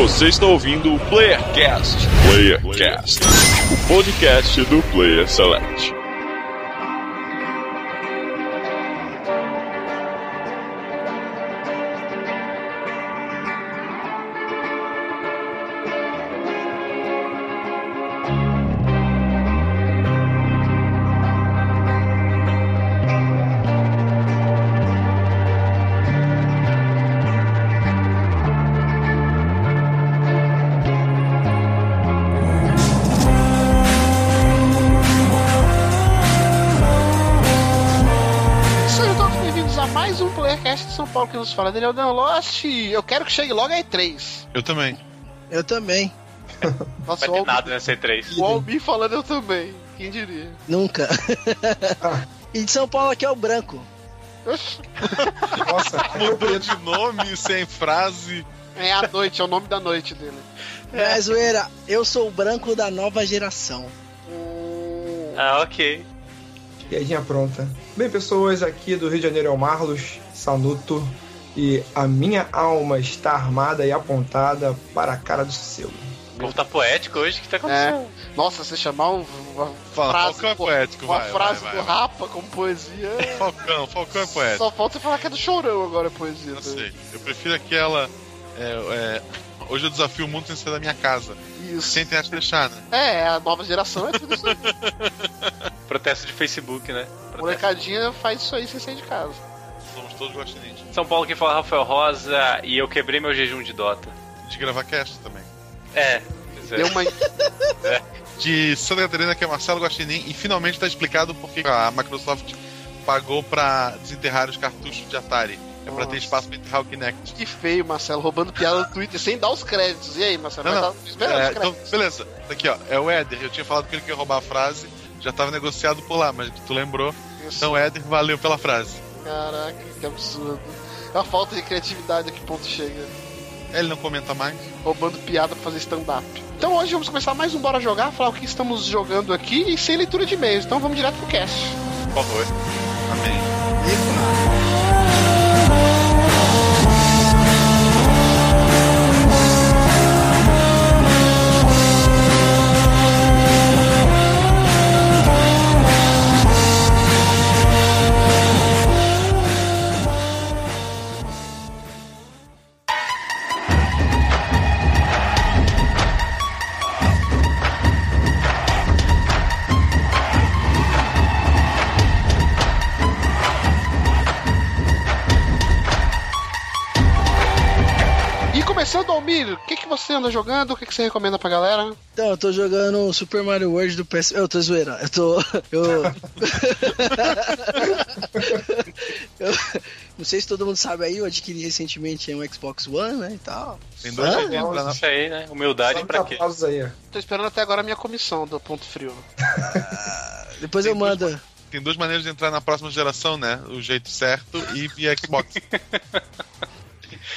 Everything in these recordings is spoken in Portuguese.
Você está ouvindo o Playercast. Playercast, o podcast do Player Select. De São Paulo que nos fala Daniel Dan Lost. Eu quero que chegue logo a E3. Eu também. Eu também. Nossa, Vai o ter nada nessa E3. O Albi falando eu também. Quem diria? Nunca. e de São Paulo aqui é o branco. Nossa, Mudou de nome, sem frase. É a noite, é o nome da noite dele. Não é zoeira, eu sou o branco da nova geração. Hum, Ah, ok. piadinha pronta. Bem, pessoas, aqui do Rio de Janeiro é o Marlos Sanuto e a minha alma está armada e apontada para a cara do seu. O povo tá poético hoje, o que tá acontecendo? Nossa, você chamar um- uma Fala, frase, Falcão é poético, uma vai, frase vai, do vai. Rapa como poesia. é- Falcão, Falcão é poético. Só falta você falar que é do chorão agora a poesia. Eu né? sei. Eu prefiro aquela. é, é, hoje eu desafio o mundo sem sair da minha casa. Isso. Sem ter que deixar, né? É, a nova geração é tudo isso aí. Protesto de Facebook, né? Protesto. Molecadinha faz isso aí sem sair de casa. Todos. São Paulo quem fala é Rafael Rosa e eu quebrei meu jejum de Dota. De gravar cast também. É, pois é. Deu uma. De Santa Catarina, que é Marcelo Guaxinim. E finalmente tá explicado porque a Microsoft pagou pra desenterrar os cartuchos de Atari. É pra Nossa. ter espaço pra enterrar o Kinect. Que feio, Marcelo, roubando piada no Twitter sem dar os créditos. E aí, Marcelo? Não, não. dar- É, então, beleza. Aqui, ó. É o Éder. Eu tinha falado que ele queria roubar a frase. Já tava negociado por lá, mas tu lembrou. Então, Éder, valeu pela frase. Caraca, que absurdo. É uma falta de criatividade a que ponto chega. Ele não comenta mais. Roubando piada pra fazer stand-up. Então hoje vamos começar mais um Bora Jogar, falar o que estamos jogando aqui e sem leitura de e-mails. Então vamos direto pro cast. Por favor. Amém. Você anda jogando? O que, que você recomenda pra galera? Então, eu tô jogando Super Mario World do PS. Eu tô zoeira. Eu tô. Eu. eu... Não sei se todo mundo sabe aí, eu adquiri recentemente um Xbox One, né? E tal. Tem dois Ah, na Isso aí, né? Humildade pra quê? aí. Tô esperando até agora a minha comissão do Ponto Frio. Depois Tem eu mando. Tem duas maneiras de entrar na próxima geração, né? O jeito certo e via Xbox.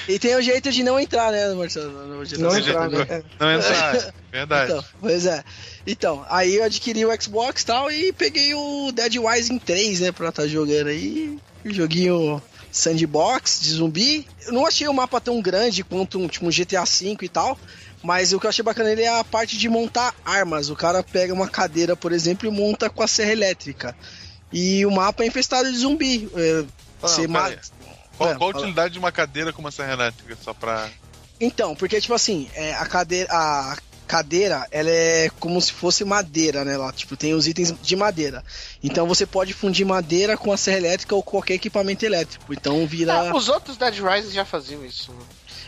E tem o jeito de não entrar, né, Marcelo? na nova geração. Não Tem entrar, né? Não entrar. Verdade. Então, pois é. Então, aí eu adquiri o Xbox e tal e peguei o Dead Rising 3, né, pra estar jogando aí. Um joguinho sandbox de zumbi. Eu não achei o mapa tão grande quanto um, tipo, um GTA V e tal. Mas o que eu achei bacana nele é a parte de montar armas. O cara pega uma cadeira, por exemplo, e monta com a serra elétrica. E o mapa é infestado de zumbi. É, Ah, você não, ma- pera aí. Qual, qual a fala. utilidade de uma cadeira com uma serra elétrica? Só pra. Então, porque tipo assim, é, a cadeira, a cadeira, ela é como se fosse madeira, né? Lá, tipo, tem os itens de madeira. Então você pode fundir madeira com a serra elétrica ou qualquer equipamento elétrico. Então vira. Ah, os outros Dead Rising já faziam isso.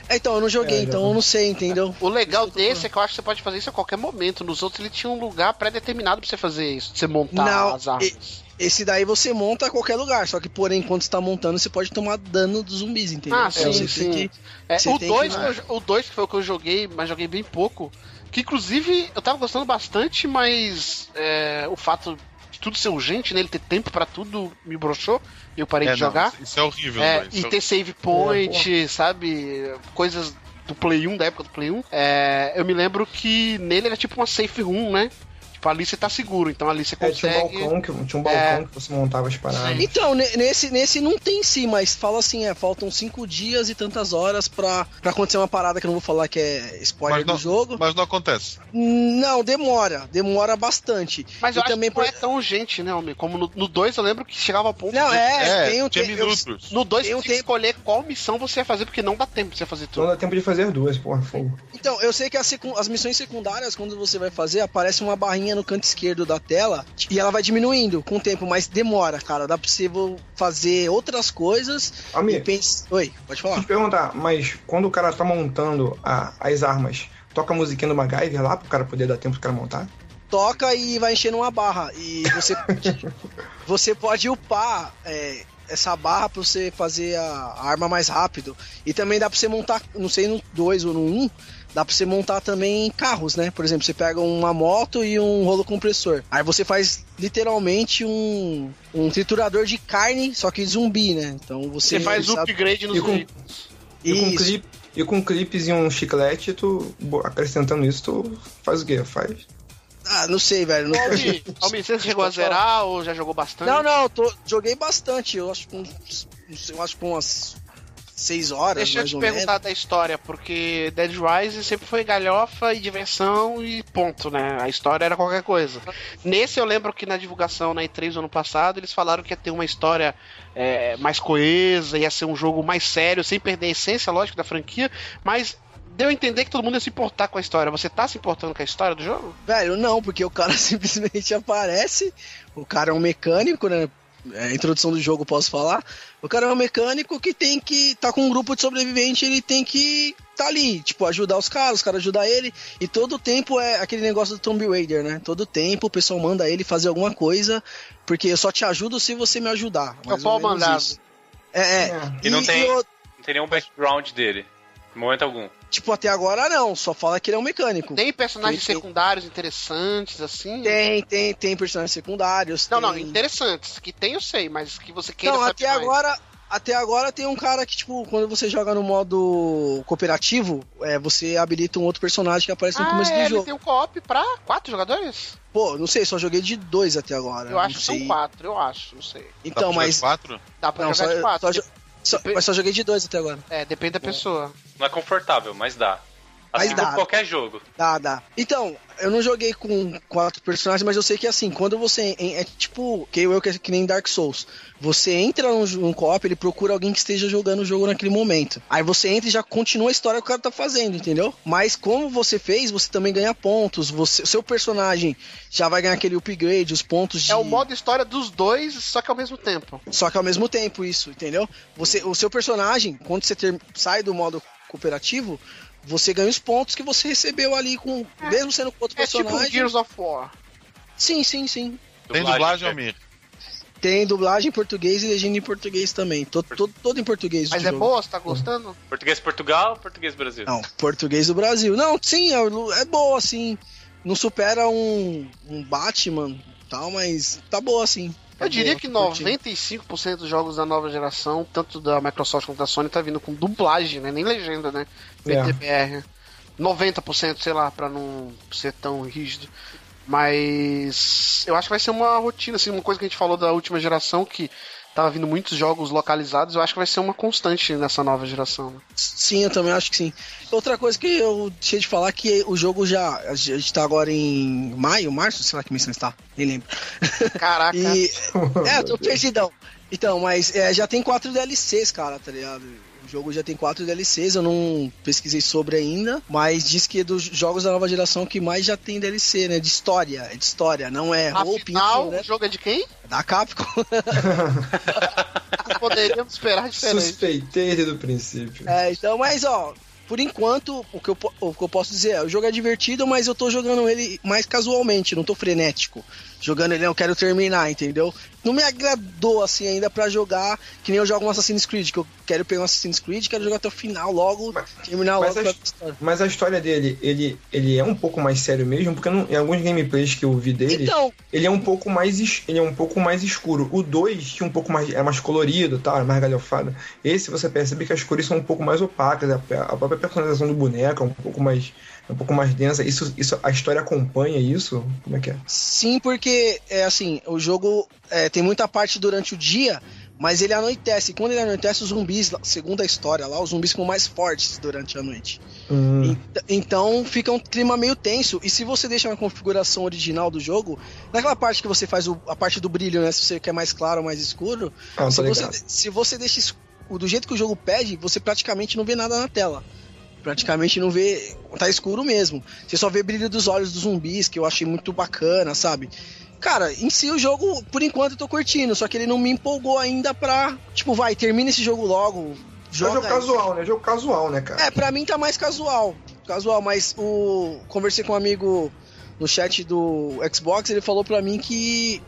É, então, eu não joguei, É, então eu não sei, entendeu? O legal Isso eu tô desse é que eu acho que você pode fazer isso a qualquer momento. Nos outros ele tinha um lugar pré-determinado pra você fazer isso, pra você montar Não, as armas. Esse daí você monta a qualquer lugar, só que porém, enquanto você tá montando, você pode tomar dano dos zumbis, entendeu? Ah, Então, sim, você sim. que- É, você o tem 2 que- o 2 que foi o que eu joguei, mas joguei bem pouco. Que inclusive eu tava gostando bastante, mas é, o fato de tudo ser urgente, né? Ele ter tempo pra tudo me broxou e eu parei É, de não, jogar. Isso é horrível, É, dois. e Isso é ter save point, sabe? Coisas do Play 1, da época do Play 1. É, eu me lembro que nele era tipo uma safe room, né? Tipo, ali você tá seguro, então ali você É, tinha um consegue. balcão, que, tinha um balcão É. que você montava as paradas. Então, ne- nesse, nesse não tem sim, mas fala assim, é, faltam cinco dias e tantas horas pra, pra acontecer uma parada que eu não vou falar que é spoiler Mas não- do jogo. Mas não acontece. Não, demora, demora bastante. Mas E eu acho também que não por- é tão urgente, né, homem? Como no 2 eu lembro que chegava ao ponto Não, de- é, É, tem um tinha te- eu- minutos. No 2 Tem você um tem que tempo- escolher qual missão você vai fazer, porque não dá tempo de você fazer Não tudo. dá tempo de fazer duas, porra, fogo. Então, eu sei que as, secu- as missões secundárias, quando você vai fazer, aparece uma barrinha no canto esquerdo da tela e ela vai diminuindo com o tempo, mas demora, cara. Dá pra você vo- fazer outras coisas e Amigo, pensa. Oi, pode deixa falar. eu te perguntar, mas quando o cara tá montando a- as armas, toca a musiquinha do MacGyver lá pro cara poder dar tempo pro cara montar? Toca e vai enchendo uma barra. E você, você pode upar é, essa barra pra você fazer a, a arma mais rápido. E também dá pra você montar, não sei no 2 ou no 1, um, dá pra você montar também carros, né? Por exemplo, você pega uma moto e um rolo compressor. Aí você faz literalmente um, um triturador de carne, só que zumbi, né? Então você, Você faz sabe- upgrade nos E com-. E com, clip, e com clipes e um chiclete, tu acrescentando isso, tu faz o quê? Faz. Ah, não sei, velho. Não... Almi, Almi, você chegou a zerar ou já jogou bastante? Não, não, tô- joguei bastante. Eu acho que uns, eu acho que umas 6 horas, Deixa eu te perguntar menos. da história, porque Dead Rise sempre foi galhofa e diversão e ponto, né? A história era qualquer coisa. Nesse eu lembro que na divulgação na E3 do ano passado, eles falaram que ia ter uma história é, mais coesa, ia ser um jogo mais sério, sem perder a essência, lógico, da franquia, mas deu a entender que todo mundo ia se importar com a história. Você tá se importando com a história do jogo? Velho, não, porque o cara simplesmente aparece. O cara é um mecânico, né? É, introdução do jogo, posso falar. O cara é um mecânico que tem que. tá com um grupo de sobrevivente, ele tem que tá ali, tipo, ajudar os caras, os caras ajudar ele. E todo tempo é aquele negócio do Tomb Raider, né? Todo tempo o pessoal manda ele fazer alguma coisa, porque eu só te ajudo se você me ajudar. É o pau mandado. isso. É, é. É. E não tem- o- Não tem nenhum background dele. Em momento algum. Tipo, até agora não, só fala que ele é um mecânico. Tem personagens Tem- tem- secundários interessantes, assim? Tem, tem, tem personagens secundários. Não, não, tem- interessantes. Que tem eu sei, mas que você queira Não, saber até mais. agora, até agora tem um cara que, tipo, quando você joga no modo cooperativo, é, você habilita um outro personagem que aparece no Ah, começo é, do ele jogo. tem um co-op pra quatro jogadores? Pô, não sei, só joguei de dois até agora. Eu acho não que sei. são quatro, eu acho, não sei. Dá Então, pra jogar mas. Quatro? Dá pra Não, jogar só, de quatro. só só- Dep- mas só joguei de dois até agora. É, depende da pessoa. Não é confortável, mas dá. Mas Assim dá. como qualquer jogo. Dá, dá. Então, eu não joguei com quatro personagens, mas eu sei que assim, quando você. É, tipo, que eu que, é que nem Dark Souls. Você entra num, num co-op, ele procura alguém que esteja jogando o jogo naquele momento. Aí você entra e já continua a história que o cara tá fazendo, entendeu? Mas como você fez, você também ganha pontos. Você, seu personagem já vai ganhar aquele upgrade, os pontos de. É o modo história dos dois, só que ao mesmo tempo. Só que ao mesmo tempo, isso, entendeu? Você, o seu personagem, quando você ter- sai do modo cooperativo, você ganha os pontos que você recebeu ali com. Mesmo sendo com outro É tipo personagem. Gears of War. Sim, sim, sim. Tem dublagem, é- Almir? Tem dublagem em português e legenda em português também. Todo, todo, todo em português. Mas o é jogo. boa, você tá gostando? Português Portugal, português Brasil. Não, português do Brasil. Não, sim, é, é boa, assim. Não supera um, um Batman tal, mas tá boa, assim. Eu diria que tô curtindo. 95% dos jogos da nova geração, tanto da Microsoft quanto da Sony, tá vindo com dublagem, né? Nem legenda, né? É. PTBR. 90%, sei lá, pra não ser tão rígido. Mas eu acho que vai ser uma rotina, assim, uma coisa que a gente falou da última geração, que tava vindo muitos jogos localizados, eu acho que vai ser uma constante nessa nova geração. né? Sim, eu também acho que sim. Outra coisa que eu deixei de falar é que o jogo já. A gente tá agora em maio, março, sei lá que mês está. Nem lembro. Caraca. E. É, eu tô perdidão. Então, mas é, já tem quatro DLCs, cara, tá ligado? O jogo já tem quatro DLCs, eu não pesquisei sobre ainda, mas diz que é dos jogos da nova geração que mais já tem DLC, né? De história, é de história, não é roupinha, Afinal, né? o jogo é de quem? Da Capcom. Poderíamos esperar diferente. Suspeitei desde o princípio. É, então, mas ó, por enquanto, o que, eu, o que eu posso dizer é, o jogo é divertido, mas eu tô jogando ele mais casualmente, não tô frenético. Jogando ele, eu quero terminar, entendeu? Não me agradou assim ainda pra jogar, que nem eu jogo um Assassin's Creed, que eu quero pegar um Assassin's Creed, quero jogar até o final logo, Mas- terminar mas logo. a- pra história. Mas a história dele, ele, ele é um pouco mais sério mesmo, porque não- em alguns gameplays que eu vi dele, Então, ele é um pouco mais ele é um pouco mais escuro. O 2 tinha um pouco mais é mais colorido, tal, é mais galhofado. Esse você percebe que as cores são um pouco mais opacas, a, a própria personalização do boneco é um pouco mais um pouco mais densa. Isso, isso a história acompanha isso? Como é que é? sim, porque é assim, o jogo é, tem muita parte durante o dia, mas ele anoitece. E quando ele anoitece, os zumbis, segundo a história lá, os zumbis ficam mais fortes durante a noite. Hum, Ent- Então fica um clima meio tenso. E se você deixa na configuração original do jogo, naquela parte que você faz o- a parte do brilho, né? Se você quer mais claro ou mais escuro, ah, se, tô você, se você deixa do jeito que o jogo pede, você praticamente não vê nada na tela. Praticamente não vê. Tá escuro mesmo. Você só vê brilho dos olhos dos zumbis, que eu achei muito bacana, sabe? Cara, em si o jogo, por enquanto, eu tô curtindo, só que ele não me empolgou ainda pra. Tipo, vai, termina esse jogo logo. É Joga jogo aí. casual, né? Jogo casual, né, cara? É, pra mim tá mais casual. Casual, mas o. Conversei com um amigo no chat do Xbox, ele falou pra mim que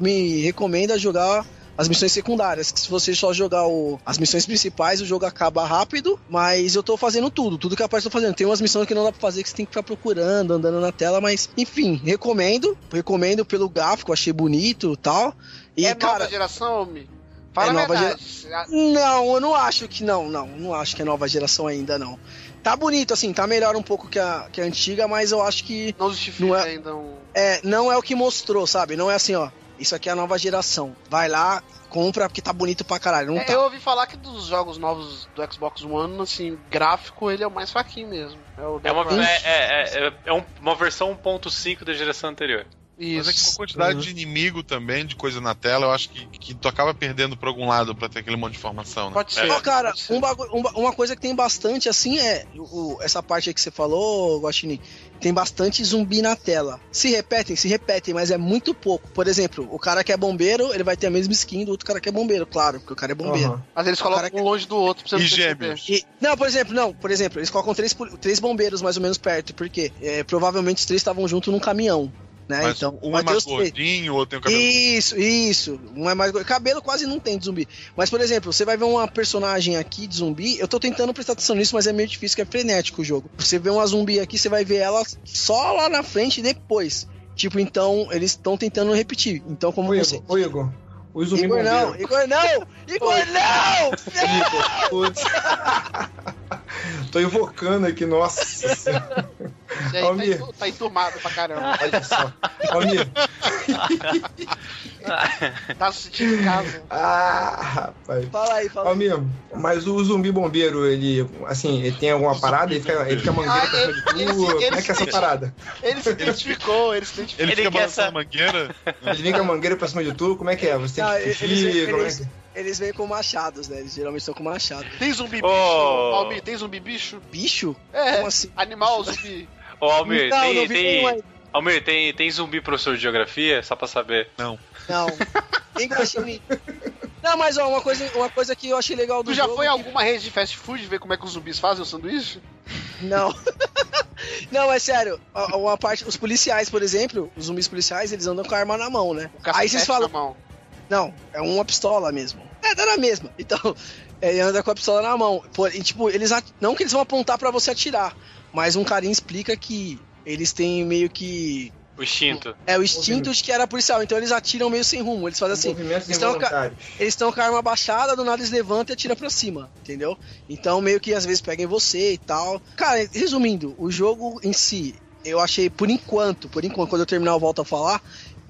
me recomenda jogar as missões secundárias. Que se você só jogar o- as missões principais, o jogo acaba rápido, mas eu tô fazendo tudo, tudo que aparece eu tô fazendo. Tem umas missões que não dá pra fazer que você tem que ficar procurando, andando na tela, mas enfim, recomendo. Recomendo pelo gráfico, achei bonito e tal. E, é cara. nova geração, Mi? Fala É a nova verdade. A- Não, eu não acho que não, não, não acho que é nova geração ainda não. Tá bonito assim, tá melhor um pouco que a, que a antiga, mas eu acho que Não justifica Não é- ainda um. é, não é o que mostrou, sabe? Não é assim, ó, isso aqui é a nova geração. Vai lá, compra porque tá bonito pra caralho, não É, tá. eu ouvi falar que dos jogos novos do Xbox One, assim, gráfico, ele é o mais fraquinho mesmo. É, o É uma, é, é, é, é um- uma versão 1.5 da geração anterior. Mas é que com a Isso. quantidade Uhum. de inimigo também, de coisa na tela, eu acho que, que tu acaba perdendo por algum lado pra ter aquele monte de informação, né? Pode ser. Ó, cara, pode ser. um um ba- uma coisa que tem bastante, assim, é. o- o- essa parte aí que você falou, Guaxinim, tem bastante zumbi na tela. Se repetem, se repetem, mas é muito pouco. Por exemplo, o cara que é bombeiro, ele vai ter a mesma skin do outro cara que é bombeiro, claro, porque o cara é bombeiro. Aham. Mas eles colocam um longe do outro pra você E gêmeos? E- não, por exemplo, não, por exemplo, eles colocam três, três bombeiros mais ou menos perto, porque é, provavelmente os três estavam juntos num caminhão, né? Mas então, um vai é mais gordinho, o outro tem o cabelo. Isso, isso. Um é mais. Cabelo quase não tem de zumbi. Mas, por exemplo, você vai ver uma personagem aqui de zumbi. Eu tô tentando prestar atenção nisso, mas é meio difícil, que é frenético o jogo. Você vê uma zumbi aqui, você vai ver ela só lá na frente depois. Tipo, então, eles estão tentando repetir. Então, como Ô, você. Igor, ô, Igor, o zumbi Igor não. Igor não! Igor não! Igor, putz. Tô invocando aqui, nossa senhora. E aí, Almir. tá, tá enturmado pra caramba. Olha só. Almir. Tá se sentindo em casa. Ah, rapaz. Fala aí, fala aí. Almir, mas o zumbi bombeiro, ele, assim, ele tem alguma parada? Ele fica, ele fica mangueira Ah, pra cima de ele- tudo? ele- Como é que é essa parada? Ele se identificou, ele se identificou. Ele, Ele fica balançando essa- mangueira. Ele vem com a mangueira pra cima de tudo? Como é que é? Você tem que fugir? Como é que... eles vêm com machados, né? Eles geralmente estão com machado. Tem zumbi bicho? Oh. Almir, tem zumbi bicho? Bicho? É. Como assim? Animal, zumbi. Ô, Almir, não, tem, não tem. Almir, tem, tem zumbi professor de geografia? Só pra saber. Não. Nem Guaxinim. Não, mas ó, uma coisa, uma coisa que eu achei legal do Tu já jogo foi em que- alguma rede de fast food ver como é que os zumbis fazem o sanduíche? Não. Não, é sério. Uma parte, os policiais, por exemplo, os zumbis policiais, eles andam com a arma na mão, né? O Aí vocês falam, na mão. Não, é uma pistola mesmo. É, dá na mesma. Então, ele anda com a pistola na mão. E, tipo, eles at- não que eles vão apontar pra você atirar, mas um carinha explica que eles têm meio que O instinto. é o instinto de que era policial, então eles atiram meio sem rumo. Eles fazem assim, Movimentos eles estão eles estão com a arma baixada, do nada eles levantam e atiram pra cima, entendeu? Então meio que às vezes pegam em você e tal. Cara, resumindo, o jogo em si, eu achei por enquanto, por enquanto, quando eu terminar eu volto a falar,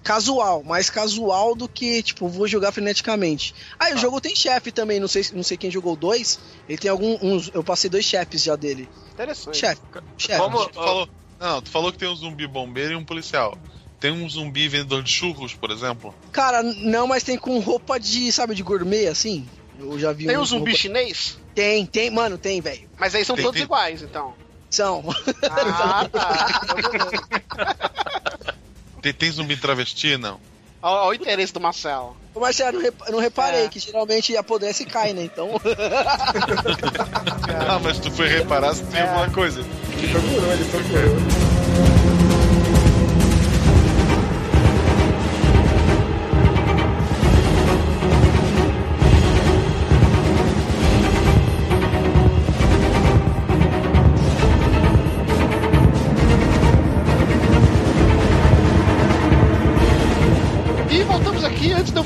casual, mais casual do que, tipo, vou jogar freneticamente. Aí o jogo tem chefe também, não sei, não sei quem jogou dois, ele tem alguns, eu passei dois chefes já dele. Interessante. Chefe, chefe. Como- Tu falou, não, tu falou que tem um zumbi bombeiro e um policial. Tem um zumbi vendedor de churros, por exemplo? Cara, não, mas tem com roupa de, sabe, de gourmet, assim. Eu já vi Tem um uns zumbi roupa- chinês? Tem, tem, mano, tem, velho. Mas aí são Tem- todos tem- iguais, então. São. Ah, tá. Tem, tem zumbi travesti? Não. Olha o interesse do Marcelo. Ô, Marcelo, eu não rep- não reparei É. que geralmente apodrece e cai, né? Então. Ah, mas tu foi reparar se tem É. alguma coisa. Ele procurou, ele procurou.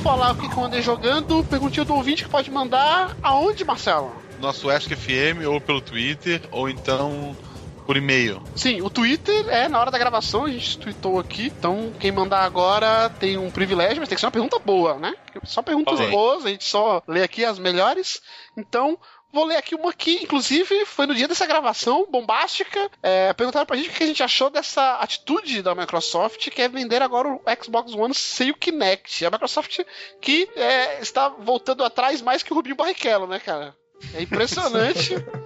Falar o que eu andei jogando, perguntinha do ouvinte que pode mandar aonde, Marcelo? Nosso Ask FM, ou pelo Twitter, ou então por e-mail. Sim, o Twitter é na hora da gravação, a gente tweetou aqui, então quem mandar agora tem um privilégio, mas tem que ser uma pergunta boa, né? Só perguntas boas, a gente só lê aqui as melhores. Então, vou ler aqui uma que, inclusive, foi no dia dessa gravação, bombástica. É, perguntaram pra gente o que a gente achou dessa atitude da Microsoft, que é vender agora o Xbox One sem o Kinect. A Microsoft que é, está voltando atrás mais que o Rubinho Barrichello, né, cara? É impressionante.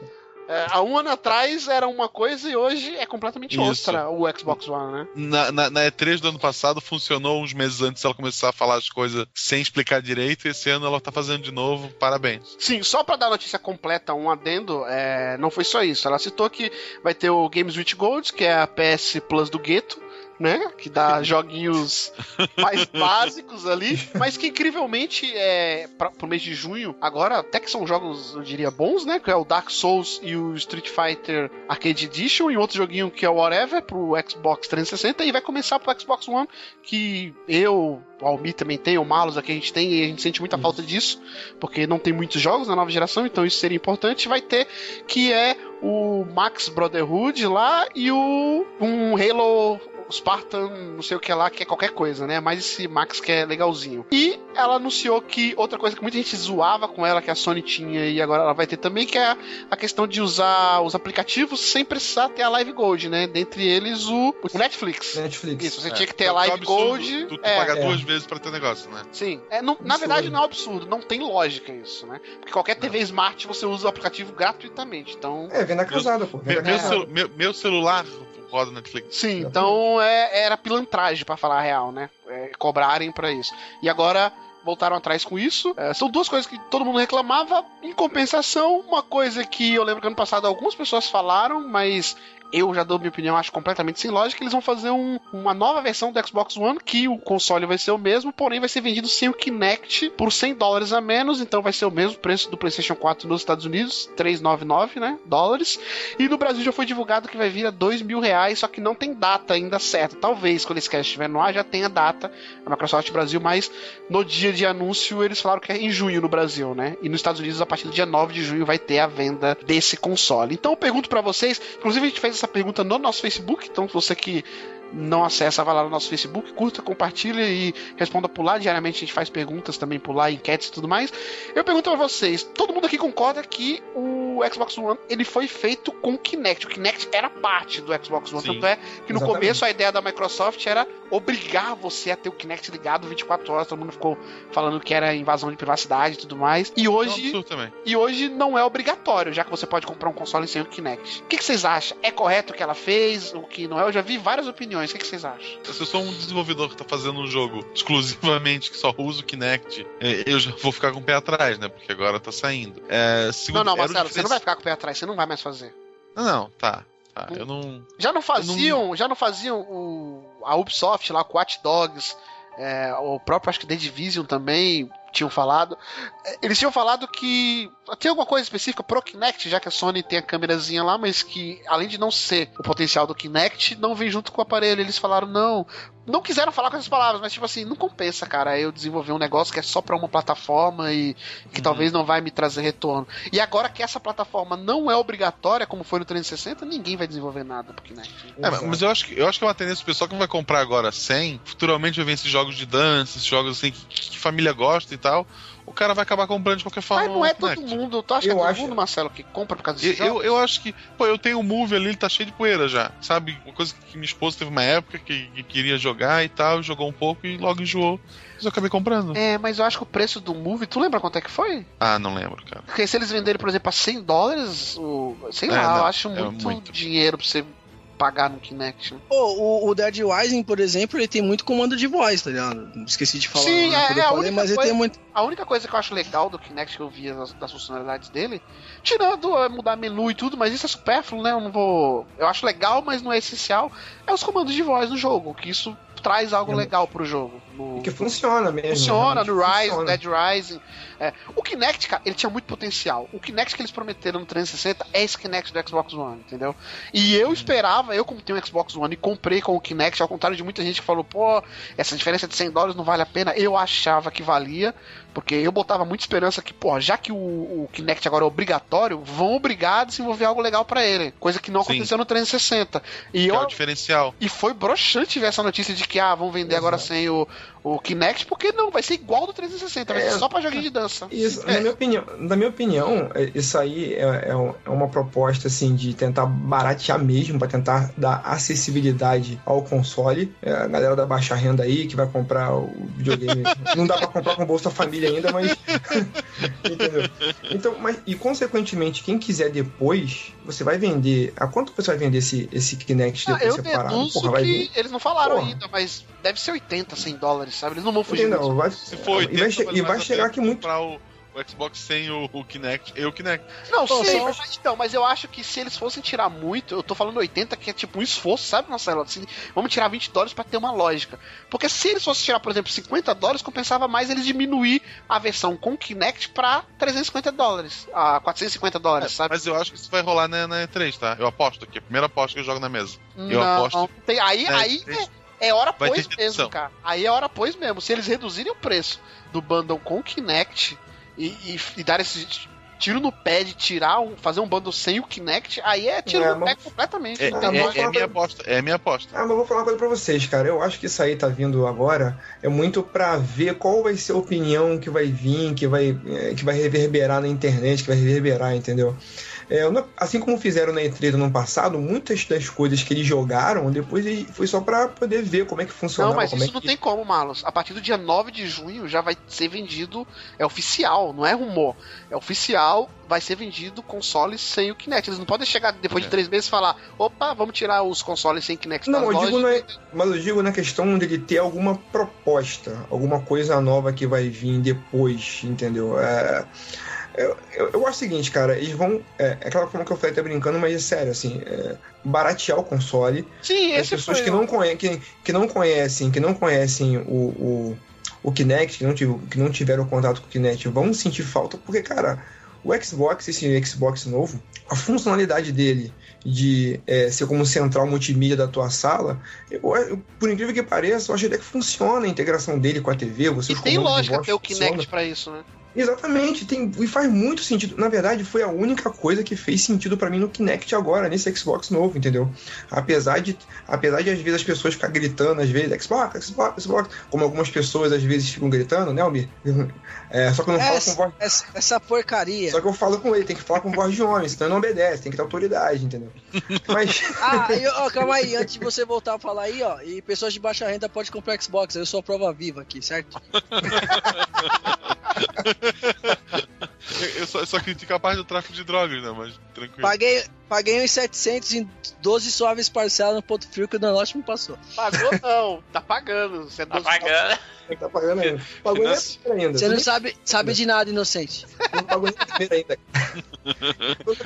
É, há um ano atrás era uma coisa e hoje é completamente Isso. outra o Xbox One, né? Na, na, na E3 do ano passado funcionou uns meses antes ela começar a falar as coisas sem explicar direito, e esse ano ela tá fazendo de novo. Parabéns. Sim, só pra dar a notícia completa, um adendo, é, não foi só isso. Ela citou que vai ter o Games with Gold, que é a PS Plus do Gueto, né? Que dá joguinhos mais básicos ali, mas que incrivelmente é pra, pro mês de junho, agora até que são jogos, eu diria, bons, né? Que é o Dark Souls e o Street Fighter Arcade Edition, e outro joguinho que é o Whatever pro Xbox 360, e vai começar pro Xbox One, que eu, o Almi também tem, o Malus aqui a gente tem, e a gente sente muita falta disso, porque não tem muitos jogos na nova geração, então isso seria importante. Vai ter que é o Max Brotherhood lá e o um Halo Spartan, não sei o que lá, que é qualquer coisa, né? Mas esse Max que é legalzinho. E ela anunciou que outra coisa que muita gente zoava com ela, que a Sony tinha e agora ela vai ter também, que é a questão de usar os aplicativos sem precisar ter a Live Gold, né? Dentre eles o, o Netflix. Netflix. Isso, você É, tinha que ter é a um Live absurdo Gold. Tu, tu é, pagar é. duas vezes pra ter negócio, né? Sim. É, não- na verdade não é um absurdo, não tem lógica isso, né? Porque qualquer TV Smart você usa o aplicativo gratuitamente. Então. É, vem na casada, pô. Vem Meu, na meu, celu- meu- meu celular roda Netflix. Sim, então é, era pilantragem, pra falar a real, né? É, cobrarem pra isso. E agora voltaram atrás com isso. É, são duas coisas que todo mundo reclamava. Em compensação, uma coisa que eu lembro que ano passado algumas pessoas falaram, mas eu já dou minha opinião, acho completamente sem lógica. Eles vão fazer um- uma nova versão do Xbox One, que o console vai ser o mesmo, porém vai ser vendido sem o Kinect por 100 dólares a menos, então vai ser o mesmo preço do PlayStation 4 nos Estados Unidos, 399, né, dólares. E no Brasil já foi divulgado que vai vir a 2 mil reais, só que não tem data ainda certa. Talvez quando esse cast estiver no ar já tenha data a Microsoft Brasil, mas no dia de anúncio eles falaram que é em junho no Brasil, né? E nos Estados Unidos a partir do dia 9 de junho vai ter a venda desse console. Então eu pergunto pra vocês, inclusive a gente fez essa pergunta no nosso Facebook, então você que não acessa, vai lá no nosso Facebook, curta, compartilha e responda por lá. Diariamente a gente faz perguntas também por lá, enquetes e tudo mais. Eu pergunto pra vocês, todo mundo aqui concorda que o Xbox One ele foi feito com o Kinect. O Kinect era parte do Xbox One, Sim. tanto é que no Exatamente. começo a ideia da Microsoft era obrigar você a ter o Kinect ligado 24 horas. Todo mundo ficou falando que era invasão de privacidade e tudo mais. E hoje, e hoje não é obrigatório, já que você pode comprar um console sem o Kinect. O que, que vocês acham? É correto o que ela fez? O que não é? Eu já vi várias opiniões. O que, que vocês acham? Se eu sou um desenvolvedor que tá fazendo um jogo exclusivamente que só usa o Kinect, é, eu já vou ficar com o pé atrás, né? Porque agora tá saindo. É, segundo- Não, não, Marcelo, você não vai diferenci- ficar com o pé atrás, você não vai mais fazer. Não, não, tá. tá. Eu não. Já não faziam, já não faziam o, a Ubisoft lá com Watch Dogs, é, o próprio acho que The Division também tinham falado. É, Eles tinham falado que tem alguma coisa específica pro Kinect, já que a Sony tem a câmerazinha lá, mas que além de não ser o potencial do Kinect, não vem junto com o aparelho. Eles falaram não, não quiseram falar com essas palavras, mas tipo assim, não compensa, cara, eu desenvolver um negócio que é só pra uma plataforma e que Uhum. talvez não vai me trazer retorno. E agora que essa plataforma não é obrigatória, como foi no 360, ninguém vai desenvolver nada pro Kinect. É, mas- mas eu acho, que, eu acho que é uma tendência do pessoal que vai comprar agora 100, futuramente vai ver esses jogos de dança, esses jogos assim que, que família gosta e tal. O cara vai acabar comprando de qualquer forma. Mas não é todo Kinect. mundo. Tu acha que é Eu todo acho- mundo, Marcelo, que compra por causa Eu, desse eu, eu acho que, pô, eu tenho o Move ali, ele tá cheio de poeira já. Sabe? Uma coisa que minha esposa teve uma época que, que queria jogar e tal, jogou um pouco e logo enjoou. Mas eu acabei comprando. É, mas eu acho que o preço do Move, tu lembra quanto é que foi? Ah, não lembro, cara. Porque se eles venderem, por exemplo, a 100 dólares, o... sei É, lá, eu não, acho é muito, muito. dinheiro pra você pagar no Kinect. né? Pô, o, o Dead Rising, por exemplo, ele tem muito comando de voz, tá ligado? Esqueci de falar Sim, é- é a falei, única mas ele coisa- tem muito. A única coisa que eu acho legal do Kinect que eu vi das, das funcionalidades dele, tirando é, mudar menu e tudo, mas isso é supérfluo, né? Eu não vou. Eu acho legal, mas não é essencial. É os comandos de voz no jogo, que isso traz algo legal pro jogo. Que funciona mesmo. Funciona no Rise, funciona. Dead Rising. É, o Kinect, cara, ele tinha muito potencial. O Kinect que eles prometeram no 360 é esse Kinect do Xbox One, entendeu? E eu esperava, eu como tenho um Xbox One e comprei com o Kinect, ao contrário de muita gente que falou, pô, essa diferença de 100 dólares não vale a pena, eu achava que valia, porque eu botava muita esperança que, pô, já que o, o Kinect agora é obrigatório, vão obrigar a desenvolver algo legal pra ele. Coisa que não Sim. aconteceu no 360. E Que é eu, o diferencial. e foi broxante ver essa notícia de que, ah, vão vender agora sem o, o Kinect, porque não, vai ser igual do 360, vai É. ser só pra joguinho de dança. Isso, É. na, minha opinião, na minha opinião, é- isso aí é, é é uma proposta assim de tentar baratear mesmo, para tentar dar acessibilidade ao console. É, a galera da baixa renda aí que vai comprar o videogame. não dá para comprar com Bolsa Família ainda, mas. Entendeu? Então, mas, e consequentemente, quem quiser depois, você vai vender. A quanto você vai vender esse, esse Kinect Ah, depois eu separado? Porra, vai que vir. eles não falaram Porra. ainda, mas deve ser 80, 100 dólares, sabe? Eles não vão fugir disso. Vai, Se for e 80, vai, che- vale e vai mais a chegar aqui muito. comprar o, o Xbox sem o, o Kinect e o Kinect. Não, Pô, sei, só- mas, então, mas eu acho que se eles fossem tirar muito, eu tô falando 80, que é tipo um esforço, sabe, Marcelo? Assim, vamos tirar 20 dólares pra ter uma lógica. Porque se eles fossem tirar, por exemplo, 50 dólares, compensava mais eles diminuir a versão com Kinect pra 350 dólares, a 450 dólares, sabe? Mas eu acho que isso vai rolar na, na E3, tá? Eu aposto aqui. A primeira aposta que eu jogo na mesa. eu não, aposto- Tem, aí, aí E3 é, é hora pois mesmo, cara. Aí é hora pois mesmo. Se eles reduzirem o preço do bundle com Kinect e, e, e dar esse tiro no pé de tirar um, fazer um bundle sem o Kinect, aí é tiro É, no pé mas- completamente. É, Ah, é- mas é minha pra- aposta. É minha aposta. Ah, mas vou falar uma coisa pra vocês, cara. Eu acho que isso aí tá vindo agora é muito pra ver qual vai ser a opinião que vai vir, que vai, é, que vai reverberar na internet, que vai reverberar, entendeu? É, eu não- assim como fizeram na E3 no ano passado, muitas das coisas que eles jogaram, depois ele- foi só pra poder ver como é que funcionava. Não, mas como isso é não que... tem como, Marlos. A partir do dia 9 de junho já vai ser vendido. É oficial, não é rumor. É oficial, vai ser vendido consoles sem o Kinect. Eles não podem chegar depois de É. três meses e falar: opa, vamos tirar os consoles sem Kinect Não, eu digo na, mas eu digo na questão dele ter alguma proposta, alguma coisa nova que vai vir depois, entendeu? É, eu, eu, eu acho o seguinte, cara, eles vão. É, é aquela forma que eu falei até brincando, mas é sério, assim, é, baratear o console. Sim, As pessoas que não, conhe, que, que não conhecem, que não conhecem o, o, o Kinect, que não, tive- que não tiveram contato com o Kinect, vão sentir falta, porque, cara, o Xbox, esse Xbox novo, a funcionalidade dele de é, ser como central multimídia da tua sala, eu, eu- por incrível que pareça, eu acho até que funciona a integração dele com a TV. Você E tem lógica ter o Kinect pra isso, né? Exatamente, tem, e faz muito sentido. Na verdade, foi a única coisa que fez sentido pra mim no Kinect agora, nesse Xbox novo, entendeu? Apesar de, apesar de às vezes as pessoas ficarem gritando, às vezes, Xbox, Xbox, Xbox, como algumas pessoas às vezes ficam gritando, né, Almir? É, só que eu não falo com Essa, voz. essa, essa porcaria. Só que eu falo com ele, tem que falar com voz de homem, senão ele não obedece, tem que ter autoridade, entendeu? Mas. Ah, e, ó, calma aí, antes de você voltar a falar aí, ó, e pessoas de baixa renda podem comprar Xbox, eu sou a prova viva aqui, certo? Eu, só, eu só critico a parte do tráfico de drogas, né? Mas tranquilo. Paguei, paguei uns 700 em 12 suaves parcelas no ponto frio que o Danote me passou. Pagou não, tá pagando. Você Tá pagando. Tá pagando ainda. Pagou nem a primeira ainda. Você não sabe, sabe de nada, inocente. Não pagou nem a primeira ainda.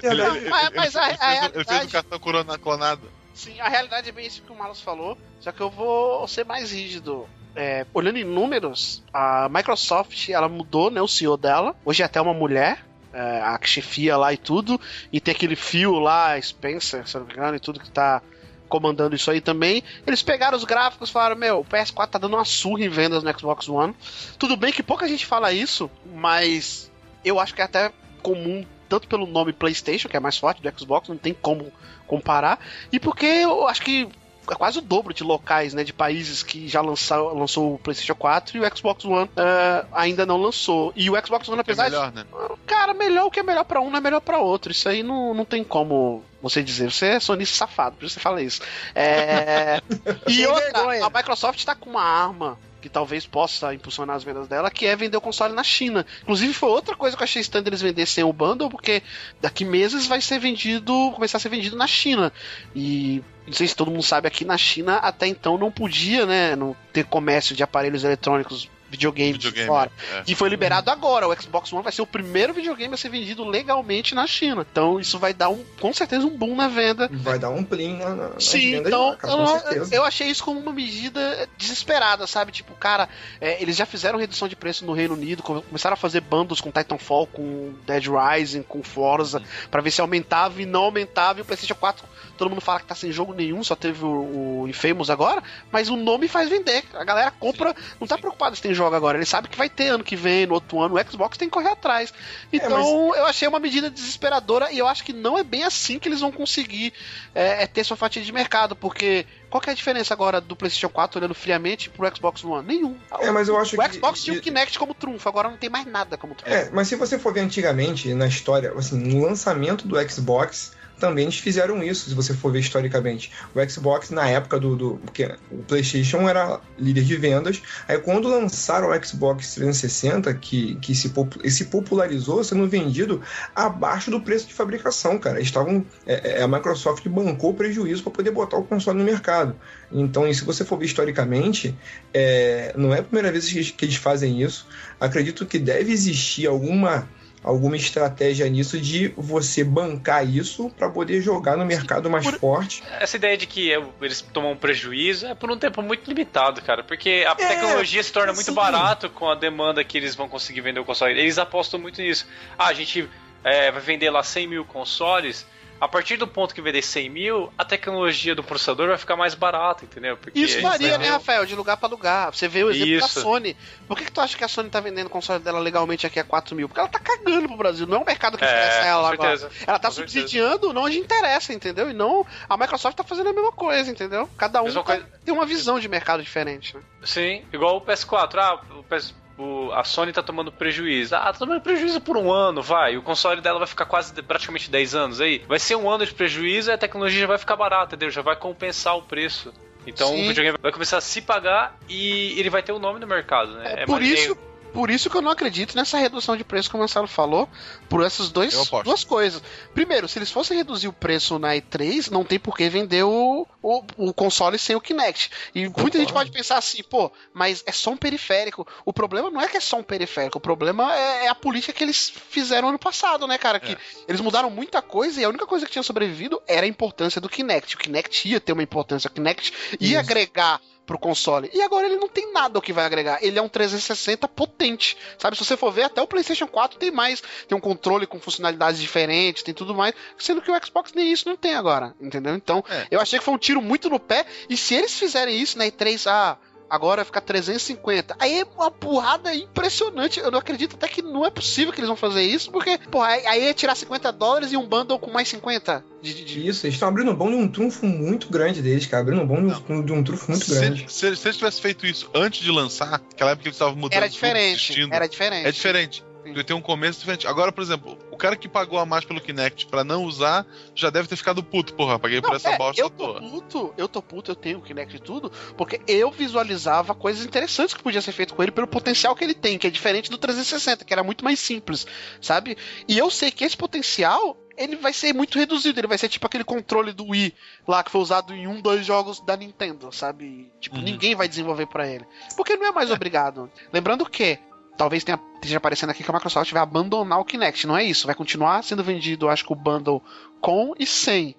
Ele, ele- Mas- mas a- ele a fez, ele fez realidade- um cartão corona clonado. Sim, a realidade é bem isso que o Marlos falou, só que eu vou ser mais rígido. É, olhando em números, a Microsoft ela mudou né, o CEO dela. Hoje é até uma mulher, é, a chefia lá e tudo. E tem aquele fio lá, Spencer, se não me engano, e tudo que tá comandando isso aí também. Eles pegaram os gráficos e falaram: Meu, o PS4 tá dando uma surra em vendas no Xbox One. Tudo bem que pouca gente fala isso, mas eu acho que é até comum, tanto pelo nome PlayStation, que é mais forte do Xbox, não tem como comparar, e porque eu acho que é quase o dobro de locais, né, de países que já lançou, lançou o PlayStation 4 e o Xbox One eh, ainda não lançou. E o Xbox One, Que é apesar melhor, né? de. Cara, melhor o que é melhor pra um não é melhor pra outro. Isso aí não, não tem como você dizer. Você é sonista safado, por isso você fala isso. É... e outra, a Microsoft tá com uma arma que talvez possa impulsionar as vendas dela, que é vender o console na China. Inclusive, foi outra coisa que eu achei estranho eles vender sem o bundle, porque daqui meses vai ser vendido, começar a ser vendido na China. E não sei se todo mundo sabe, aqui na China até então não podia, né, não ter comércio de aparelhos eletrônicos videogame, Videogame, fora. é. Que foi liberado agora. O Xbox One vai ser o primeiro videogame a ser vendido legalmente na China. Então isso vai dar um, com certeza um boom na venda. Vai dar um plim na, na, Sim, vendas então cara, eu, eu achei isso como uma medida desesperada, sabe? Tipo, cara, é, eles já fizeram redução de preço no Reino Unido, come- começaram a fazer bandos com Titanfall, com Dead Rising, com Forza, pra ver se aumentava e não aumentava. E o PlayStation 4, todo mundo fala que tá sem jogo nenhum, só teve o, o Infamous agora, mas o nome faz vender. A galera compra, não tá preocupada se tem jogo agora, ele sabe que vai ter ano que vem, no outro ano, o Xbox tem que correr atrás. Então eu achei uma medida desesperadora e eu acho que não é bem assim que eles vão conseguir é, é ter sua fatia de mercado, porque qual que é a diferença agora do PlayStation 4 olhando friamente pro Xbox One? Nenhum. É, mas eu acho o que- Xbox tinha o Kinect como trunfo, agora não tem mais nada como trunfo. É, mas se você for ver antigamente, na história, assim, no lançamento do Xbox, também eles fizeram isso, se você for ver historicamente. O Xbox, na época do. do porque o PlayStation era líder de vendas, aí quando lançaram o Xbox 360, que, que se, se popularizou sendo vendido abaixo do preço de fabricação, cara. Estavam. é, é, a Microsoft bancou prejuízo para poder botar o console no mercado. Então, se você for ver historicamente, é, não é a primeira vez que que eles fazem isso. Acredito que deve existir alguma alguma estratégia nisso de você bancar isso para poder jogar no mercado mais Por- forte. Essa ideia de que eles tomam um prejuízo é por um tempo muito limitado, cara. Porque a tecnologia se torna muito barato com a demanda que eles vão conseguir vender o console. Eles apostam muito nisso. Ah, a gente é, vai vender lá 100 mil consoles. A partir do ponto que vender 100 mil, a tecnologia do processador vai ficar mais barata, entendeu? Porque Isso a varia, né, Rafael? De lugar pra lugar. Você vê o exemplo da Isso. Sony. Por que, que tu acha que a Sony tá vendendo o console dela legalmente aqui a 4 mil? Porque ela tá cagando pro Brasil. Não é um mercado que É, interessa ela com agora. certeza. Ela tá Com certeza. subsidiando onde interessa, entendeu? E não. A Microsoft tá fazendo a mesma coisa, entendeu? Cada um tá- coisa. tem uma visão de mercado diferente, né? Sim, igual o PS4. Ah, o PS o- a Sony tá tomando prejuízo. Ah, tá tomando prejuízo por um ano, vai. O console dela vai ficar quase praticamente 10 anos aí. Vai ser um ano de prejuízo e a tecnologia já vai ficar barata, entendeu? Já vai compensar o preço. Então Sim. o videogame vai começar a se pagar e ele vai ter o nome no mercado, né? É, por mais- isso. Por isso que eu não acredito nessa redução de preço que o Marcelo falou, por essas dois, duas coisas. Primeiro, se eles fossem reduzir o preço na E3, não tem por que vender o, o, o console sem o Kinect. E muita gente pode pensar assim, pô, mas é só um periférico. O problema não é que é só um periférico, o problema é, é a política que eles fizeram ano passado, né, cara? Que É. eles mudaram muita coisa e a única coisa que tinha sobrevivido era a importância do Kinect. O Kinect ia ter uma importância, o Kinect ia Isso. agregar pro console. E agora ele não tem nada o que vai agregar. Ele é um 360 potente. Sabe, se você for ver, até o PlayStation 4 tem mais. Tem um controle com funcionalidades diferentes, tem tudo mais. Sendo que o Xbox nem isso não tem agora. Entendeu? Então, É. eu achei que foi um tiro muito no pé. E se eles fizerem isso na E3, ah. Agora vai ficar 350. Aí é uma porrada impressionante. Eu não acredito até que não é possível que eles vão fazer isso, porque, porra, aí é tirar 50 dólares e um bundle com mais 50 de, de- Isso, eles estão abrindo mão de um trunfo muito grande deles, cara. Abrindo mão de um, de um trunfo muito se, grande. se, se eles tivessem feito isso antes de lançar, aquela época que eles estavam mudando Era tudo, diferente. desistindo, Era diferente. É diferente. Tu tem um começo diferente. Agora, por exemplo, o cara que pagou a mais pelo Kinect pra não usar já deve ter ficado puto. Porra, paguei por Não, essa é, bosta eu tô toa. puto, eu tô puto, eu tenho o Kinect e tudo, porque eu visualizava coisas interessantes que podia ser feito com ele pelo potencial que ele tem, que é diferente do 360, que era muito mais simples, sabe? E eu sei que esse potencial ele vai ser muito reduzido, ele vai ser tipo aquele controle do Wii lá que foi usado em um, dois jogos da Nintendo, sabe? Tipo, Uhum. ninguém vai desenvolver pra ele. Porque não é mais obrigado. Lembrando que talvez tenha, esteja aparecendo aqui que a Microsoft vai abandonar o Kinect, não é isso? Vai continuar sendo vendido, acho que o bundle com e sem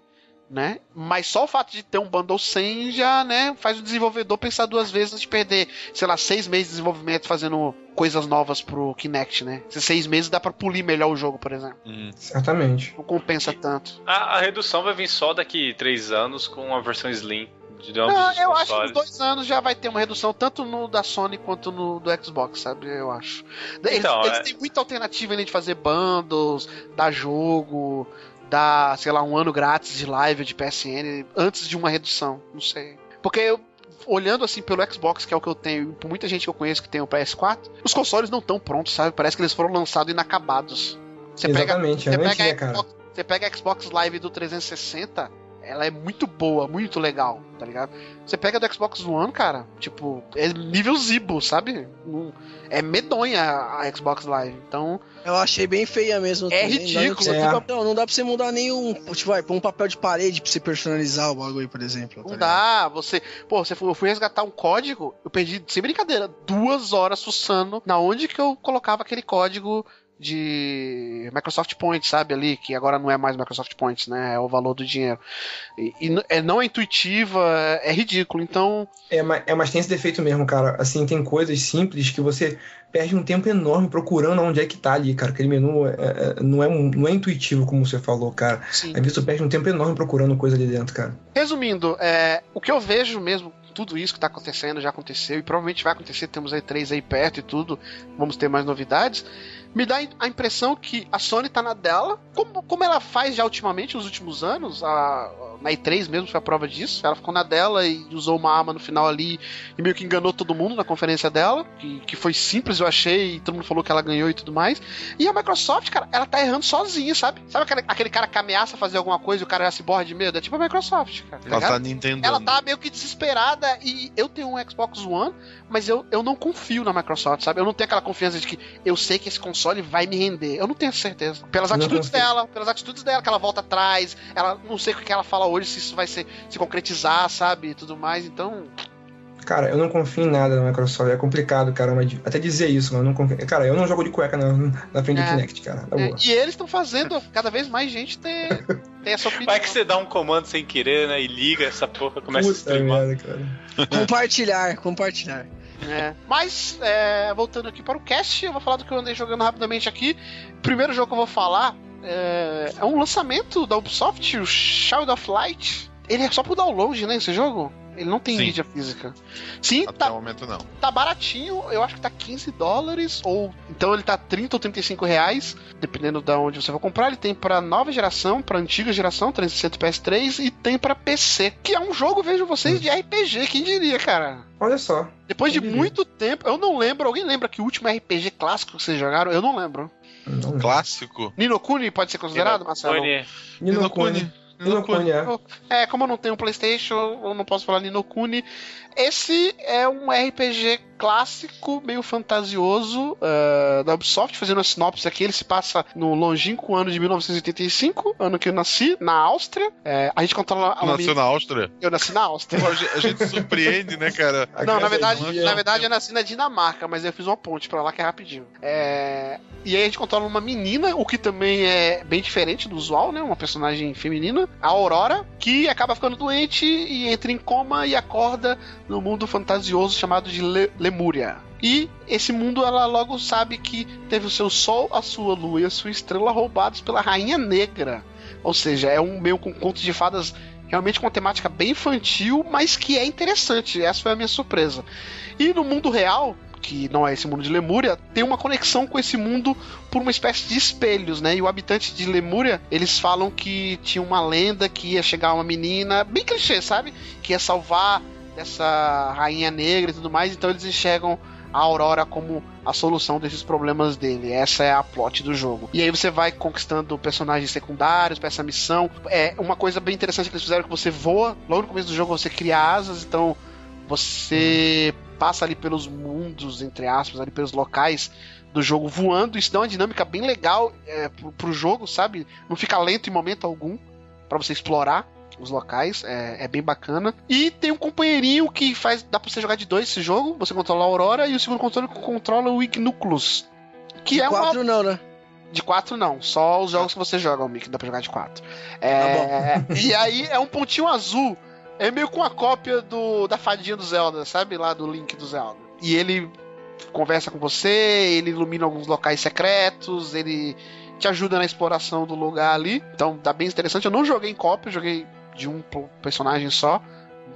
né? Mas só o fato de ter um bundle 100 já, né, faz o desenvolvedor pensar duas vezes antes de perder, sei lá, seis meses de desenvolvimento fazendo coisas novas pro Kinect, né? Esses seis meses dá pra polir melhor o jogo, por exemplo. Hum. Certamente. Não compensa tanto. A, a redução vai vir só daqui três anos com a versão Slim de ambos Não, os eu acho que nos dois anos já vai ter uma redução, tanto no da Sony quanto no do Xbox, sabe? Eu acho. Eles, Então, eles é- têm muita alternativa de fazer bundles, dar jogo, dar, sei lá, um ano grátis de live de PSN antes de uma redução. Não sei. Porque eu. Olhando assim pelo Xbox, que é o que eu tenho, e por muita gente que eu conheço que tem o PS4, os consoles não estão prontos, sabe? Parece que eles foram lançados inacabados. Você pega, Exatamente, você pega, né, a cara? Xbox, você pega a Xbox Live do 360, ela é muito boa, muito legal, tá ligado? Você pega do Xbox One, cara, tipo, é nível Zibo, sabe? É medonha a Xbox Live. Então. Eu achei bem feia mesmo. É também. ridículo. Não, é. não, não dá pra você mudar nenhum. Tipo, vai, um papel de parede pra você personalizar o bagulho, por exemplo. Tá não dá. Você. Pô, você foi, eu fui resgatar um código, eu perdi, sem brincadeira, duas horas fuçando na onde que eu colocava aquele código de Microsoft Points, sabe, ali, que agora não é mais Microsoft Points, né, é o valor do dinheiro. E, e é, não é intuitiva, é ridículo, então... É, mas, é, mas tem esse defeito mesmo, cara, assim, tem coisas simples que você perde um tempo enorme procurando onde é que tá ali, cara, aquele menu é, é, não, é, não é intuitivo, como você falou, cara. Sim. Aí você perde um tempo enorme procurando coisa ali dentro, cara. Resumindo, é, o que eu vejo mesmo tudo isso que está acontecendo já aconteceu e provavelmente vai acontecer. Temos aí três aí perto e tudo. Vamos ter mais novidades me dá a impressão que a Sony tá na dela, como, como ela faz já ultimamente, nos últimos anos, a, na E3 mesmo foi a prova disso. Ela ficou na dela e usou uma arma no final ali e meio que enganou todo mundo na conferência dela, que, que foi simples, eu achei, e todo mundo falou que ela ganhou e tudo mais. E a Microsoft, cara, ela tá errando sozinha, sabe? Sabe aquele, aquele cara que ameaça fazer alguma coisa e o cara já se borra de medo? É tipo a Microsoft, cara. Tá ela tá Nintendo. Ela tá meio que desesperada e eu tenho um Xbox One, mas eu, eu não confio na Microsoft, sabe? Eu não tenho aquela confiança de que eu sei que esse console vai me render. Eu não tenho certeza. Pelas atitudes dela, pelas atitudes dela, que ela volta atrás, ela não sei o que ela fala hoje, se isso vai ser, se concretizar, sabe? E tudo mais, então. Cara, eu não confio em nada na Microsoft. É complicado, cara. Até dizer isso, mas eu não confio. Cara, eu não jogo de cueca na, na frente é. do Kinect, cara. É. E eles estão fazendo cada vez mais gente ter, ter essa opinião. Vai que você dá um comando sem querer, né? E liga essa porra, começa Puta a streamar. Merda, compartilhar, compartilhar. É. Mas, é, voltando aqui para o cast, eu vou falar do que eu andei jogando rapidamente aqui. Primeiro jogo que eu vou falar é, é um lançamento da Ubisoft, o Child of Light. Ele é só pro download, né, esse jogo? Ele não tem Sim. mídia física. Sim, Até tá, o momento não. Tá baratinho, eu acho que tá 15 dólares, ou então ele tá 30 ou 35 reais, dependendo de onde você for comprar. Ele tem pra nova geração, pra antiga geração, 360 PS3, e tem pra PC. Que é um jogo, vejo vocês, de RPG, quem diria, cara? Olha só. Depois de muito tempo, eu não lembro, alguém lembra que o último RPG clássico que vocês jogaram? Eu não lembro. Não. Clássico? Ninokuni pode ser considerado, Marcelo? Ninokuni. Ninokuni. Ninokuni, é. é. como eu não tenho PlayStation, eu não posso falar Ninokuni. Esse é um RPG clássico, meio fantasioso uh, da Ubisoft, fazendo uma sinopse aqui. Ele se passa no longínquo ano de 1985, ano que eu nasci, na Áustria. É, a gente controla. Nasceu minha... na Áustria? Eu nasci na Áustria. a gente surpreende, né, cara? Não, na verdade, na verdade eu nasci na Dinamarca, mas eu fiz uma ponte pra lá que é rapidinho. É... E aí a gente controla uma menina, o que também é bem diferente do usual, né? Uma personagem feminina, a Aurora, que acaba ficando doente e entra em coma e acorda no mundo fantasioso chamado de Le Lemúria. E esse mundo ela logo sabe que teve o seu sol, a sua lua e a sua estrela roubados pela Rainha Negra. Ou seja, é um meio com conto de fadas realmente com uma temática bem infantil, mas que é interessante. Essa foi a minha surpresa. E no mundo real, que não é esse mundo de Lemúria, tem uma conexão com esse mundo por uma espécie de espelhos, né? E o habitante de Lemúria, eles falam que tinha uma lenda que ia chegar uma menina, bem clichê, sabe? Que ia salvar dessa rainha negra e tudo mais, então eles enxergam a Aurora como a solução desses problemas dele. Essa é a plot do jogo. E aí você vai conquistando personagens secundários para essa missão. É uma coisa bem interessante que eles fizeram que você voa, logo no começo do jogo você cria asas, então você passa ali pelos mundos, entre aspas, ali pelos locais do jogo voando. Isso dá uma dinâmica bem legal é, pro, pro jogo, sabe? Não fica lento em momento algum para você explorar os locais, é, é, bem bacana. E tem um companheirinho que faz. dá pra você jogar de dois esse jogo, você controla a Aurora e o segundo controle controla o Ignuclus. Que de é quatro uma... não, né? De quatro não, só os jogos que você joga, o Mick, dá pra jogar de quatro. É... Tá e aí é um pontinho azul. É meio com a cópia do da fadinha do Zelda, sabe? Lá do Link do Zelda. E ele conversa com você, ele ilumina alguns locais secretos, ele te ajuda na exploração do lugar ali. Então tá bem interessante. Eu não joguei em cópia, joguei de um personagem só.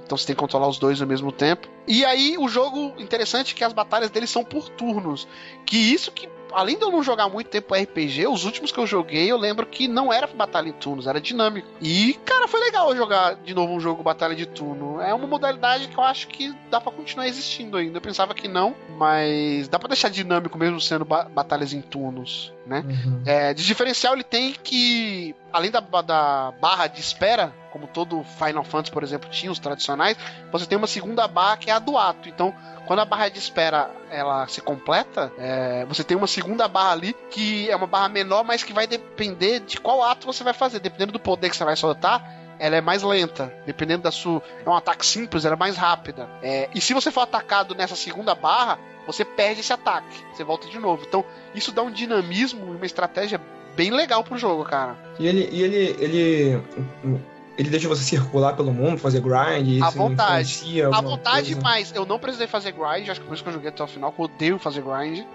Então você tem que controlar os dois ao mesmo tempo. E aí o jogo interessante é que as batalhas deles são por turnos. Que isso que além de eu não jogar muito tempo RPG, os últimos que eu joguei, eu lembro que não era batalha em turnos, era dinâmico. E, cara, foi legal jogar de novo um jogo batalha de turno. É uma modalidade que eu acho que dá para continuar existindo ainda. Eu pensava que não, mas dá para deixar dinâmico mesmo sendo ba batalhas em turnos, né? Uhum. É, de diferencial ele tem que, além da, da barra de espera, como todo Final Fantasy, por exemplo, tinha os tradicionais, você tem uma segunda barra que é a do ato. Então, quando a barra de espera ela se completa, é, você tem uma segunda barra ali que é uma barra menor, mas que vai depender de qual ato você vai fazer. Dependendo do poder que você vai soltar, ela é mais lenta. Dependendo da sua. É um ataque simples, ela é mais rápida. É, e se você for atacado nessa segunda barra, você perde esse ataque. Você volta de novo. Então, isso dá um dinamismo e uma estratégia bem legal pro jogo, cara. E ele, e ele, ele, ele deixa você circular pelo mundo, fazer grind. À vontade. À vontade, coisa. mas eu não precisei fazer grind. Acho que por isso que eu joguei até o final, que eu odeio fazer grind.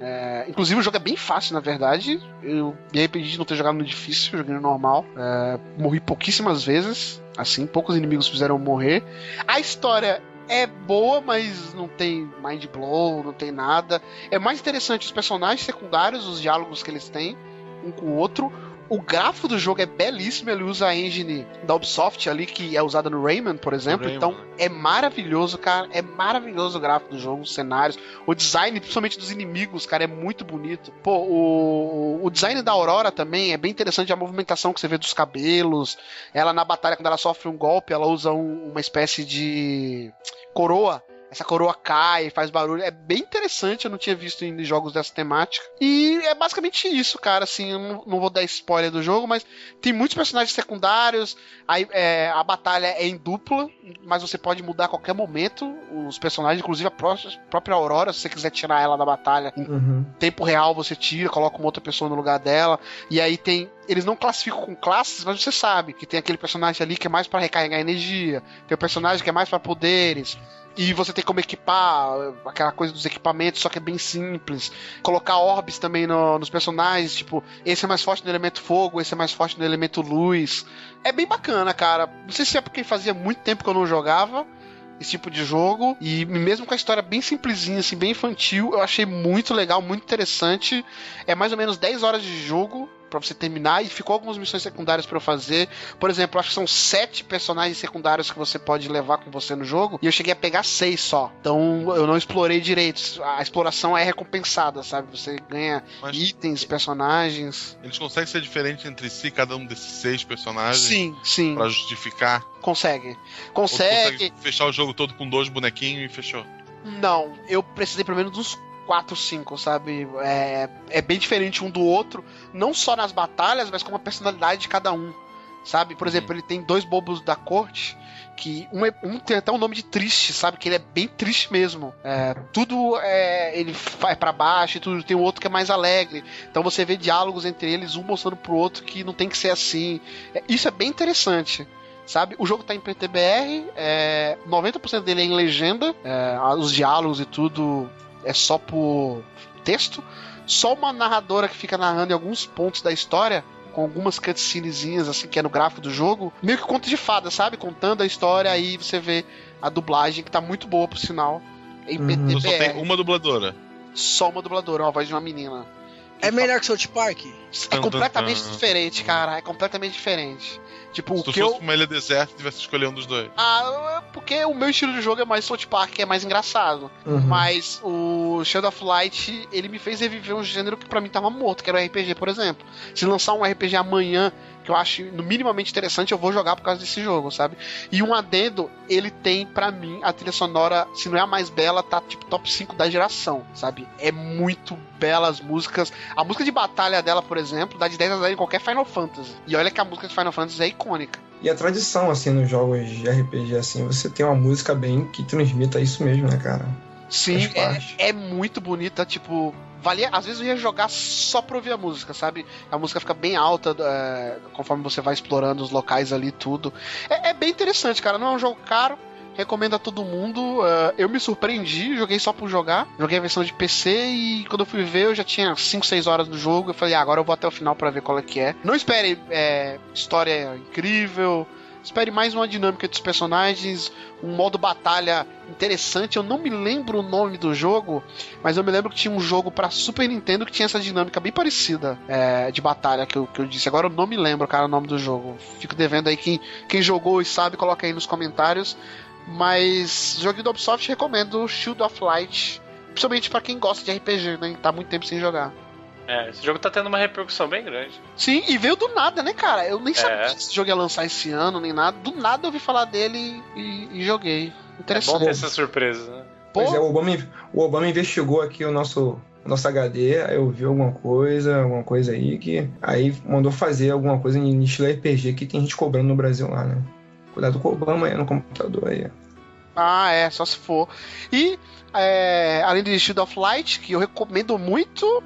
É, inclusive o jogo é bem fácil, na verdade. Eu me arrependi de não ter jogado no difícil, joguei no normal. É, morri pouquíssimas vezes. Assim, poucos inimigos fizeram morrer. A história é boa, mas não tem mind blow, não tem nada. É mais interessante os personagens secundários, os diálogos que eles têm um com o outro. O gráfico do jogo é belíssimo, ele usa a engine da Ubisoft ali, que é usada no Rayman, por exemplo. Rayman. Então é maravilhoso, cara. É maravilhoso o gráfico do jogo, os cenários. O design, principalmente dos inimigos, cara, é muito bonito. Pô, o, o design da Aurora também é bem interessante, a movimentação que você vê dos cabelos. Ela na batalha, quando ela sofre um golpe, ela usa um, uma espécie de coroa essa coroa cai, faz barulho. É bem interessante, eu não tinha visto em jogos dessa temática. E é basicamente isso, cara. Assim, eu não, não vou dar spoiler do jogo, mas tem muitos personagens secundários. Aí, é, a batalha é em dupla, mas você pode mudar a qualquer momento os personagens, inclusive a própria Aurora, se você quiser tirar ela da batalha. Uhum. Em tempo real você tira, coloca uma outra pessoa no lugar dela. E aí tem eles não classificam com classes, mas você sabe que tem aquele personagem ali que é mais para recarregar energia, tem o personagem que é mais para poderes, e você tem como equipar aquela coisa dos equipamentos, só que é bem simples. Colocar orbes também no, nos personagens, tipo, esse é mais forte no elemento fogo, esse é mais forte no elemento luz. É bem bacana, cara. Não sei se é porque fazia muito tempo que eu não jogava esse tipo de jogo. E mesmo com a história bem simplesinha, assim, bem infantil, eu achei muito legal, muito interessante. É mais ou menos 10 horas de jogo para você terminar e ficou algumas missões secundárias para eu fazer. Por exemplo, acho que são sete personagens secundários que você pode levar com você no jogo e eu cheguei a pegar seis só. Então eu não explorei direito. A exploração é recompensada, sabe? Você ganha Mas itens, personagens. Eles conseguem ser diferentes entre si, cada um desses seis personagens? Sim, sim. Pra justificar? Consegue. Consegue. consegue fechar o jogo todo com dois bonequinhos e fechou? Não, eu precisei pelo menos dos 4, 5, sabe? É, é bem diferente um do outro, não só nas batalhas, mas com a personalidade de cada um, sabe? Por exemplo, ele tem dois bobos da corte, que um, é, um tem até um nome de triste, sabe? Que ele é bem triste mesmo. É, tudo é, ele vai para baixo e tudo. Tem o outro que é mais alegre. Então você vê diálogos entre eles, um mostrando pro outro que não tem que ser assim. É, isso é bem interessante sabe? O jogo tá em PTBR, é, 90% dele é em legenda, é, os diálogos e tudo é só por texto. Só uma narradora que fica narrando em alguns pontos da história, com algumas cutscenezinhas, assim, que é no gráfico do jogo. Meio que conto de fada, sabe? Contando a história, aí você vê a dublagem, que tá muito boa, por sinal. Em uhum. Só tem uma dubladora. Só uma dubladora, uma voz de uma menina. É melhor que South Park? É completamente diferente, cara. É completamente diferente. Tipo, Se o tu que fosse eu... uma ilha deserta, tivesse que escolher um dos dois. Ah, porque o meu estilo de jogo é mais South Park, que é mais engraçado. Uhum. Mas o Shadow of Light, ele me fez reviver um gênero que para mim tava morto, que era o RPG, por exemplo. Se lançar um RPG amanhã que eu acho minimamente interessante, eu vou jogar por causa desse jogo, sabe? E um adendo, ele tem para mim a trilha sonora, se não é a mais bela, tá tipo top 5 da geração, sabe? É muito bela as músicas. A música de batalha dela, por exemplo, dá de 10 a 0 em qualquer Final Fantasy. E olha que a música de Final Fantasy é icônica. E a tradição, assim, nos jogos de RPG, assim, você tem uma música bem que transmita isso mesmo, né, cara? Sim, é, é, muito bonita, tipo, valia, às vezes eu ia jogar só pra ouvir a música, sabe? A música fica bem alta é, conforme você vai explorando os locais ali tudo. É, é, bem interessante, cara. Não é um jogo caro. Recomendo a todo mundo. Uh, eu me surpreendi, joguei só por jogar. Joguei a versão de PC e quando eu fui ver, eu já tinha 5, 6 horas do jogo. Eu falei, ah, agora eu vou até o final para ver qual é que é. Não espere é, história incrível, Espere mais uma dinâmica dos personagens, um modo batalha interessante. Eu não me lembro o nome do jogo, mas eu me lembro que tinha um jogo para Super Nintendo que tinha essa dinâmica bem parecida é, de batalha que eu, que eu disse. Agora eu não me lembro, cara, o nome do jogo. Fico devendo aí quem, quem jogou e sabe, coloca aí nos comentários. Mas jogo do Ubisoft recomendo Shield of Light, principalmente para quem gosta de RPG, né? Tá muito tempo sem jogar. É, esse jogo tá tendo uma repercussão bem grande. Sim, e veio do nada, né, cara? Eu nem É. sabia que esse jogo ia lançar esse ano, nem nada. Do nada eu ouvi falar dele e, e joguei. É bom Interessante. ter essa surpresa, né? Pois Pô, é, o Obama, o Obama investigou aqui o nosso, o nosso HD, aí eu vi alguma coisa, alguma coisa aí que. Aí mandou fazer alguma coisa em estilo RPG que tem gente cobrando no Brasil lá, né? Cuidado com o Obama aí no computador aí. Ah, é, só se for. E, é, além de Shield of Light, que eu recomendo muito,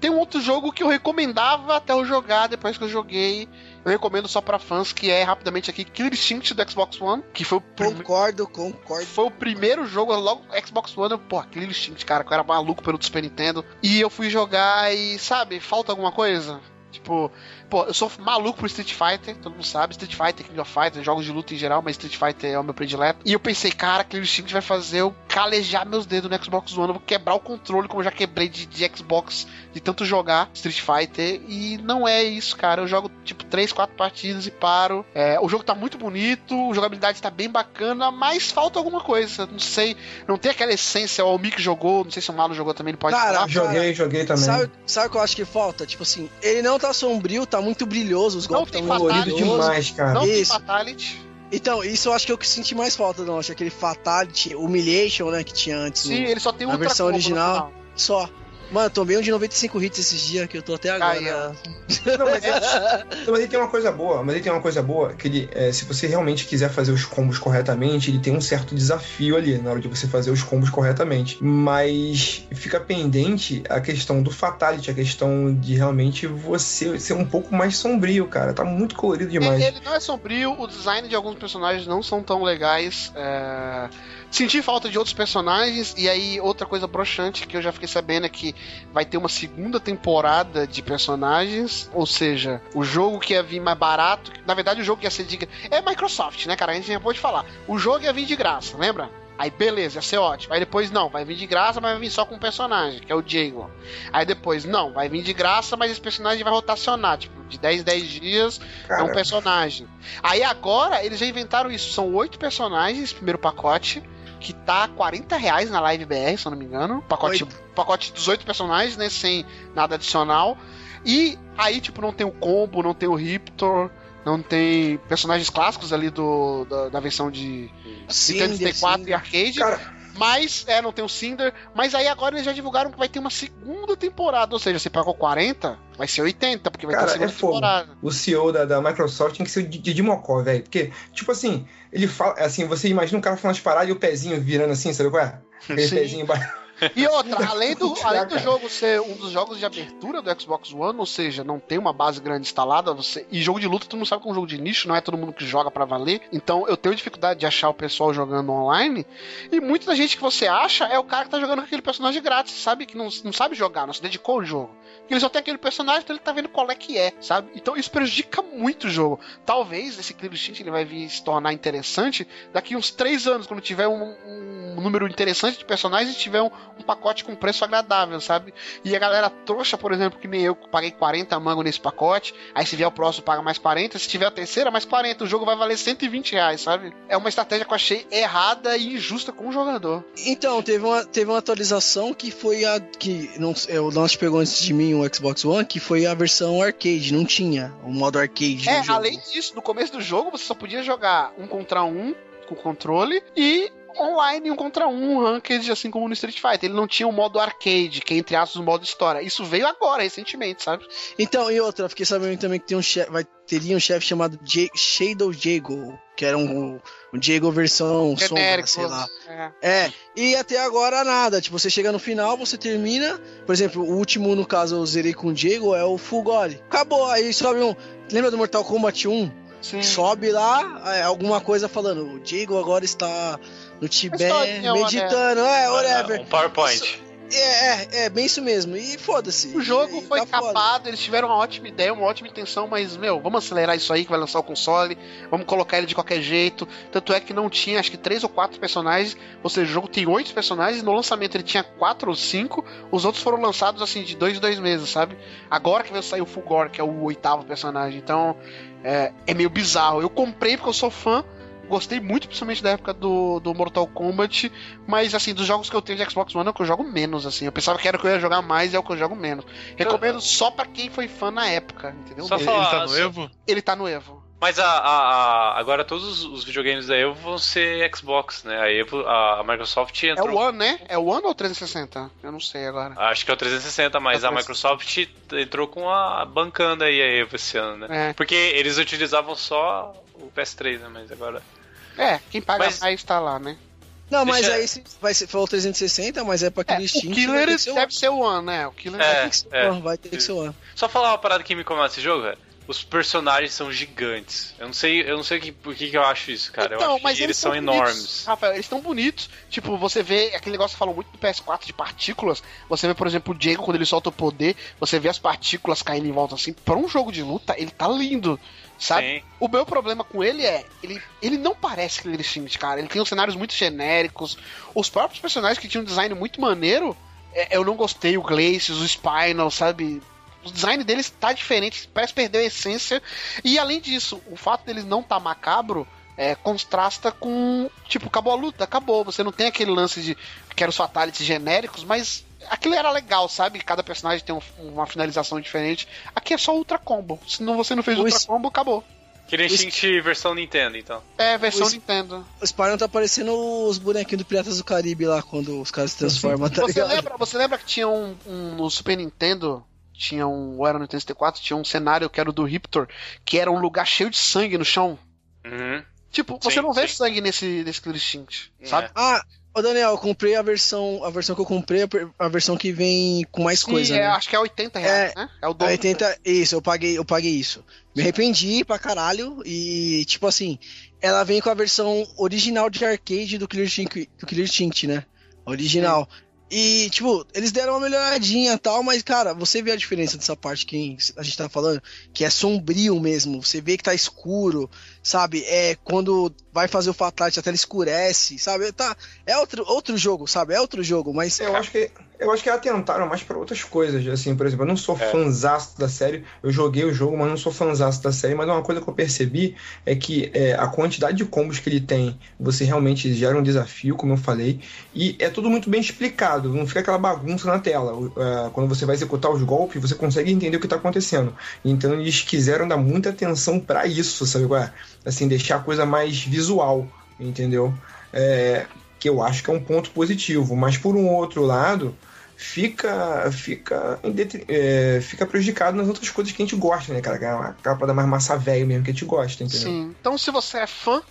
tem um outro jogo que eu recomendava até eu jogar, depois que eu joguei. Eu recomendo só pra fãs, que é, rapidamente aqui, Killer Instinct do Xbox One, que foi o, Concordo, concordo. foi o primeiro jogo, logo Xbox One, eu, pô, Killer Instinct, cara, que eu era maluco pelo Super Nintendo. E eu fui jogar e, sabe, falta alguma coisa? Tipo, pô, eu sou maluco por Street Fighter, todo mundo sabe, Street Fighter, King of Fighters, jogos de luta em geral, mas Street Fighter é o meu predileto. E eu pensei, cara, Killer Instinct vai fazer eu calejar meus dedos no Xbox One, eu vou quebrar o controle como eu já quebrei de, de Xbox de tanto jogar Street Fighter. E não é isso, cara. Eu jogo tipo 3, 4 partidas e paro. É, o jogo tá muito bonito, a jogabilidade tá bem bacana, mas falta alguma coisa. Não sei, não tem aquela essência. O Mick jogou, não sei se o Malo jogou também, ele pode Cara, falar. Joguei, joguei também. Sabe, sabe o que eu acho que falta? Tipo assim, ele não tá sombrio, tá muito brilhoso, os golpes tem estão muito fatality. Colorido brilhosos. demais, cara. Não tem Isso. Fatality. Então, isso eu acho que é o que eu senti mais falta, não. Acho aquele Fatality, Humiliation, né, que tinha antes. Sim, no- ele só tem a ultra versão original. Só. Mano, tomei um de 95 hits esses dias, que eu tô até agora. Ó. Não, mas, ele, não, mas ele tem uma coisa boa, mas ele tem uma coisa boa, que ele, é, se você realmente quiser fazer os combos corretamente, ele tem um certo desafio ali na hora de você fazer os combos corretamente. Mas fica pendente a questão do Fatality, a questão de realmente você ser um pouco mais sombrio, cara. Tá muito colorido demais. Ele não é sombrio, o design de alguns personagens não são tão legais. é, Senti falta de outros personagens, e aí outra coisa broxante que eu já fiquei sabendo é que vai ter uma segunda temporada de personagens, ou seja, o jogo que ia vir mais barato, na verdade o jogo que ia ser de é Microsoft, né, cara? A gente já pode falar. O jogo ia vir de graça, lembra? Aí beleza, ia ser ótimo. Aí depois não, vai vir de graça, mas vai vir só com um personagem, que é o Diego. Aí depois, não, vai vir de graça, mas esse personagem vai rotacionar, tipo, de 10 em 10 dias é um personagem. Aí agora eles já inventaram isso. São oito personagens, primeiro pacote. Que tá 40 reais na Live BR, se eu não me engano. Pacote, pacote dos oito personagens, né? Sem nada adicional. E aí, tipo, não tem o combo, não tem o Riptor, não tem personagens clássicos ali do, da, da versão de Nintendo Cinder, 64 e arcade. cara, Mas, é, não tem o Cinder. Mas aí agora eles já divulgaram que vai ter uma segunda temporada. Ou seja, você pagou 40, vai ser 80, porque vai Cara, ter a é segunda fogo. temporada. o CEO da, da Microsoft tem que ser o Didi Mocó, velho. Porque, tipo assim, ele fala, assim, você imagina um cara falando as paradas e o pezinho virando assim, sabe qual é? Aquele Sim. pezinho E outra, além do, além do jogo ser um dos jogos de abertura do Xbox One, ou seja, não tem uma base grande instalada, você e jogo de luta todo mundo sabe que é um jogo de nicho, não é todo mundo que joga pra valer. Então eu tenho dificuldade de achar o pessoal jogando online. E muita da gente que você acha é o cara que tá jogando com aquele personagem grátis, sabe? Que não, não sabe jogar, não se dedicou ao jogo. Ele só tem aquele personagem, então ele tá vendo qual é que é, sabe? Então isso prejudica muito o jogo. Talvez esse Clear Instinct ele vai vir se tornar interessante daqui uns três anos, quando tiver um, um número interessante de personagens e tiver um, um pacote com preço agradável, sabe? E a galera trouxa, por exemplo, que nem eu, que paguei 40 mango nesse pacote, aí se vier o próximo paga mais 40, se tiver a terceira, mais 40, o jogo vai valer 120 reais, sabe? É uma estratégia que eu achei errada e injusta com o jogador. Então, teve uma, teve uma atualização que foi a. que não, é, o Lance pegou antes de mim o Xbox One, que foi a versão arcade, não tinha o modo arcade. É, além disso, no começo do jogo você só podia jogar um contra um com controle e online um contra um, ranked, assim como no Street Fighter. Ele não tinha o modo arcade, que é entre aspas o modo história. Isso veio agora, recentemente, sabe? Então, e outra, fiquei sabendo também que tem um chefe, vai, teria um chefe chamado J- Shadow Jago, que era um, um Jago versão sombra, sei lá. É. É, e até agora nada. Tipo, você chega no final, você termina. Por exemplo, o último, no caso, eu zerei com o Diego, é o Full God. Acabou, aí sobe um. Lembra do Mortal Kombat 1? Sim. Sobe lá, é, alguma coisa falando. O Diego agora está no Tibete meditando. É, whatever. Um PowerPoint. É, é, é, bem isso mesmo. E foda-se. O jogo E foi tá foda. capado, eles tiveram uma ótima ideia, uma ótima intenção, mas, meu, vamos acelerar isso aí que vai lançar o console, vamos colocar ele de qualquer jeito. Tanto é que não tinha, acho que três ou quatro personagens, ou seja, o jogo tem oito personagens, no lançamento ele tinha quatro ou cinco, os outros foram lançados assim de dois em dois meses, sabe? Agora que vai sair o Fulgor, que é o oitavo personagem, então é, é meio bizarro. Eu comprei porque eu sou fã Gostei muito, principalmente da época do, do Mortal Kombat. Mas, assim, dos jogos que eu tenho de Xbox One é o que eu jogo menos, assim. Eu pensava que era o que eu ia jogar mais, é o que eu jogo menos. Recomendo só pra quem foi fã na época, entendeu? Só Ele, falar- ele tá no Evo? Ele tá no Evo. Mas a, a- a- agora todos os- os videogames da Evo vão ser Xbox, né? A Evo, a, a Microsoft É entrou. o One, né? É o One ou o 360? Eu não sei agora. Acho que é o 360, mas É o a Microsoft entrou com a bancando aí a Evo esse ano, né? É. Porque eles utilizavam só o PS3, né? Mas agora. É, quem paga Mas- mais tá lá, né? Não, mas Deixa- aí se vai ser, falou 360, mas é pra É, aquele o Steam. Killer ser o deve ser o One, né? O Killer É. Vai ter que ser o é. One, vai ter que ser o One. Só falar uma parada que me incomoda nesse jogo, velho. Os personagens são gigantes. Eu não sei, eu não sei que, por que, que eu acho isso, cara. eu acho que eles são tão bonitos, enormes. Rafael, eles estão bonitos. Tipo, você vê aquele negócio que falam muito do PS4 de partículas. Você vê, por exemplo, o Diego quando ele solta o poder. Você vê as partículas caindo em volta assim. Pra um jogo de luta, ele tá lindo. Sabe? Sim. O meu problema com ele é, ele, ele não parece Killer Instinct, cara. Ele tem uns cenários muito genéricos. Os próprios personagens que tinham um design muito maneiro, é, eu não gostei. O Glacius, o Spinal, sabe? O design deles tá diferente, parece perder a essência. E além disso, o fato deles não tá macabro é, contrasta com. Tipo, acabou a luta, acabou. Você não tem aquele lance de quero os fatalities genéricos, mas aquilo era legal, sabe? Cada personagem tem um- uma finalização diferente. Aqui é só Ultra Combo. Se não, você não fez O Ultra es- Combo, acabou. Killer Instinct versão Nintendo, então. É, versão Os- Nintendo. O Spyro tá parecendo os bonequinhos do Piratas do Caribe lá, quando os caras se transformam, tá Você ligado? lembra, você lembra que tinha um, um- no Super Nintendo, tinha um, ou era no Nintendo 64, tinha um cenário que era o do Riptor, que era um lugar cheio de sangue no chão. Uhum. Tipo, você Sim, não vê sim. sangue nesse, nesse Killer Instinct, sabe? É. Ah, ô Daniel, eu comprei a versão. A versão que eu comprei, a versão que vem com mais Sim, coisa, é, né? acho que é 80 reais, né? É o dobro. 80, isso, eu paguei, eu paguei isso. Me arrependi pra caralho e, tipo assim, ela vem com a versão original de arcade do Killer Instinct, do Killer Instinct né? Original. E, tipo, eles deram uma melhoradinha e tal, mas, cara, você vê a diferença dessa parte que a gente tá falando, que é sombrio mesmo. Você vê que tá escuro, sabe? É quando vai fazer o Fatality, até ele escurece, sabe? Tá, é outro, outro jogo, sabe? É outro jogo, mas. Eu acho que eu acho que atentaram mais pra outras coisas, assim, por exemplo, eu não sou É. fanzaço da série, eu joguei o jogo, mas não sou fanzaço da série, mas uma coisa que eu percebi é que é, a quantidade de combos que ele tem, você realmente gera um desafio, como eu falei, e é tudo muito bem explicado, não fica aquela bagunça na tela. É, quando você vai executar os golpes, você consegue entender o que tá acontecendo. Então eles quiseram dar muita atenção pra isso, sabe qual é? Assim, deixar a coisa mais visual, entendeu? É, que eu acho que é um ponto positivo, mas por um outro lado, fica fica é, fica prejudicado nas outras coisas que a gente gosta, né, cara? Uma capa da mais massa velho mesmo que a gente gosta, entendeu? Sim. Então, se você é fã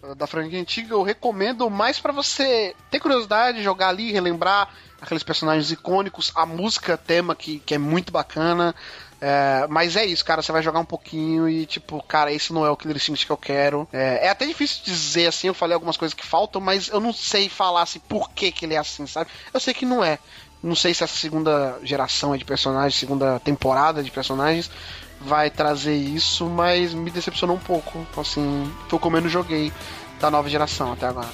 uh, da franquia antiga, eu recomendo mais pra você ter curiosidade, jogar ali, relembrar aqueles personagens icônicos, a música tema que, que é muito bacana. É, mas é isso, cara. Você vai jogar um pouquinho e, tipo, cara, esse não é o Killer Instinct que eu quero. É, é até difícil dizer assim. Eu falei algumas coisas que faltam, mas eu não sei falar assim por que, que ele é assim, sabe? Eu sei que não é. Não sei se essa segunda geração de personagens, segunda temporada de personagens, vai trazer isso, mas me decepcionou um pouco. Assim, foi o eu menos joguei da nova geração até agora.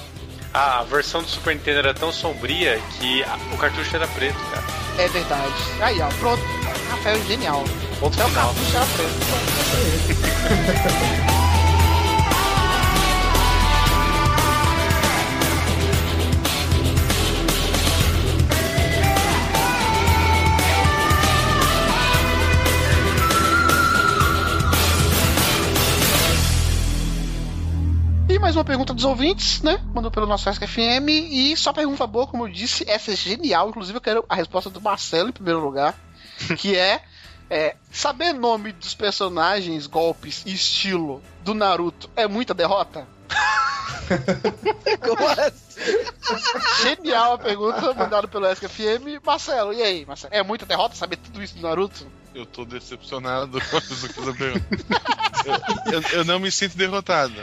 A versão do Super Nintendo era tão sombria que o cartucho era preto, cara. É verdade. Aí, ó, pronto. Rafael é genial. Ponto Até o final. cartucho era preto. mais uma pergunta dos ouvintes, né? Mandou pelo nosso FM. E só pergunta boa, como eu disse, essa é genial. Inclusive, eu quero a resposta do Marcelo em primeiro lugar. Que é, é saber nome dos personagens, golpes e estilo do Naruto é muita derrota? Como assim? Genial a pergunta mandada pelo FM. Marcelo, e aí, Marcelo? É muita derrota saber tudo isso do Naruto? Eu tô decepcionado com essa pergunta. Eu, eu- eu não me sinto derrotado.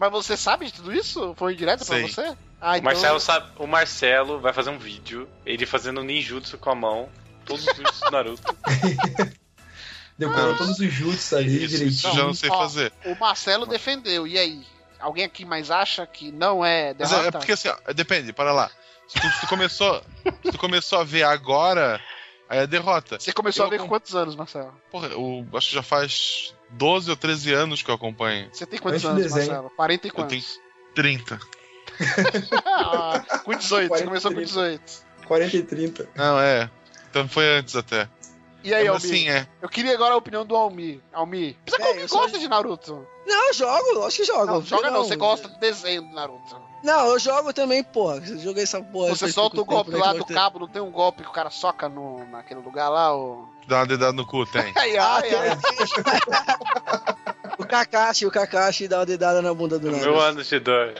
Mas você sabe de tudo isso? Foi direto pra Sei. você? Ah, O Marcelo sabe, o Marcelo vai fazer um vídeo, ele fazendo ninjutsu com a mão, todos os ninjutsu do Naruto. Decorou Não, todos os jutsus ali Isso, direitinho. isso já não sei Ó, fazer. O Marcelo defendeu, e aí? Alguém aqui mais acha que não é Mas derrota? é, é porque assim, ó, depende, para lá. Se tu, se tu começou, se tu começou a ver agora, aí é derrota. Você começou Eu a ver com- quantos anos, Marcelo? Porra, eu acho que já faz 12 ou 13 anos que eu acompanho. Você tem quantos Antes anos, desenho. Marcelo? 40 e Eu quantos? tenho 30. Ah, com 18, você 40 começou com 30. 18. 40 e 30. Não, é. Então foi antes até. E aí, Mas Almi? assim, é. Eu queria agora a opinião do Almi. Almi, você É, eu gosta de Naruto? Não, eu jogo, lógico que jogo. Não, joga não, Não, você gosta do desenho do Naruto. Não, eu jogo também, porra. Eu joguei essa porra. Você solta o golpe lá do eu- cabo, não tem um golpe que o cara soca no, naquele lugar lá? O... Dá uma dedada no cu, tem. Ai, Ah, ai, ai. O Kakashi, o Kakashi dá uma dedada na bunda do Meu Naruto. ano de dor.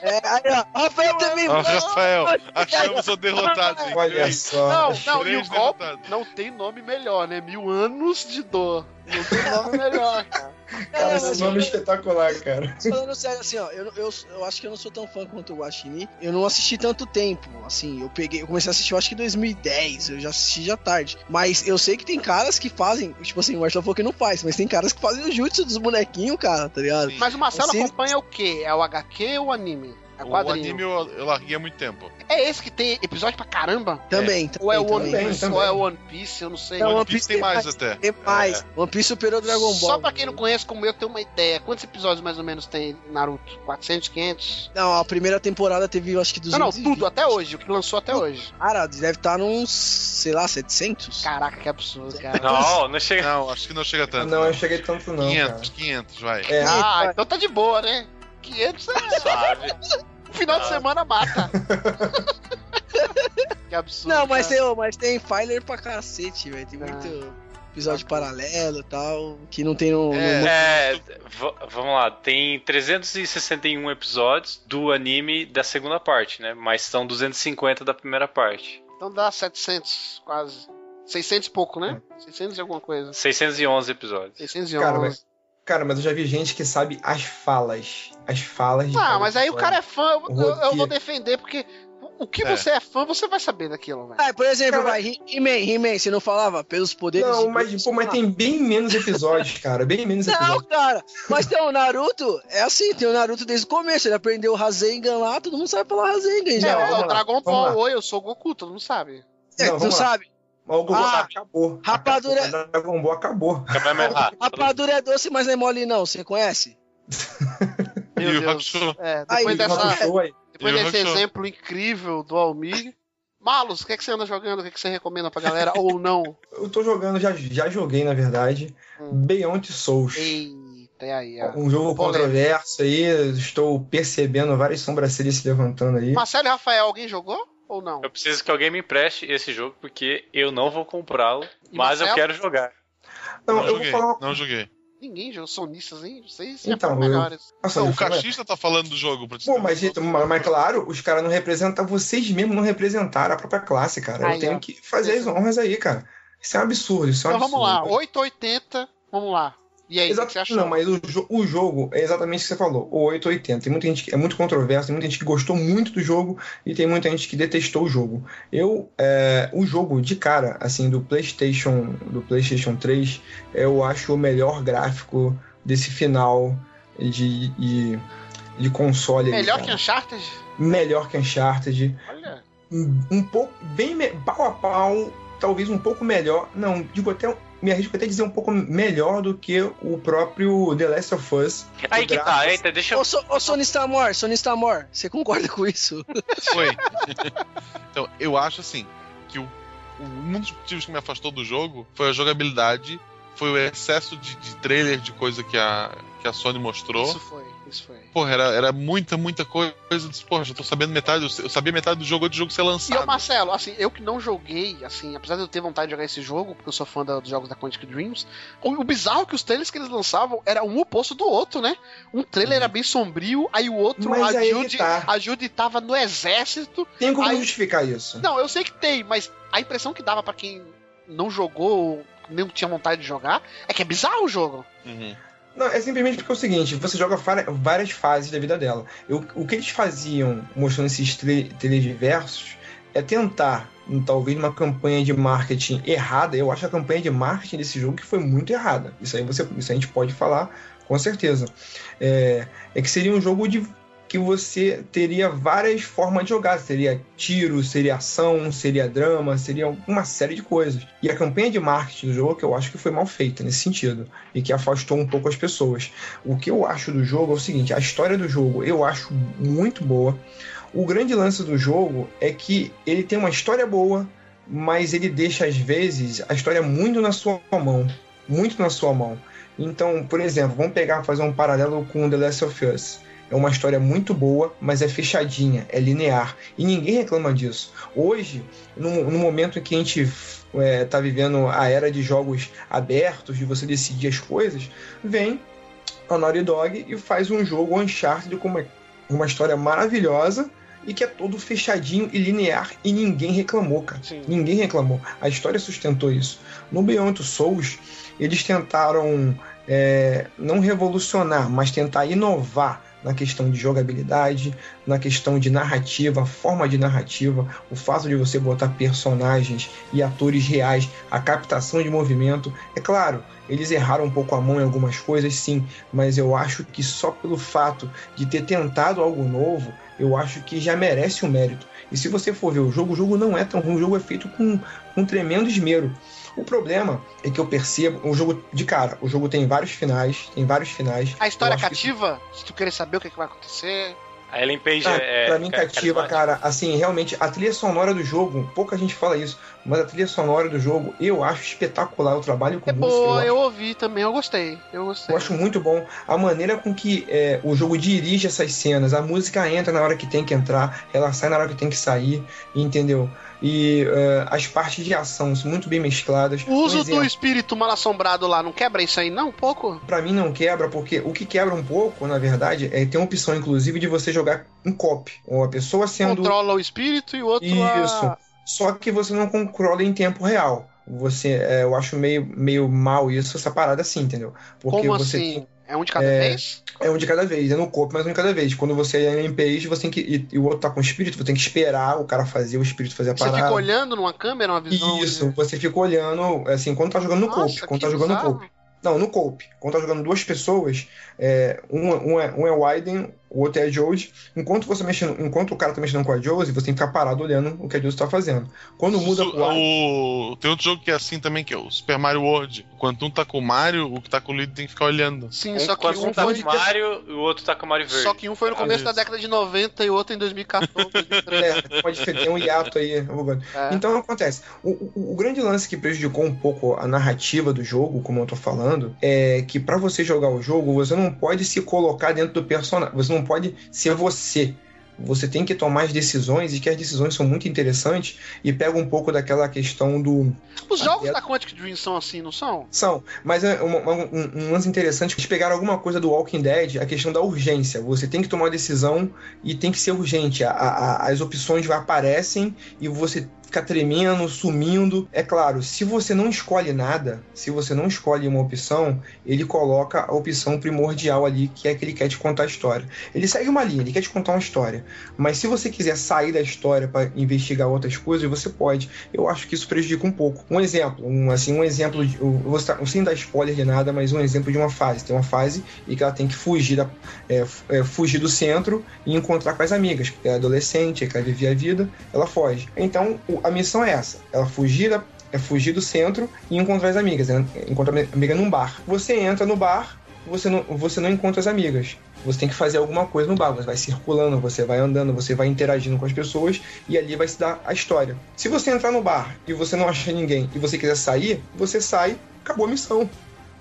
É, aí, ó, Rafael também. Ó, Rafael, achamos o derrotado. hein? Olha só. Não, não, e o golpe não tem nome melhor, né? Mil anos de dor. Não tem nome melhor, cara. Cara, Não, esse nome é espetacular, cara. Falando sério, assim, ó, eu, eu, eu acho que eu não sou tão fã quanto o Guaxinim. Eu não assisti tanto tempo, assim, eu peguei, eu comecei a assistir, eu acho que em 2010, eu já assisti já tarde. Mas eu sei que tem caras que fazem, tipo assim, o Marcelo falou que não faz, mas tem caras que fazem o jutsu dos bonequinhos, cara, tá ligado? Mas o Marcelo acompanha o quê? É o HQ ou o anime? É O anime eu, eu larguei há muito tempo. É esse que tem episódio pra caramba? Também, também. Ou é o também. One Piece? também. Ou é o One Piece? Eu não sei. Não, One One Piece Piece tem tem mais mais. até. Tem mais. One Piece superou o Dragon Ball. Só pra quem não conhece, como eu, ter uma ideia. Quantos episódios mais ou menos tem Naruto? 400, 500? Não, a primeira temporada teve, eu acho que 200. Não, não, tudo, até hoje. O que lançou até hoje. Cara, deve estar nos, sei lá, 700? Caraca, que absurdo, cara. Não, não chega. Não, acho que não chega tanto. Não, eu cheguei tanto não, 500, cara. 500, vai. É, Ah, então tá de boa, né? 500 é... Suave. Final de semana mata. que absurdo. Não, mas tem, mas tem filer pra cacete, velho. Tem Ah. muito episódio paralelo e tal, que não tem no... É. no- É, vamos lá, tem 361 episódios do anime da segunda parte, né? Mas são 250 da primeira parte. Então dá 700, quase. 600 e pouco, né? 600 e alguma coisa. 611 episódios. 611. cara, mas, cara, mas eu já vi gente que sabe as falas. As falas de Ah, mas aí o cara é fã, eu, eu- vou defender, porque o- que É. você é fã, você vai saber daquilo, velho. Ah, por exemplo, Cara- vai, He- He-Man, He-Man, você não falava? Pelos poderes Não, de mas, pô, mas tem bem menos episódios, cara. Bem menos Não, episódios. cara, mas tem o Naruto, é assim, tem o Naruto desde o começo, ele aprendeu o Rasengan lá, todo mundo sabe falar Rasengan É, já. vamos o Dragon Ball, oi, eu sou o Goku, todo mundo sabe. É, Não, não, lá. sabe? Mas o Goku Ah, acabou. rapadura- Acabou. Dragon Ball acabou. Rapadura é doce, mas não é mole não, você conhece? Meu Deus. É, Aí, depois Ih, dessa, aí. depois desse exemplo incrível do Almir. Malus, o que, é que você anda jogando? O que, é que você recomenda pra galera? Ou não? Eu tô jogando, já, já joguei, na verdade, Hum. Beyond Souls. Eita, e aí, ó. Um jogo Polêmico. controverso aí, estou percebendo várias sobrancelhas se levantando aí. Marcelo e Rafael, alguém jogou? Ou não? Eu preciso que alguém me empreste esse jogo porque eu não vou comprá-lo, mas eu quero jogar. Não, Não eu vou joguei, falar uma não joguei. Ninguém jogou sonistas, hein? Vocês Então, eu- melhores. Nossa, Não, o cachista tá falando do jogo. Pra te Pô, mas, noção. mas, mas claro, os caras não representam, vocês mesmos não representaram a própria classe, cara. Aí, eu tenho ó. que fazer as honras aí, cara. Isso é um absurdo, isso é um Então vamos lá, absurdo. 880, vamos lá. E aí, o que Exato, você achou? não, mas o, o jogo é exatamente o que você falou, o 880. Tem muita gente que é muito controverso, tem muita gente que gostou muito do jogo e tem muita gente que detestou o jogo. Eu, é, o jogo de cara, assim, do PlayStation, do PlayStation 3, eu acho o melhor gráfico desse final de, de, de console. Melhor cara. que Uncharted? Melhor que Uncharted. Olha. Um, um pouco, bem pau a pau, talvez um pouco melhor. Não, digo até. Me arrisco até a dizer um pouco melhor do que o próprio The Last of Us. Aí O que tá, eita, deixa eu. Ô, so, ô Sony Stamor, Sony Stamor, você concorda com isso? Foi. então, eu acho assim que o, o- um dos motivos que me afastou do jogo foi a jogabilidade, foi o excesso de, de trailer de coisa que a, que a Sony mostrou. Isso foi, isso foi. Porra, era, era muita, muita coisa. Porra, já tô sabendo metade. Eu sabia metade do jogo antes do jogo ser E lançado. o Marcelo, assim, eu que não joguei, assim, apesar de eu ter vontade de jogar esse jogo, porque eu sou fã da- dos jogos da Quantic Dreams, o, o bizarro é que os trailers que eles lançavam era um oposto do outro, né? Um trailer era bem sombrio, aí o outro, Mas a Judy, tá. a Judy tava no exército. Tem como Aí- justificar isso? Não, eu sei que tem, mas a impressão que dava pra quem não jogou, ou nem tinha vontade de jogar, é que é bizarro o jogo. Uhum. Não, é simplesmente porque é o seguinte: você joga várias fases da vida dela. Eu- o que eles faziam mostrando esses tra- trailers diversos é tentar, em, talvez, uma campanha de marketing errada. Eu acho a campanha de marketing desse jogo que foi muito errada. Isso aí, você, isso a gente pode falar com certeza. É, é que seria um jogo de. Que você teria várias formas de jogar. Seria tiro, seria ação, seria drama, seria uma série de coisas. E a campanha de marketing do jogo, que eu acho que foi mal feita nesse sentido, e que afastou um pouco as pessoas. O que eu acho do jogo é o seguinte: a história do jogo eu acho muito boa. O grande lance do jogo é que ele tem uma história boa, mas ele deixa às vezes a história muito na sua mão, muito na sua mão. Então, por exemplo, vamos pegar fazer um paralelo com The Last of Us. É uma história muito boa, mas é fechadinha, é linear. E ninguém reclama disso. Hoje, no, no momento em que a gente está é, vivendo a era de jogos abertos, de você decidir as coisas, vem a Naughty Dog e faz um jogo Uncharted com uma, uma história maravilhosa e que é todo fechadinho e linear e ninguém reclamou, cara. Sim. Ninguém reclamou. A história sustentou isso. No Beyond Souls, eles tentaram é, não revolucionar, mas tentar inovar na questão de jogabilidade, na questão de narrativa, forma de narrativa, o fato de você botar personagens e atores reais, a captação de movimento. É claro, eles erraram um pouco a mão em algumas coisas, sim, mas eu acho que só pelo fato de ter tentado algo novo, eu acho que já merece o um mérito. E se você for ver o jogo, o jogo não é tão ruim, o jogo é feito com, com tremendo esmero. O problema é que eu percebo o jogo de cara. O jogo tem vários finais, tem vários finais. A história Eu acho que- cativa, se tu querer saber o que, que vai acontecer. A Ellen Page Ah, é. pra mim é cativa, cara. Assim, realmente, a trilha sonora do jogo, pouca gente fala isso, mas a trilha sonora do jogo eu acho espetacular. O trabalho com É música. eu boa, acho eu ouvi também, eu gostei. Eu gostei. Eu acho muito bom a maneira com que é, o jogo dirige essas cenas. A música entra na hora que tem que entrar, ela sai na hora que tem que sair, entendeu? E é, as partes de ação são muito bem mescladas. O uso Um exemplo, do espírito mal assombrado lá não quebra isso aí, não? Um pouco? Pra mim não quebra, porque o que quebra um pouco, na verdade, é ter uma opção, inclusive, de você jogar em cop. Ou a pessoa sendo. Controla o espírito e o outro. Isso. A... Só que você não controla em tempo real. Você, é, eu acho meio, meio mal isso, essa parada assim, entendeu? Porque Como você assim? É um de cada É, vez? É um de cada vez, é no corpo, mas um de cada vez. Quando você é em page, você tem que. E, e o outro tá com o espírito, você tem que esperar o cara fazer, o espírito fazer a Você parada. fica olhando numa câmera, uma visão. Isso, de- você fica olhando, assim, quando tá jogando no Nossa, cope. Quando tá jogando no cope. Não, no cope. Quando tá jogando duas pessoas, é, um, um, é, um é o Aiden, o outro é a Josie. Enquanto você mexendo, enquanto o cara tá mexendo com a Josie, você tem que ficar parado olhando o que a Josie tá fazendo. Quando muda Su- o... Tem outro jogo que é assim também, que é o Super Mario World. Enquanto um tá com o Mario, o que tá com o Luigi tem que ficar olhando. Sim, Um, só que quando um um tá foi. com o Mario e o outro tá com o Mario Verde. Só que um foi no começo da Isso. década de 90 e o outro em 2014, 2013. É, diferença, tem um hiato aí. É. Então acontece. O, o- o grande lance que prejudicou um pouco a narrativa do jogo, como eu tô falando, é que pra você jogar o jogo, você não pode se colocar dentro do personagem. Você não pode ser você. Você tem que tomar as decisões, e que as decisões são muito interessantes, e pega um pouco daquela questão do. Os jogos Até- da Quantic Dream são assim, não são? São, mas é uma- um, um lance interessante. Eles pegaram alguma coisa do Walking Dead, a questão da urgência. Você tem que tomar uma decisão e tem que ser urgente. A- a- as opções aparecem e você fica tremendo, sumindo. É claro, se você não escolhe nada, se você não escolhe uma opção, ele coloca a opção primordial ali, que é que ele quer te contar a história. Ele segue uma linha, ele quer te contar uma história. Mas se você quiser sair da história para investigar outras coisas, você pode. Eu acho que isso prejudica um pouco. Um exemplo, um, assim, um exemplo, eu sem dar spoiler de nada, mas um exemplo de uma fase. Tem uma fase em que ela tem que fugir, da, é, é, fugir do centro e encontrar com as amigas, porque é adolescente, quer viver a vida, ela foge. Então o- a missão é essa: ela fugir da, é fugir do centro e encontrar as amigas. né? Encontrar a amiga num bar. Você entra no bar, você não, você não encontra as amigas. Você tem que fazer alguma coisa no bar. Você vai circulando, você vai andando, você vai interagindo com as pessoas e ali vai se dar a história. Se você entrar no bar e você não achar ninguém e você quiser sair, você sai, acabou a missão.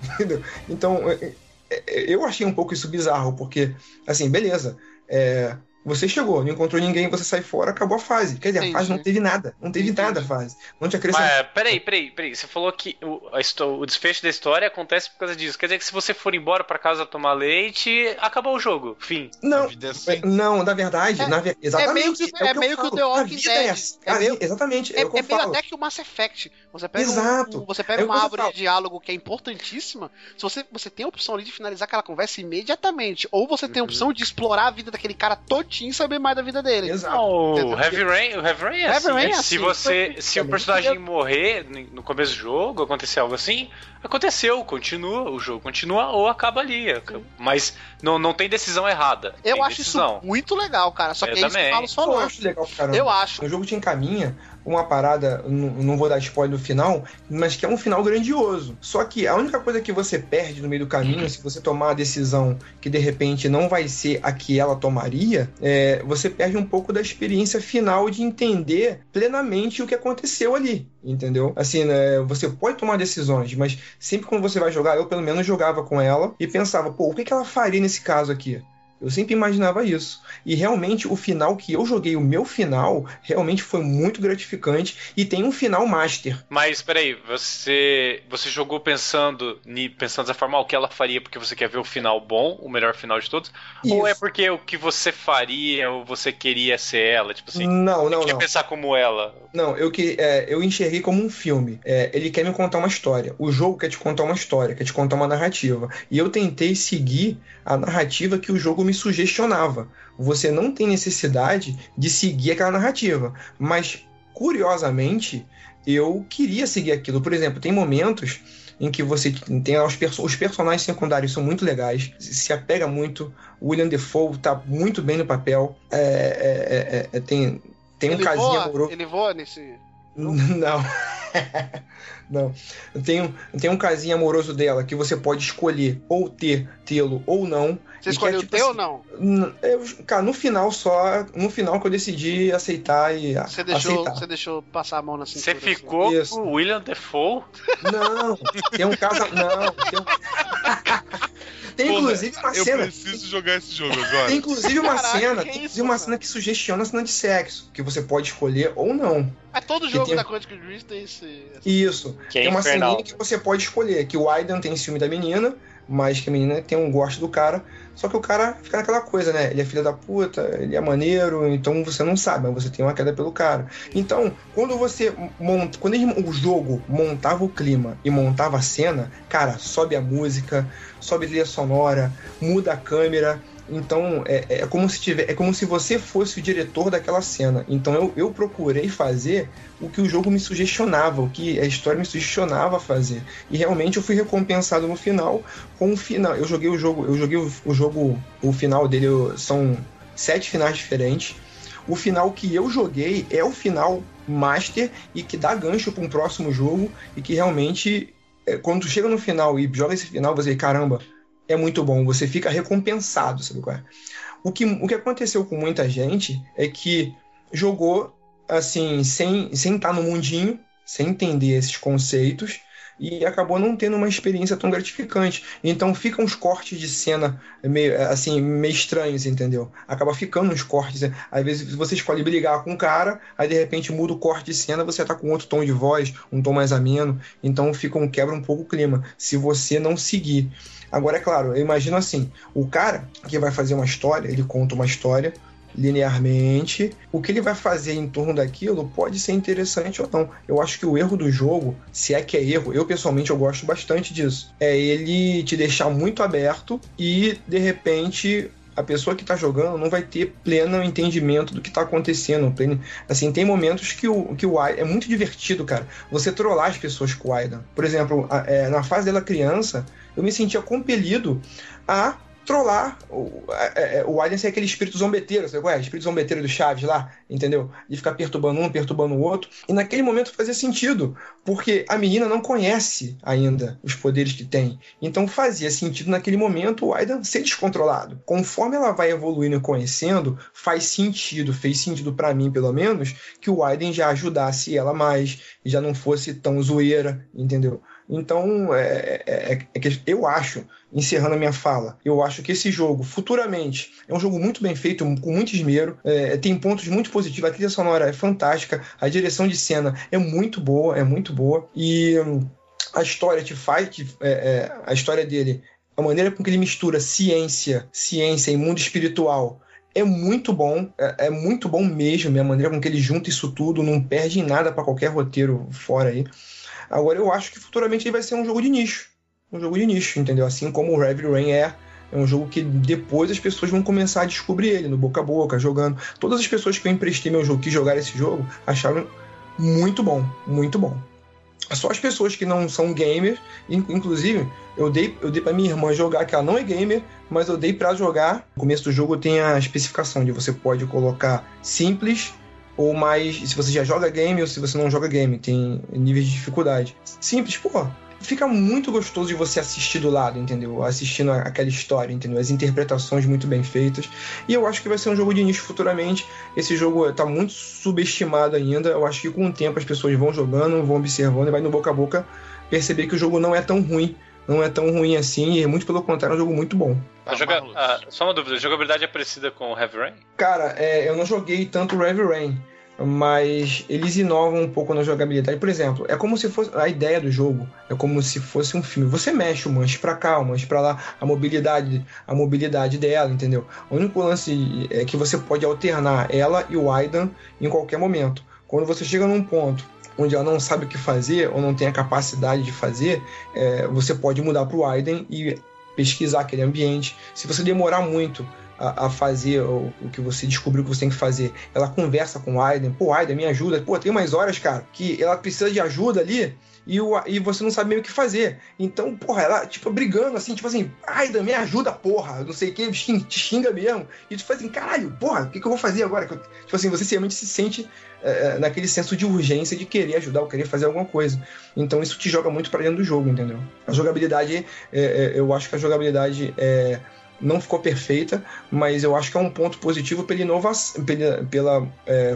Entendeu? Então, é- é- eu achei um pouco isso bizarro, porque, assim, beleza. é, você chegou, não encontrou ninguém, você sai fora, acabou a fase. Quer dizer, Entendi. a fase não teve nada. Não teve Entendi. nada a fase. Não te acrescentou. Mas, peraí, peraí, peraí. Você falou que o, a o desfecho da história acontece por causa disso. Quer dizer que se você for embora pra casa tomar leite, acabou o jogo. Fim. Não, vida é assim. não, na verdade, É- na exatamente. meio que- o é meio que o falo. The Walking é Dead. assim. É A meio- vi- Exatamente, é, É, o é meio falo. até que o Mass Effect. Você pega, um- Exato. um- você pega É o uma árvore de diálogo que é importantíssima. Se você, você tem a opção ali de finalizar aquela conversa imediatamente. Ou você tem a opção de explorar a vida daquele cara Tim e saber mais da vida dele. Exato. Não, o? Heavy Rain, o Heavy Rain é Heavy assim. Rain é né? assim, se você, se o personagem morrer no começo do jogo, acontecer algo assim, aconteceu, continua, o jogo continua ou acaba ali. Mas não, não tem decisão errada. Eu tem acho decisão. isso muito legal, cara. Só Eu que é isso que também. o Carlos Eu falou. acho legal caramba. Eu acho. O jogo te encaminha uma parada, não vou dar spoiler do final, mas que é um final grandioso. Só que a única coisa que você perde no meio do caminho, se você tomar a decisão que de repente não vai ser a que ela tomaria, é, você perde um pouco da experiência final de entender plenamente o que aconteceu ali. Entendeu? Assim, né, você pode tomar decisões, mas sempre quando você vai jogar, eu pelo menos jogava com ela e pensava, pô, o que que ela faria nesse caso aqui? Eu sempre imaginava isso. E realmente o final que eu joguei, o meu final, realmente foi muito gratificante e tem um final master. Mas peraí, você você jogou pensando pensando dessa forma, o que ela faria porque você quer ver o final bom, o melhor final de todos? Ou é Isso. porque o que você faria ou você queria ser ela? Tipo assim, Não, não, não. pensar como ela? Não, eu, que, é, eu enxerguei como um filme. É, ele quer me contar uma história. O jogo quer te contar uma história, quer te contar uma narrativa. E eu tentei seguir a narrativa que o jogo me sugestionava. Você não tem necessidade de seguir aquela narrativa. Mas, curiosamente, eu queria seguir aquilo. Por exemplo, tem momentos em que você tem os, perso- os personagens secundários são muito legais, se apega muito. O William Defoe tá muito bem no papel. É, é, é, é, tem, tem um casinho voa, amoroso. ele voa nesse. Não. Não. Tem, um- tem um casinho amoroso dela que você pode escolher ou ter, tê-lo ou não. Você E escolheu que é, o tipo teu ou assim, não? Eu- cara, no final só. No final que eu decidi aceitar e Você deixou, aceitar. você deixou passar a mão na cintura. Você ficou Isso. com o William Defoe? Não, tem um caso. Não, tem, um- Tem, Porra, inclusive uma eu cena. preciso jogar esse jogo agora. Tem inclusive uma Caraca, cena, que tem isso, inclusive uma mano? cena que sugestiona a cena de sexo, que você pode escolher ou não. Mas todo jogo tem- da Quantic Dream tem esse. Isso. Que é tem uma infernal. ceninha que você pode escolher, que o Aidan tem ciúme da menina, mas que a menina tem um gosto do cara. Só que o cara fica naquela coisa, né? Ele é filho da puta, ele é maneiro, então você não sabe, mas você tem uma queda pelo cara. Então, quando você monta. Quando ele- o jogo montava o clima e montava a cena, cara, sobe a música, sobe a trilha sonora, muda a câmera. Então é, é como se tiver, é como se você fosse o diretor daquela cena. Então eu, eu procurei fazer o que o jogo me sugestionava, o que a história me sugestionava fazer. E realmente eu fui recompensado no final com o final. Eu joguei o jogo, eu joguei o, o jogo, o final dele são sete finais diferentes. O final que eu joguei é o final master e que dá gancho para um próximo jogo e que realmente é, quando chega no final e joga esse final, você caramba, é muito bom, você fica recompensado, sabe qual é? O que, o que aconteceu com muita gente é que jogou assim, sem sem estar no mundinho, sem entender esses conceitos e acabou não tendo uma experiência tão gratificante. Então ficam uns cortes de cena meio assim, meio estranhos, entendeu? Acaba ficando uns cortes, às vezes você escolhe brigar com um cara, aí de repente muda o corte de cena, você tá com outro tom de voz, um tom mais ameno, então fica um quebra um pouco o clima, se você não seguir. Agora, é claro, eu imagino assim: o cara que vai fazer uma história, ele conta uma história linearmente. O que ele vai fazer em torno daquilo pode ser interessante ou não. Eu acho que o erro do jogo, se é que é erro, eu pessoalmente eu gosto bastante disso, é ele te deixar muito aberto e de repente a pessoa que está jogando não vai ter pleno entendimento do que está acontecendo. pleno- Assim, tem momentos que o que o Ai- é muito divertido, cara. Você trollar as pessoas com o Aidan. Por exemplo, a- é, na fase dela criança, eu me sentia compelido a trollar o, é, é, o Alien ser aquele espírito zombeteiro, sabe qual é? Espírito zombeteiro do Chaves lá, entendeu? De ficar perturbando um, perturbando o outro. E naquele momento fazia sentido, porque a menina não conhece ainda os poderes que tem. Então fazia sentido naquele momento o Aidan ser descontrolado. Conforme ela vai evoluindo e conhecendo, faz sentido, fez sentido pra mim pelo menos, que o Aiden já ajudasse ela mais, já não fosse tão zoeira, entendeu? Então, é, é- é que eu acho, encerrando a minha fala, eu acho que esse jogo, futuramente, é um jogo muito bem feito, com muito esmero, é, tem pontos muito positivos, a trilha sonora é fantástica, a direção de cena é muito boa, é muito boa, e hum, a história te faz, é, é, a história dele, a maneira com que ele mistura ciência, ciência e mundo espiritual, é muito bom, é, é muito bom mesmo, a maneira com que ele junta isso tudo, não perde em nada para qualquer roteiro fora aí. Agora eu acho que futuramente ele vai ser um jogo de nicho. Um jogo de nicho, entendeu? Assim como o Heavy Rain é É um jogo que depois as pessoas vão começar a descobrir ele no boca a boca, jogando. Todas as pessoas que eu emprestei meu jogo, que jogaram esse jogo, acharam muito bom, muito bom. Só as pessoas que não são gamers, inclusive, eu dei, eu dei pra minha irmã jogar, que ela não é gamer, mas eu dei para jogar. No começo do jogo tem a especificação de você pode colocar simples ou mais. Se você já joga game ou se você não joga game, tem níveis de dificuldade. Simples, pô, fica muito gostoso de você assistir do lado, entendeu? Assistindo aquela história, entendeu? As interpretações muito bem feitas. E eu acho que vai ser um jogo de nicho futuramente. Esse jogo está muito subestimado ainda. Eu acho que com o tempo as pessoas vão jogando, vão observando e vai no boca a boca perceber que o jogo não é tão ruim. Não é tão ruim assim, e muito pelo contrário, é um jogo muito bom. A joga... ah, só uma dúvida, a jogabilidade é parecida com Heavy Rain? Cara, é, eu não joguei tanto Heavy Rain mas eles inovam um pouco na jogabilidade. Por exemplo, é como se fosse a ideia do jogo, é como se fosse um filme. Você mexe o manche para cá, o manche para lá, a mobilidade, a mobilidade dela, entendeu? O único lance é que você pode alternar ela e o Aidan em qualquer momento. Quando você chega num ponto onde ela não sabe o que fazer ou não tem a capacidade de fazer, é, você pode mudar para o Aiden e pesquisar aquele ambiente. Se você demorar muito a, a fazer o, o, que você descobriu que você tem que fazer. Ela conversa com o Aiden, pô, Aiden, me ajuda. Pô, tem umas horas, cara, que ela precisa de ajuda ali e, o, e você não sabe meio o que fazer. Então, porra, ela, tipo, brigando assim, tipo assim, Aiden, me ajuda, porra, não sei o que, te xinga mesmo. E tu faz assim, caralho, porra, o que, que eu vou fazer agora? Tipo assim, você realmente se sente é, naquele senso de urgência de querer ajudar ou querer fazer alguma coisa. Então isso te joga muito para dentro do jogo, entendeu? A jogabilidade, é, é, eu acho que a jogabilidade é não ficou perfeita, mas eu acho que é um ponto positivo pela inovação, pela, pela, é,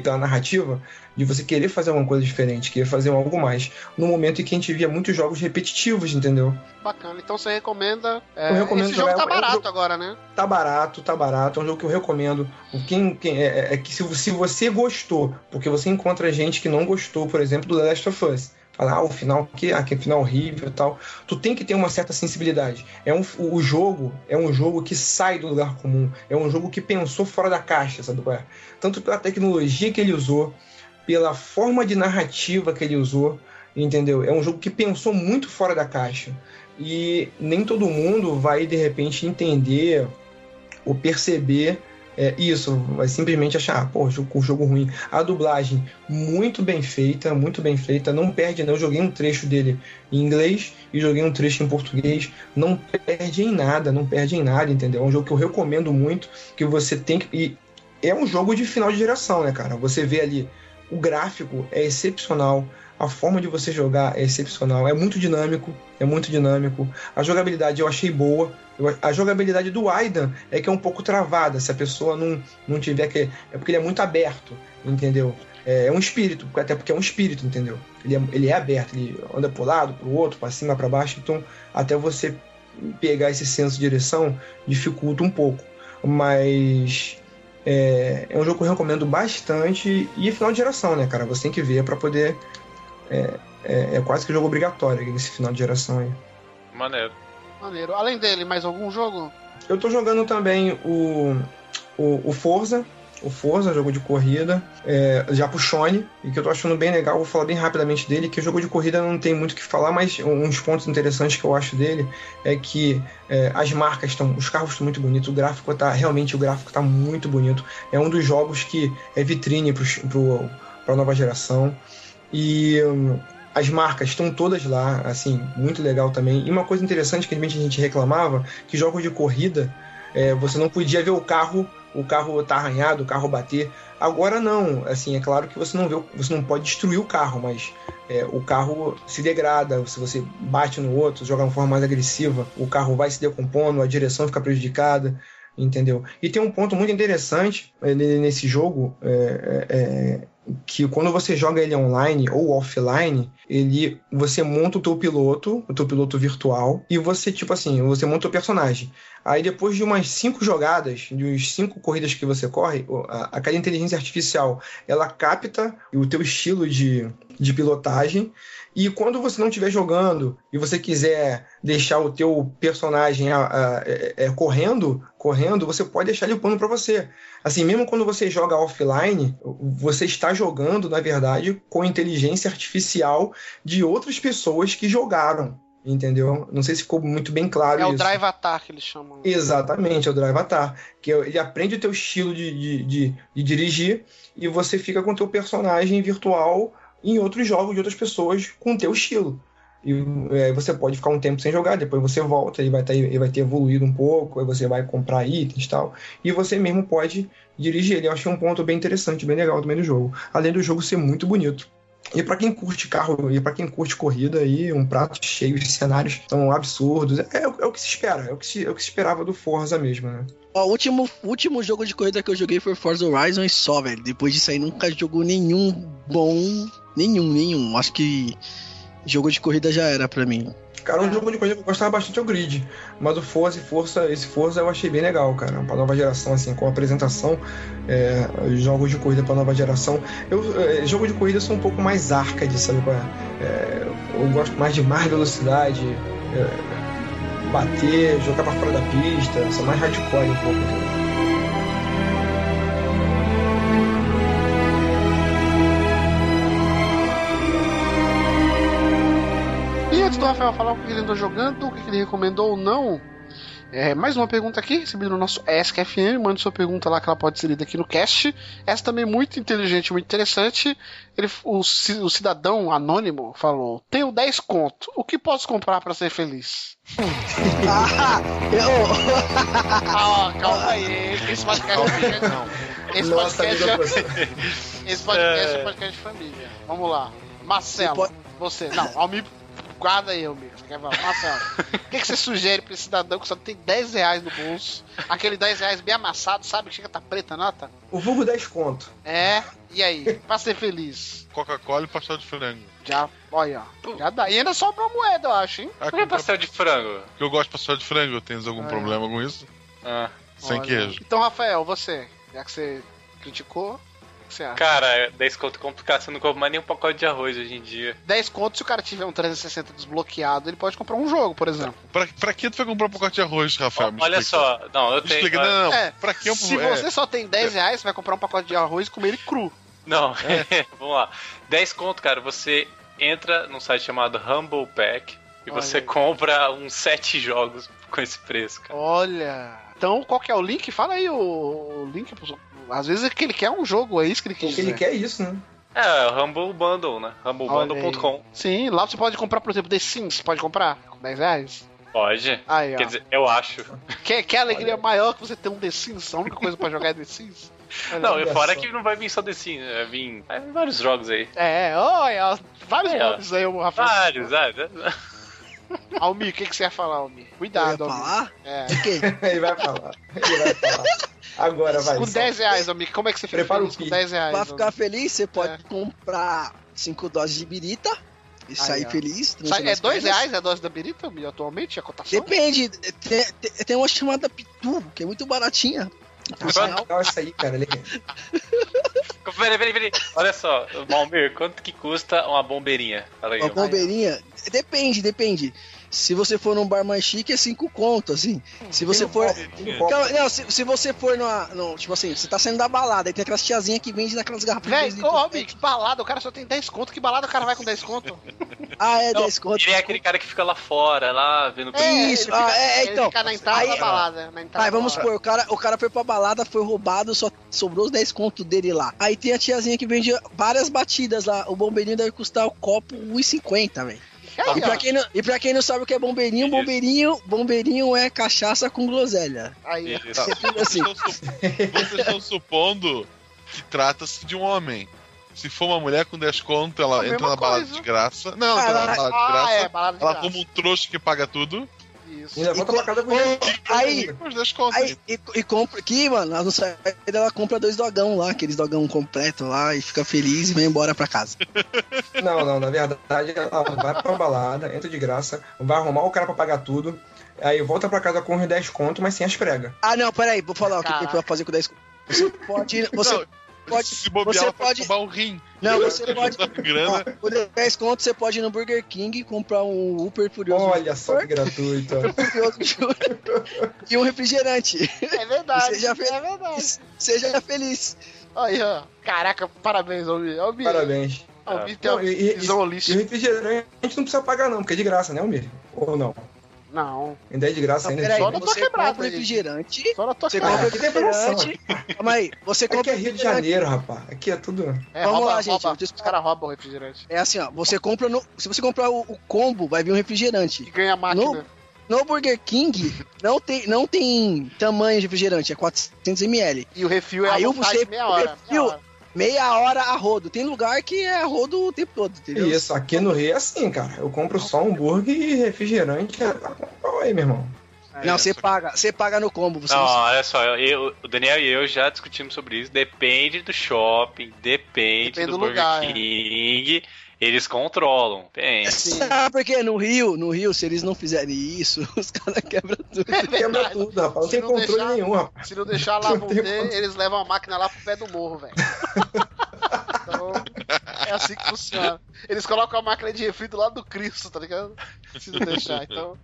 pela narrativa de você querer fazer alguma coisa diferente, querer fazer algo mais. No momento em que a gente via muitos jogos repetitivos, entendeu? Bacana. Então você recomenda. É, eu recomendo esse jogo jogar, tá barato é um jogo, agora, né? Tá barato, tá barato. É um jogo que eu recomendo. Quem, quem, é, é, é que se, se você gostou, porque você encontra gente que não gostou, por exemplo, do The Last of Us falar, ah, o final que ah, que final horrível tal. Tu tem que ter uma certa sensibilidade. É um, o jogo é um jogo que sai do lugar comum. É um jogo que pensou fora da caixa, sabe qual é? Tanto pela tecnologia que ele usou, pela forma de narrativa que ele usou, entendeu? É um jogo que pensou muito fora da caixa. E nem todo mundo vai de repente entender ou perceber é, isso, vai simplesmente achar, ah, pô, jogo, jogo ruim. A dublagem, muito bem feita, muito bem feita, não perde, não. Eu joguei um trecho dele em inglês e joguei um trecho em português, não perde em nada, não perde em nada, entendeu? É um jogo que eu recomendo muito, que você tem que. E é um jogo de final de geração, né, cara? Você vê ali, o gráfico é excepcional, a forma de você jogar é excepcional, é muito dinâmico, é muito dinâmico. A jogabilidade eu achei boa. a jogabilidade do Aidan é que é um pouco travada, se a pessoa não, não tiver que. É porque ele é muito aberto, entendeu? É, é um espírito, até porque é um espírito, entendeu? Ele é, ele é aberto, ele anda pro lado, pro outro, para cima, para baixo, então até você pegar esse senso de direção dificulta um pouco. Mas é, é, um jogo que eu recomendo bastante e é final de geração, né, cara? Você tem que ver para poder é, é, é, quase que jogo obrigatório nesse final de geração aí. Maneiro. Maneiro. Além dele, mais algum jogo? Eu tô jogando também o, o, o Forza, o Forza, jogo de corrida, é, já pro Shone, e que eu tô achando bem legal, vou falar bem rapidamente dele, que o jogo de corrida não tem muito o que falar, mas uns pontos interessantes que eu acho dele é que é, as marcas estão, os carros estão muito bonitos, o gráfico tá, realmente o gráfico tá muito bonito, é um dos jogos que é vitrine pro, pro, pra nova geração, e um, as marcas estão todas lá, assim, muito legal também. E uma coisa interessante que a gente reclamava, que jogos de corrida, é, você não podia ver o carro, o carro tá arranhado, o carro bater. Agora não, assim, é claro que você não vê, você não pode destruir o carro, mas é, o carro se degrada, se você bate no outro, joga de uma forma mais agressiva, o carro vai se decompondo, a direção fica prejudicada entendeu? E tem um ponto muito interessante é, nesse jogo, é, é, que quando você joga ele online ou offline, ele você monta o teu piloto, o teu piloto virtual, e você, tipo assim, você monta o personagem. Aí depois de umas cinco jogadas, de uns cinco corridas que você corre, aquela inteligência artificial, ela capta o teu estilo de, de pilotagem e quando você não estiver jogando e você quiser deixar o teu personagem a, a, a, correndo, correndo, você pode deixar ele upando para você. Assim, mesmo quando você joga offline, você está jogando, na verdade, com inteligência artificial de outras pessoas que jogaram Entendeu? Não sei se ficou muito bem claro É isso. o Drive Attack que eles chamam. Exatamente, é o Drive Atar. Que ele aprende o teu estilo de, de, de, de dirigir e você fica com o teu personagem virtual em outros jogos de outras pessoas com o teu estilo. E é, você pode ficar um tempo sem jogar, depois você volta, ele vai, tá, ele vai ter evoluído um pouco, aí você vai comprar itens e tal. E você mesmo pode dirigir ele. Eu achei um ponto bem interessante, bem legal também do jogo. Além do jogo ser muito bonito. E para quem curte carro e para quem curte corrida aí, um prato cheio de cenários tão absurdos. É, é o- é o que se espera, é o que se, é o que se esperava do Forza mesmo, né? O último, último jogo de corrida que eu joguei foi Forza Horizon e só, velho. Depois disso aí nunca jogou nenhum bom. Nenhum, nenhum. Acho que jogo de corrida já era pra mim. Cara, um jogo de corrida que eu gostava bastante é o Grid. Mas o Forza Força, esse Forza eu achei bem legal, cara. Pra nova geração, assim, com a apresentação, é, jogos de corrida pra nova geração. Eu, é, jogo de corrida eu sou um pouco mais arcade, sabe? é? É, eu gosto mais de mais velocidade, é, bater, jogar pra fora da pista, sou mais hardcore um pouco. entendeu? Rafael falar o que ele andou jogando, o que ele recomendou ou não, é, mais uma pergunta aqui, recebida no nosso ESC-FM. Mande sua pergunta lá que ela pode ser lida aqui no cast. Essa também é muito inteligente, muito interessante. Ele, o, o cidadão anônimo falou: Tenho 10 conto, o que posso comprar pra ser feliz? Ah, eu, Ah, calma aí, esse podcast é Esse Nossa, podcast, vida é, esse podcast é um podcast de família. Vamos lá. Marcelo, Você você. Não, Almir, guarda aí, Almir. Você quer falar? Marcelo, o que, que você sugere pra esse cidadão que só tem 10 reais no bolso? Aquele 10 reais bem amassado, sabe? Que chega a tá preta a nota? O vulgo 10 conto. É, e aí? Pra ser feliz. Coca-Cola e pastel de frango. Já, olha, ó. Já dá. E ainda sobra uma moeda, eu acho, hein? Ah, Por que pastel de frango? Porque eu gosto de pastel de frango. Tens algum é. problema com isso? Ah. Sem Olha. queijo. Então, Rafael, você, já que você criticou, que você acha? Cara, 10 conto é complicado, você não compra mais nem um pacote de arroz hoje em dia. 10 conto, se o cara tiver um 360 desbloqueado, ele pode comprar um jogo, por exemplo. Pra, pra que tu vai comprar um pacote de arroz, Rafael? Me Olha explica. só, não, eu Me tenho. explica. Não, não, É, Pra que eu... Se é, você só tem 10 reais, você vai comprar um pacote de arroz e comer ele cru. Não, vamos lá. 10 conto, cara, você entra num site chamado Humble Pack e Olha você aí. compra uns 7 jogos com esse preço, cara. Olha. Então, qual que é o link? Fala aí o, o link. pro- Às vezes é que ele quer um jogo, é isso que ele quer O que ele dizer. quer é isso, né? É, Humble Bundle, né? Olha humblebundle.com. Sim, lá você pode comprar, por exemplo, The Sims. Pode comprar com 10 reais. Pode. Aí, ó. Quer dizer, eu acho. Quer, quer alegria maior que você ter um The Sims? A única coisa pra jogar é The Sims? Olha Não, e fora só. que não vai vir só The Sims, vai vir, vai vir vários jogos aí. É, olha, vários Aí, ó. nomes aí, o Rafael. Vários, vários. Almir, o que, que você ia falar, Almir? eu ia Cuidado, Almir. falar? É. Ele vai falar. Ele vai falar. Agora vai. Com só. 10 reais, Almir, como é que você fica Prepara feliz o com pi. 10 reais? Pra ficar feliz, você pode É. comprar 5 doses de birita e sair ó. feliz. Sai- É nas 2 pernas. reais a dose da birita, Almir, atualmente, a cotação? Depende. Tem, tem- tem uma chamada Pitu, que é muito baratinha. Legal isso aí, cara. Peraí, peraí, peraí. Olha só, Malmir, quanto que custa uma bombeirinha? Fala aí. Uma bombeirinha, depende, depende. Se você for num bar mais chique, é 5 conto, assim. Se você for. Calma, não, se, se você for numa. Não, tipo assim, você tá saindo da balada, aí tem aquelas tiazinhas que vende naquelas garrafas Velho, ô que balada, o cara só tem 10 conto, que balada o cara vai com 10 conto? Ah, é Não, 10 conto. Ele é aquele cara que fica lá fora, lá vendo Isso, ele ah, fica- é, ele então. fica na entrada Aí- da balada. Na entrada Aí vamos supor, o cara, o cara foi pra balada, foi roubado, só sobrou os 10 contos dele lá. Aí tem a tiazinha que vende várias batidas lá. O bombeirinho deve custar o copo 1,50, velho. Aí, E pra, quem não, e pra quem não sabe o que é bombeirinho, bombeirinho, bombeirinho é cachaça com groselha. aí. É tudo assim. Vocês estão Vocês estão supondo que trata-se de um homem. Se for uma mulher com 10 conto, ela entra na balada coisa. de graça. Não, ela Ah, entra na balada de Ah, graça. é, balada de Ela graça. como um trouxa que paga tudo. Isso. Ainda volta pra casa com Aí, Com os 10 conto. aí e, e compra aqui, mano, ela não sai ela compra dois dogão lá, aqueles dogão completo lá, e fica feliz e vai embora pra casa. Não, não, na verdade, ela vai pra balada, entra de graça, vai arrumar o cara pra pagar tudo, aí volta pra casa com os 10 conto, mas sem as pregas. Ah, não, peraí, vou falar o que, que Caraca. vai fazer com 10 Você pode. Você Não, pode. Se bobear, você pode um rim. Não, você pode. Grana. Por 10 conto você pode ir no Burger King e comprar um Super Furioso. Olha só que gratuito. E um refrigerante. É verdade. Fez- É verdade. Seja feliz. Aí, ó. Caraca, parabéns, Almir. Almir, Parabéns. Almir tem Não, uma e, e- visão e o holística. refrigerante não precisa pagar não, porque é de graça, né, Almir? Ou não? Não. Ainda é de graça Não, ainda. peraí, só não tô você quebrado compra aí. refrigerante. Só na tua Você compra aqui tem promoção. Calma aí, você Aqui compra é Rio de. Janeiro, rapaz. Aqui é tudo. É, Vamos rouba, lá, gente, rouba. Os caras roubam o refrigerante. É assim, ó, você compra no. Se você comprar o, o combo, vai vir um E refrigerante. ganha a máquina. No- No Burger King não tem, não tem tamanho de refrigerante, é 400ml. E o refil é Aí a vontade você- meia hora. Meia refil- hora. Meia hora a rodo. Tem lugar que é a rodo o tempo todo, entendeu? Isso, aqui no Rio é assim, cara. Eu compro só hambúrguer e refrigerante. é, Tá aí, meu irmão. Não, É, você só paga, você paga no combo. Você Não, olha só, eu, o Daniel e eu já discutimos sobre isso. Depende do shopping, depende, Depende do, do Burger lugar, é. Eles controlam. Tem. Sabe por quê? No Rio, no Rio, se eles não fizerem isso, os caras quebram tudo. É Quebra tudo, rapaz. Não Se tem não controle deixar- nenhum, rapaz. Se não deixar lá Não ter, controle. eles levam a máquina lá pro pé do morro, velho. Então, é assim que funciona. Eles colocam a máquina de refri do lado do Cristo, tá ligado? Se não deixar, então.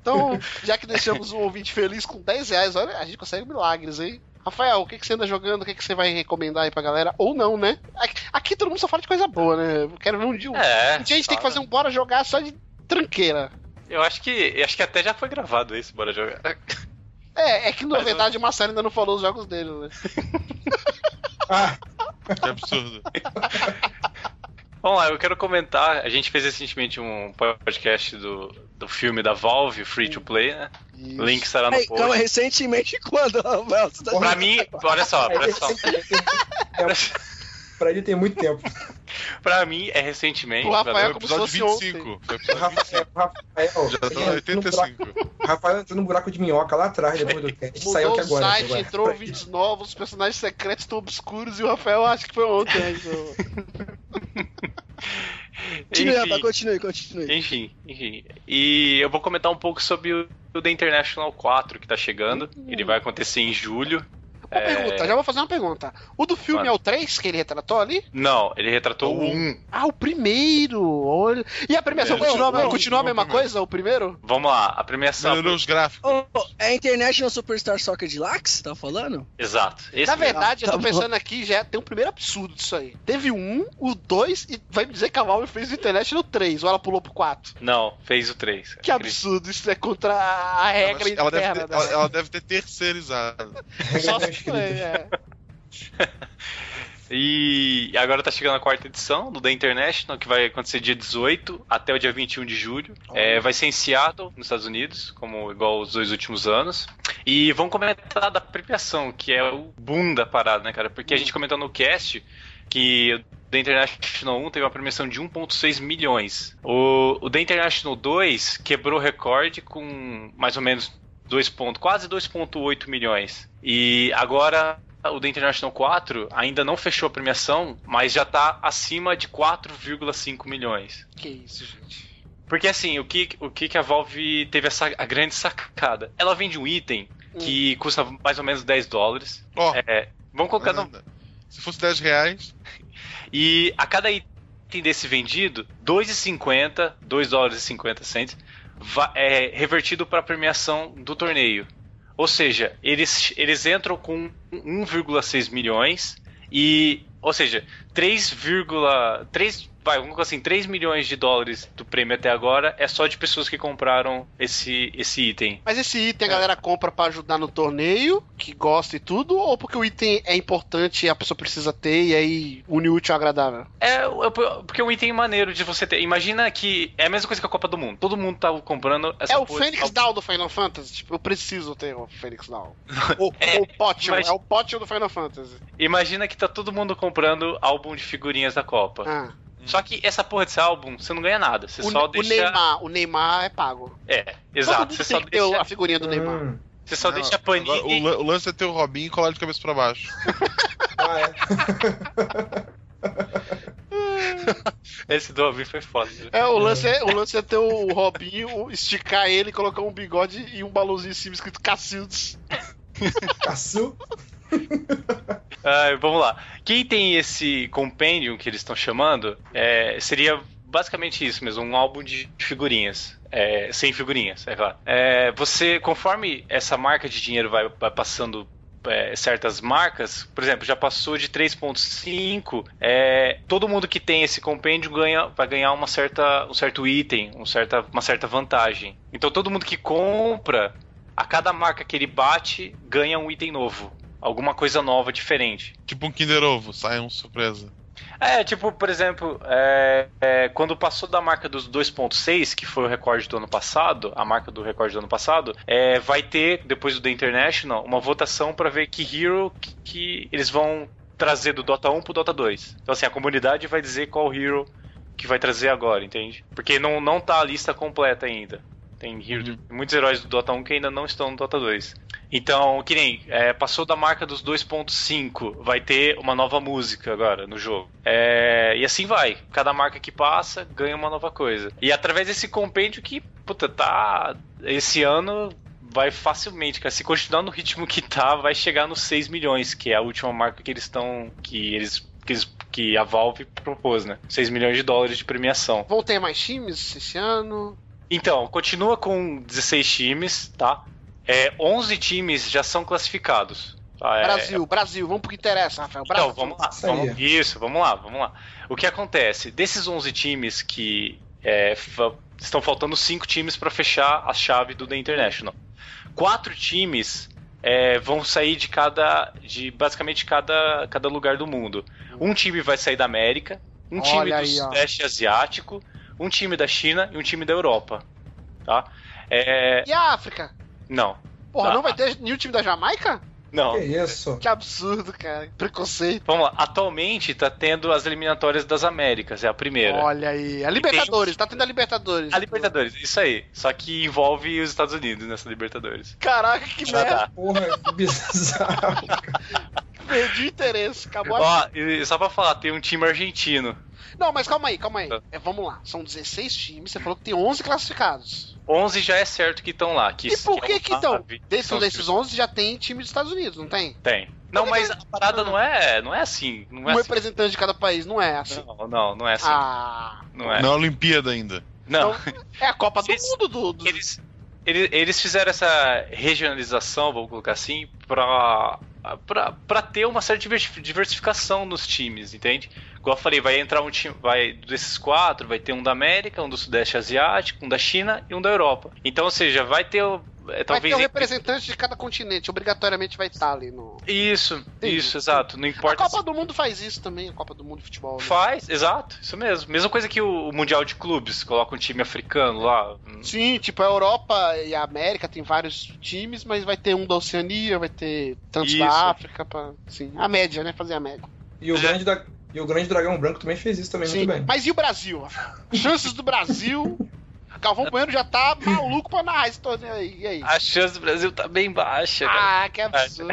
Então, já que deixamos um ouvinte feliz com 10 reais, olha, a gente consegue milagres, hein? Rafael, o que, que você anda jogando? O que, que você vai recomendar aí pra galera? Ou não, né? Aqui, aqui todo mundo só fala de coisa boa, né? Eu quero ver um dia. Um, É. um dia a gente tem que fazer um bora jogar só de tranqueira. Eu acho que. eu acho que até já foi gravado esse, bora jogar. É, é que na Mas eu- verdade o Marcelo ainda não falou os jogos dele, né? Ah, Que absurdo. Vamos lá, eu quero comentar. A gente fez recentemente um podcast do, do filme da Valve, Free to Play, né? Isso. O link estará no calma, post. recentemente quando, Rafael? Tá Pra mim, olha só, olha só. pra ele tem muito tempo. Pra mim é recentemente. O Rafael como se Episódio fosse 25. Foi O episódio Rafael, 25. o Rafael, Já tá ele no entrou no buraco- 85. o Rafael entrou no buraco de minhoca lá atrás, depois do cast. Saiu Mudou aqui o agora. site, agora. entrou ouvintes novos, os personagens secretos estão obscuros e o Rafael acho que foi ontem. né, então. Continue, Enfim. Continue, continue. Enfim, enfim. E eu vou comentar um pouco sobre o, o The International 4 que tá chegando. Ele vai acontecer em julho. Uma É. pergunta, já vou fazer uma pergunta. O do filme Manda. é o 3 que ele retratou ali? Não, ele retratou o 1. Ah, o primeiro! Olha. E a premiação É, continua, não, não, continua a não, mesma não. coisa, o primeiro? Vamos lá, a premiação. Melhorou os gráficos. Ô, ô, é International Superstar Soccer Deluxe? Tá falando? Exato. Esse Na mesmo. verdade, eu tá tô bom. pensando aqui, já tem um primeiro absurdo disso aí. Teve o 1, o 2 e vai me dizer que a Valve fez o internet no 3, ou ela pulou pro 4. Não, fez o 3. Que absurdo, isso é contra a regra Ela, ela deve interna. ter, ela, ela deve ter terceirizado. Só se escritas. foi, é. E agora tá chegando a quarta edição do The International, que vai acontecer dia 18 até o dia 21 de julho. É, vai ser em Seattle, nos Estados Unidos, como igual os dois últimos anos. E vamos comentar da premiação, que é o boom da parada, né, cara? Porque a gente comentou no cast que o The International 1 teve uma premiação de 1.6 milhões. O, o The International 2 quebrou o recorde com mais ou menos 2 pontos, quase 2.8 milhões. E agora o The International 4 ainda não fechou a premiação, mas já tá acima de 4,5 milhões. Que isso, gente. Porque assim, o que, o que que a Valve teve essa a grande sacada? Ela vende um item que custa mais ou menos 10 dólares. Ó, É, vamos colocar no, se fosse 10 reais, E a cada item desse vendido, 2,50, 2 dólares e 50 cents, va- é revertido para a premiação do torneio. Ou seja, eles, eles entram com 1,6 milhões e, ou seja, 3,3 vai, vamos assim, 3 milhões de dólares do prêmio até agora é só de pessoas que compraram esse, esse item. Mas esse item a galera compra pra ajudar no torneio, que gosta e tudo, ou porque o item é importante e a pessoa precisa ter e aí une o útil ao agradável? É, é porque é um item maneiro de você ter. Imagina que é a mesma coisa que a Copa do Mundo. Todo mundo tá comprando essa é o Fênix. Down do Final Fantasy? Tipo, eu preciso ter o Fênix Down. o, É, o Potion, mas- é o Potion do Final Fantasy. Imagina que tá todo mundo comprando álbum de figurinhas da Copa. Ah. Só que essa porra desse álbum, você não ganha nada. Você O, só o deixa. Neymar, o Neymar é pago. É, exato. Você só deixa, a figurinha do Neymar. Hum. você só Não, deixa a Panini. o, o lance é ter o Robinho colado de cabeça pra baixo. Ah, é. Esse do Robin foi foda. É, o lance é, o lance é ter o Robinho, esticar ele, colocar um bigode e um balãozinho em cima escrito Cacildes. Caçu. Ah, vamos lá. Quem tem esse compendium que eles estão chamando, é, seria basicamente isso mesmo, um álbum de figurinhas. É, sem figurinhas, é claro. É, você, conforme essa marca de dinheiro vai, vai passando é, certas marcas, por exemplo, já passou de 3.5, é, todo mundo que tem esse compêndio ganha, vai ganhar uma certa, um certo item, um certa, uma certa vantagem. Então todo mundo que compra, a cada marca que ele bate, ganha um item novo. Alguma coisa nova, diferente. Tipo um Kinder Ovo, sai um surpresa. É, tipo, por exemplo, é, é, quando passou da marca dos 2.6, que foi o recorde do ano passado, a marca do recorde do ano passado, é, vai ter, depois do The International, uma votação para ver que hero que, que, eles vão trazer do Dota 1 pro Dota 2. Então, assim, a comunidade vai dizer qual hero que vai trazer agora, entende? Porque não, não tá a lista completa ainda. Tem hero, uhum. muitos heróis do Dota 1 que ainda não estão no Dota 2. Então, que nem, é, passou da marca dos 2.5, vai ter uma nova música agora no jogo. É, e assim vai. Cada marca que passa ganha uma nova coisa. E através desse compêndio que, puta, tá. Esse ano vai facilmente, cara. Se continuar no ritmo que tá, vai chegar nos 6 milhões, que é a última marca que eles estão. que eles que, que, a Valve propôs, né? 6 milhões de dólares de premiação. Vão ter mais times esse ano? Então, continua com 16 times, tá? É, 11 times já são classificados. Tá? É... Brasil, Brasil, vamos pro que interessa, Rafael. Então, Brasil. Então, vamos lá. Vamos, isso, vamos lá, vamos lá. O que acontece? Desses 11 times que é, estão faltando 5 times para fechar a chave do The International. Quatro times é, vão sair de cada. de basicamente cada, cada lugar do mundo. Um time vai sair da América, um Olha time do aí, Sudeste Asiático, um time da China e um time da Europa. Tá? É... E a África? Não. Porra, tá. não vai ter nenhum time da Jamaica? Não. Que isso? Que absurdo, cara. Preconceito. Vamos lá. Atualmente tá tendo as eliminatórias das Américas, é a primeira. Olha aí. A Libertadores, tem... tá tendo a Libertadores. A Libertadores, isso aí. Só que envolve os Estados Unidos nessa Libertadores. Caraca, que merda. Porra, que bizarro. Perdi interesse. Acabou Ó, só pra falar, tem um time argentino. Não, mas calma aí, calma aí. Tá. É, vamos lá. São 16 times, você falou que tem 11 classificados. 11 já é certo que estão lá. Que, e por que que estão? Dentro desses 11 já tem time dos Estados Unidos, não tem? Tem. Não, mas a parada não é, não é assim. Não é um assim. representante de cada país, não é assim. Não, não, não é assim. Ah. Não é. Não é Olimpíada ainda. Não. Então, é a Copa do eles, Mundo do, do... Eles, eles, eles fizeram essa regionalização, vamos colocar assim, pra, pra ter uma certa diversificação nos times, entende? Igual eu falei, vai entrar um time, vai desses quatro, vai ter um da América, um do Sudeste Asiático, um da China e um da Europa. Então, ou seja, vai ter é, vai ter um representante de cada continente, obrigatoriamente vai estar ali no. Isso, Entendi. isso, exato. Não importa. A Copa se... do Mundo faz isso também, a Copa do Mundo de Futebol. Né? Faz, exato, isso mesmo. Mesma coisa que o Mundial de Clubes, coloca um time africano lá. Sim, tipo a Europa e a América tem vários times, mas vai ter um da Oceania, vai ter tantos isso. da África, pra, sim, a média, né? Fazer a média. E o é. grande da, e o Grande Dragão Branco também fez isso também Sim, muito bem. Mas e o Brasil? Chances do Brasil. Galvão Bueno já tá maluco pra narrar esse torneio aí. E aí? A chance do Brasil tá bem baixa. Cara. Ah, que absurdo.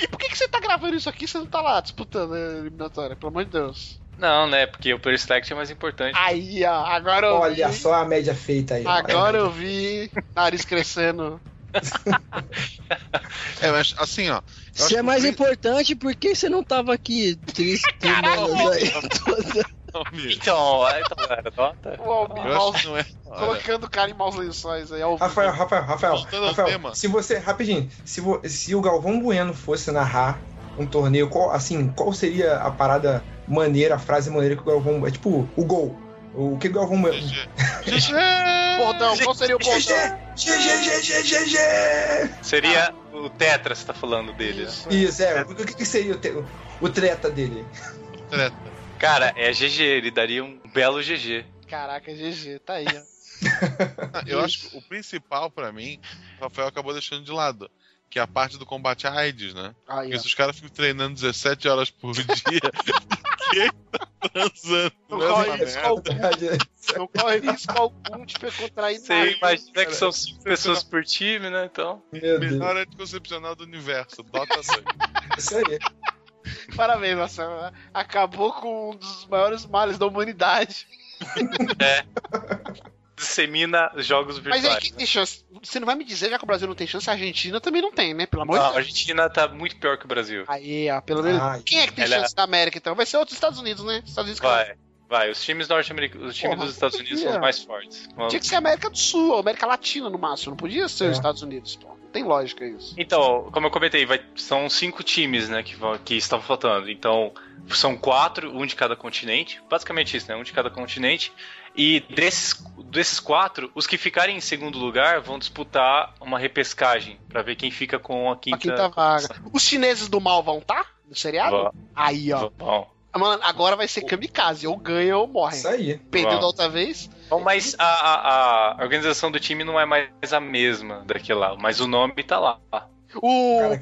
e por que, que você tá gravando isso aqui e você não tá lá disputando a eliminatória? Pelo amor de Deus. Não, né? Porque o Player Select é mais importante. Aí, ó. Agora eu Olha vi. só a média feita aí. Agora eu vi. Nariz crescendo. é, mas assim, ó. Se é mais que... importante, por que você não tava aqui triste? Então, então era nota. O é. Colocando o cara em maus lençóis aí. Ao Rafael, Rafael, Rafael, Rafael, se você, rapidinho, se, vo, se o Galvão Bueno fosse narrar um torneio, qual, assim, qual seria a parada maneira, a frase maneira que o Galvão. É tipo, o gol. O que o Galvão. GG! Bordão, qual seria o bordão? GG, GG, GG! Seria o Tetra, você tá falando dele. Isso, Isso é. O que, que seria o, te, o treta dele? O treta. Cara, é GG, ele daria um belo GG. Caraca, GG, tá aí, ó. Eu acho que o principal para mim, o Rafael acabou deixando de lado que é a parte do combate à AIDS, né? Aí, Porque se os caras ficam treinando 17 horas por dia, quem tá transando? Não corre risco algum. Não corre risco algum de contrair Você nada. imagina que são 5 pessoas por time, né? Então. Melhor anticoncepcional do universo. Dota 100. Isso aí. Parabéns, Marcelo. Acabou com um dos maiores males da humanidade. É dissemina jogos virtuais. Mas aí, que tem chance? Você não vai me dizer, já que o Brasil não tem chance, a Argentina também não tem, né? Pelo amor de Deus. a Argentina tá muito pior que o Brasil. Aí, ó, pelo menos. Quem é que tem Ela... chance da América, então? Vai ser outros Estados Unidos, né? Estados Unidos vai. Vai, os times norte-americanos, os times Porra, dos Estados Unidos são os mais fortes. Vamos- Tinha que ser América do Sul, América Latina no máximo. Não podia ser É. os Estados Unidos, pô. Não tem lógica isso. Então, como eu comentei, vai- são cinco times, né, que, vão, que estão faltando. Então, são quatro, um de cada continente. Basicamente isso, né? Um de cada continente. E desses, desses quatro, os que ficarem em segundo lugar vão disputar uma repescagem pra ver quem fica com a quinta. a quinta vaga. Os chineses do mal vão tá? No seriado? Vão, Aí, ó. vão. Mano, agora vai ser kamikaze. Ou ganha ou morre. Isso aí. Perdeu da outra vez. Bom, mas a, a- a organização do time não é mais a mesma daquele lá, mas o nome tá lá. O Cara,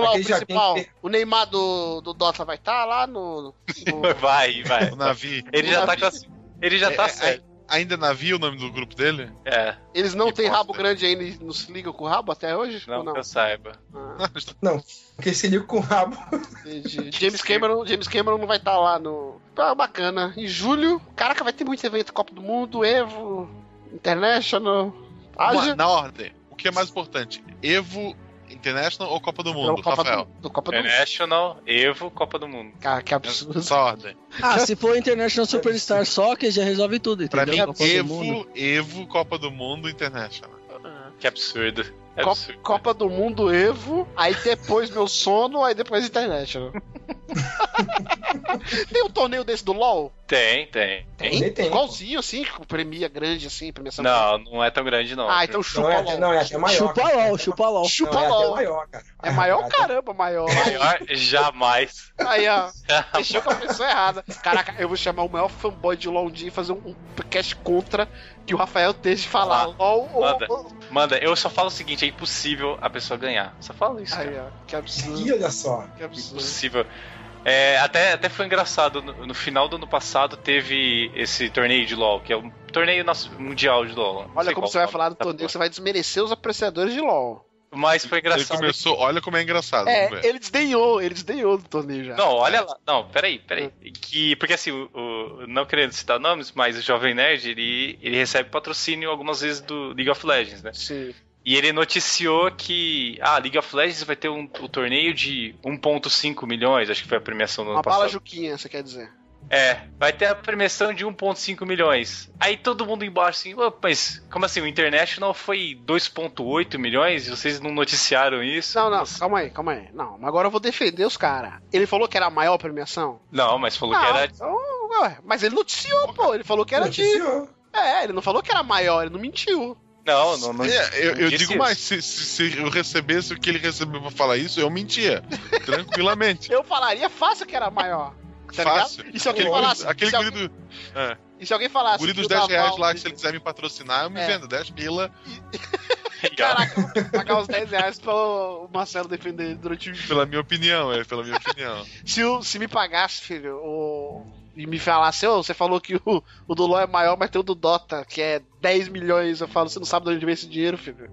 lá, o principal. que- O Neymar do, do Dota vai estar lá no. no- Vai, vai. O navio. Ele já tá Navio. classificado. Ele já É, tá é, certo. Ainda navio o nome do grupo dele? É, Eles não têm rabo grande ainda e não se ligam com o rabo até hoje? não, não? que eu saiba. Ah, Porque se liga com o rabo. entendi. James Cameron, James Cameron não vai estar lá no. Ah, bacana. Em julho, caraca, vai ter muito evento Copa do Mundo, Evo, International. Uma- Haja. na ordem. O que é mais importante? Evo International ou Copa do Mundo, Copa Rafael? do, do Copa do Mundo. International, Evo, Copa do Mundo. Cara, que absurdo. Essa ordem. Ah, se for International Superstar Soccer, já resolve tudo, Pra entendeu? mim, Copa do Mundo. Evo, Evo, Copa do Mundo, International. Que absurdo. É Co- absurdo. Copa do Mundo Evo, aí depois meu sono, aí depois International. tem um torneio desse do LoL? Tem, tem. Tem? Tem, tem. Igualzinho assim, com premia grande assim, premiação Não, não é tão grande, não. Ah, então chupa Não é, LoL. não, é até maior. Chupa cara. LOL, chupa LOL. Chupa Não, é LOL. maior, cara. É maior até- caramba, maior. Maior, jamais. Aí, ó. Deixou com a pessoa errada. Caraca, eu vou chamar o maior fanboy de LoL um dia e fazer um, um cast contra que o Rafael esteja de falar. Ah, LoL ou. manda. ou- Manda, eu só falo o seguinte: é impossível a pessoa ganhar. Só falo isso. Aí, Cara. ó. Que absurdo. Ih, olha só. Que absurdo. Impossível. É, até, até foi engraçado, no, no final do ano passado teve esse torneio de LoL, que é um torneio mundial de LoL. Olha como qual você vai falar do da torneio, você vai desmerecer os apreciadores de LoL. Mas foi Ele engraçado. começou, olha como é engraçado. É, ele desdenhou, ele desdenhou do torneio já. Não, olha lá. Não, peraí, peraí. Que, porque assim, o, o- não querendo citar nomes, mas o Jovem Nerd, ele, ele recebe patrocínio algumas vezes do League of Legends, né? Sim. E ele noticiou que ah, League of Legends vai ter um, o torneio de 1.5 milhões, acho que foi a premiação do ano Uma bala passado. Juquinha, você quer dizer. É, vai ter a premiação de 1.5 milhões. Aí todo mundo embaixo assim, "Ô, mas como assim, o International foi 2.8 milhões e vocês não noticiaram isso? Não, não, Nossa. calma aí, calma aí. Não, mas agora eu vou defender os caras. Ele falou que era a maior premiação? Não, mas falou que Não, era então, ué, mas ele noticiou, pô. Ele falou que era de. Noticiou. É, ele não falou que era maior, ele não mentiu. Não, não, não. É, eu, eu digo isso. mais, se, se- se eu recebesse o que ele recebeu pra falar isso, eu mentia. Tranquilamente. Eu falaria fácil que era maior. Tá Fácil. ligado? E se alguém Aquele, falasse. aquele se, alguém, do, é, e se alguém falasse. guri dos o 10 reais Naval- lá, que se ele quiser me patrocinar, eu me É. vendo. 10 pila Caraca, vou pagar os 10 reais pra o Marcelo defender durante o dia. pela minha opinião, é, pela minha opinião. Se, se me pagasse, filho, o. E me falasse, ô, você falou que o, o do LoL é maior, mas tem o do Dota, que é 10 milhões. Eu falo, você não sabe de onde vem esse dinheiro, filho.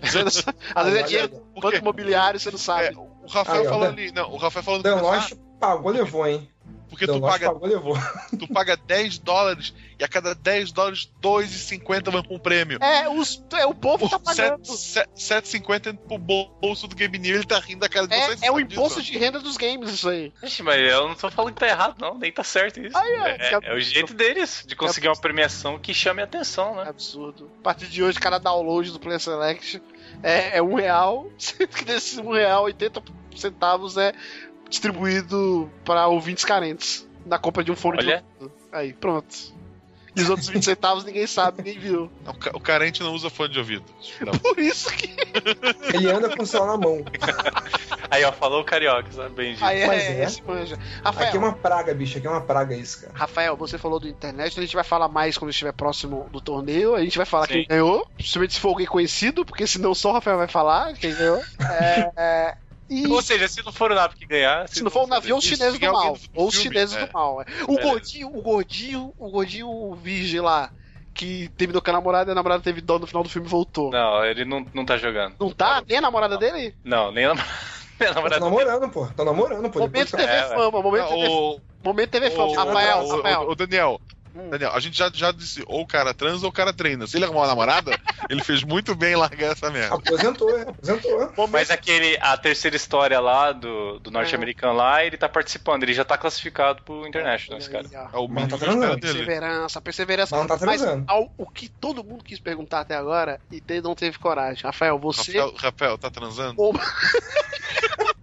Às vezes é dinheiro do banco imobiliário, você não sabe. É, o Rafael Dan- ali, não, o Rafael falando que Dan ah, Lost pagou, levou, hein? Porque Dan tu paga, pagou, levou. tu paga 10 dólares e a cada 10 dólares, 2,50 vão com um prêmio. É, os, é, o povo tá Por pagando. 7,50 pro bolso do Game New, ele tá rindo da cara de vocês. É, é o imposto disso? de renda dos games, isso aí. Ixi, mas eu não tô falando que tá errado, não, nem tá certo isso. Ó, é, que é o jeito deles de conseguir uma premiação que chame a atenção, É né? absurdo. A partir de hoje, cada download do Player Select é, é um real, sendo que desses um real, 80 centavos é distribuído para ouvintes carentes na compra de um fone Olha. de ouvido. Aí, pronto. E os outros 20 centavos ninguém sabe, ninguém viu. Não, o ca- O carente não usa fone de ouvido. Não. Por isso que. Ele anda com o celular na mão. Aí, ó, falou o carioca, sabe bem disso. Aí Mas é, é. esse manja. Rafael, Aqui é uma praga, bicho. Aqui é uma praga isso, cara. Rafael, você falou do internet, a gente vai falar mais quando estiver próximo do torneio. A gente vai falar Sim. quem ganhou, principalmente se for alguém conhecido, porque senão só o Rafael vai falar quem ganhou. É, é, e Ou seja, se não for o NAP que ganhar. se não for o navio, ou os chineses se do alguém mal. Ou os chineses é. do mal. é. O Beleza. gordinho, o gordinho, o gordinho virgem lá, que terminou com a namorada e a namorada teve dó no final do filme e voltou. Não, Não, ele não, não tá jogando. tá? Nem a namorada dele? Não, nem a nam- nem a Tá namorada. namorando, pô. Tá namorando, pô. Momento TV É, Fama, momento, Não, TV, o, momento TV o, Fama. Rafael, o- Rafael. o- o Daniel, Hum. Daniel, a gente já, já disse ou o cara trans ou o cara treina. Se ele arrumar uma namorada, ele fez muito bem em largar essa merda. Aposentou, é, aposentou. Mas aquele, a terceira história lá do, do norte-americano lá, ele tá participando, ele já tá classificado pro International, esse cara. É o Mas mínimo tá. Perseverança, perseverança. Mas não tá Mas transando. ao- o que todo mundo quis perguntar até agora e não teve coragem. Rafael, você. Rafael, Rafael, tá transando? A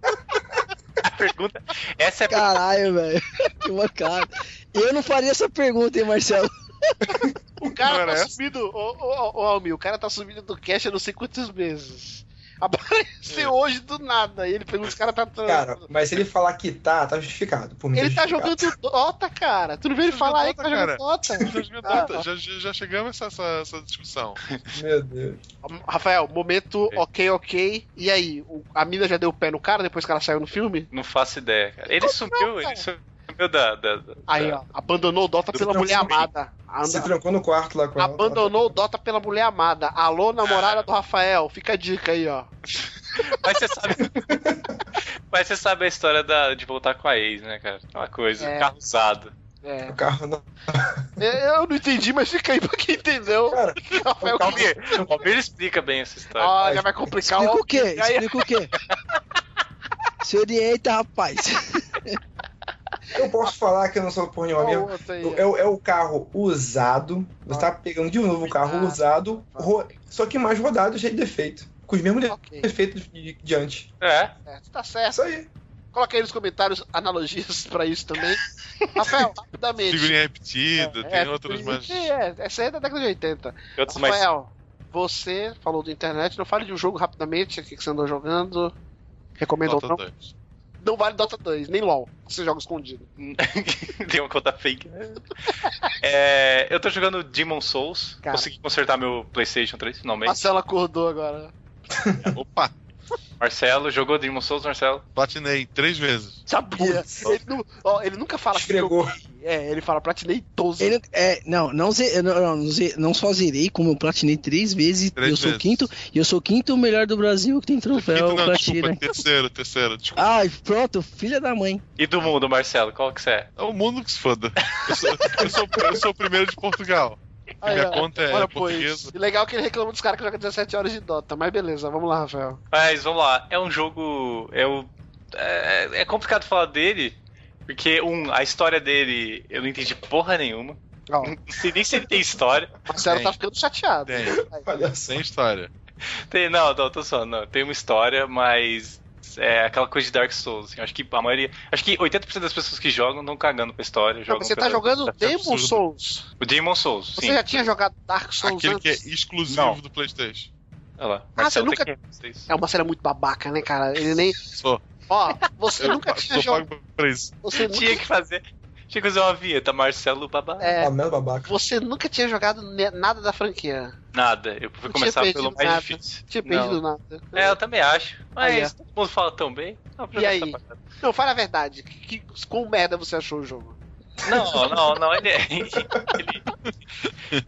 pergunta, essa é a Caralho, velho. Que mancada. Eu não faria essa pergunta, hein, Marcelo? O cara Não tá subindo. Ô, ô, ô, Almir, o cara tá subindo do cash há não sei quantos meses. Apareceu hoje do nada. E ele pergunta se o cara tá. Cara, mas se ele falar que tá, tá justificado. Por mim, ele tá justificado. jogando Dota, cara. Tu não viu ele falar aí que tá jogando Dota, Dota? Já, já- Ah. já- já- chegamos a essa, essa, discussão. Meu Deus. Rafael, momento ok, ok. E aí, a mina já deu o pé no cara depois que ela saiu no filme? Não faço ideia, cara. Ele Como sumiu, não, cara? ele sumiu da. da, da- Aí, ó, abandonou o Dota pela mulher sim. Amada. Se Anda- trancou no quarto lá com ela. Abandonou o Dota pela mulher amada. Alô, namorada do Rafael. Fica a dica aí, ó. Mas você sabe. Mas você sabe a história da, de voltar com a ex, né, cara? Uma coisa, É. carro usado. É. O carro não. É, Eu não entendi, mas fica aí pra quem entendeu. Cara, Rafael, O Almir, o Almir explica bem essa história. Olha, vai complicar Explica o quê? Aí, Explica o quê? Se orienta, rapaz. Eu posso falar que eu não sou porra nenhuma mesmo. É, é o carro usado. Você tá pegando de novo o carro Ah. usado, ro- só que mais rodado, cheio de defeito. Com os mesmos Ok, defeitos de, de antes. É. é, tá certo. isso aí. Coloca aí nos comentários analogias pra isso também. Rafael, rapidamente. Figurinha repetida, É, tem é, outras mais. É, essa aí é da década de 80. E outros mais. Rafael, você falou do internet, não fale de um jogo rapidamente, o que você andou jogando. Recomenda ou não? 2. Não vale Dota 2, nem LOL. Você joga escondido. Tem uma conta fake. É, eu tô jogando Demon Souls. Cara. Consegui consertar meu PlayStation 3 finalmente. Marcelo acordou agora. Opa, Marcelo, jogou Demon Souls, Marcelo? platinei três vezes. Sabia. Ele, nu- ó, ele nunca fala que Esfregou. joguei. É, ele fala platinei 12. Ele, é, não, não, não, não, não, não só zerei, como eu platinei três vezes. Três eu sou vezes. quinto, e eu sou o quinto melhor do Brasil que tem troféu Quinto, não, platina. desculpa, terceiro, terceiro, desculpa. Ai, pronto, filha da mãe. E do mundo, Marcelo, qual que você é? É o mundo que se foda. Eu sou, eu sou- eu sou o primeiro de Portugal. Aí, minha ó, conta é olha, portuguesa. pois. E legal que ele reclama dos caras que jogam 17 horas de Dota. Mas beleza, vamos lá, Rafael. Mas vamos lá, é um jogo. É, o- é, é complicado falar dele, porque, um, a história dele eu não entendi porra nenhuma. Não sei nem se ele tem história. Marcelo Tem. tá ficando chateado. Tem. Sem história. Tem, não, não, tô só, não. Tem uma história, mas. É aquela coisa de Dark Souls. assim, acho que a maioria. Acho que 80% das pessoas que jogam estão cagando pra história. Não, Jogam mas você tá jogando Demon absurdo. Souls. O Demon Souls, Você sim. já tinha jogado Dark Souls Aquele que é antes? exclusivo Não. do PlayStation. Olha lá. Ah, Marcelo você isso. É uma série muito babaca, né, cara? Ele nem. Sou. Ó, você Eu nunca tinha jogado. Você Tinha nunca, que fazer. Tinha que fazer uma vinheta, Marcelo Babá. é, Tá mesmo babaca. você nunca tinha jogado nada da franquia. Nada, eu fui Não começar pelo mais nada. difícil. Tinha Não. perdido nada. É, eu também acho. Mas todo mundo fala tão bem. Não, E aí? Não, fala a verdade. Que, que, quão merda você achou o jogo? Não, não, não, ele é. Ele,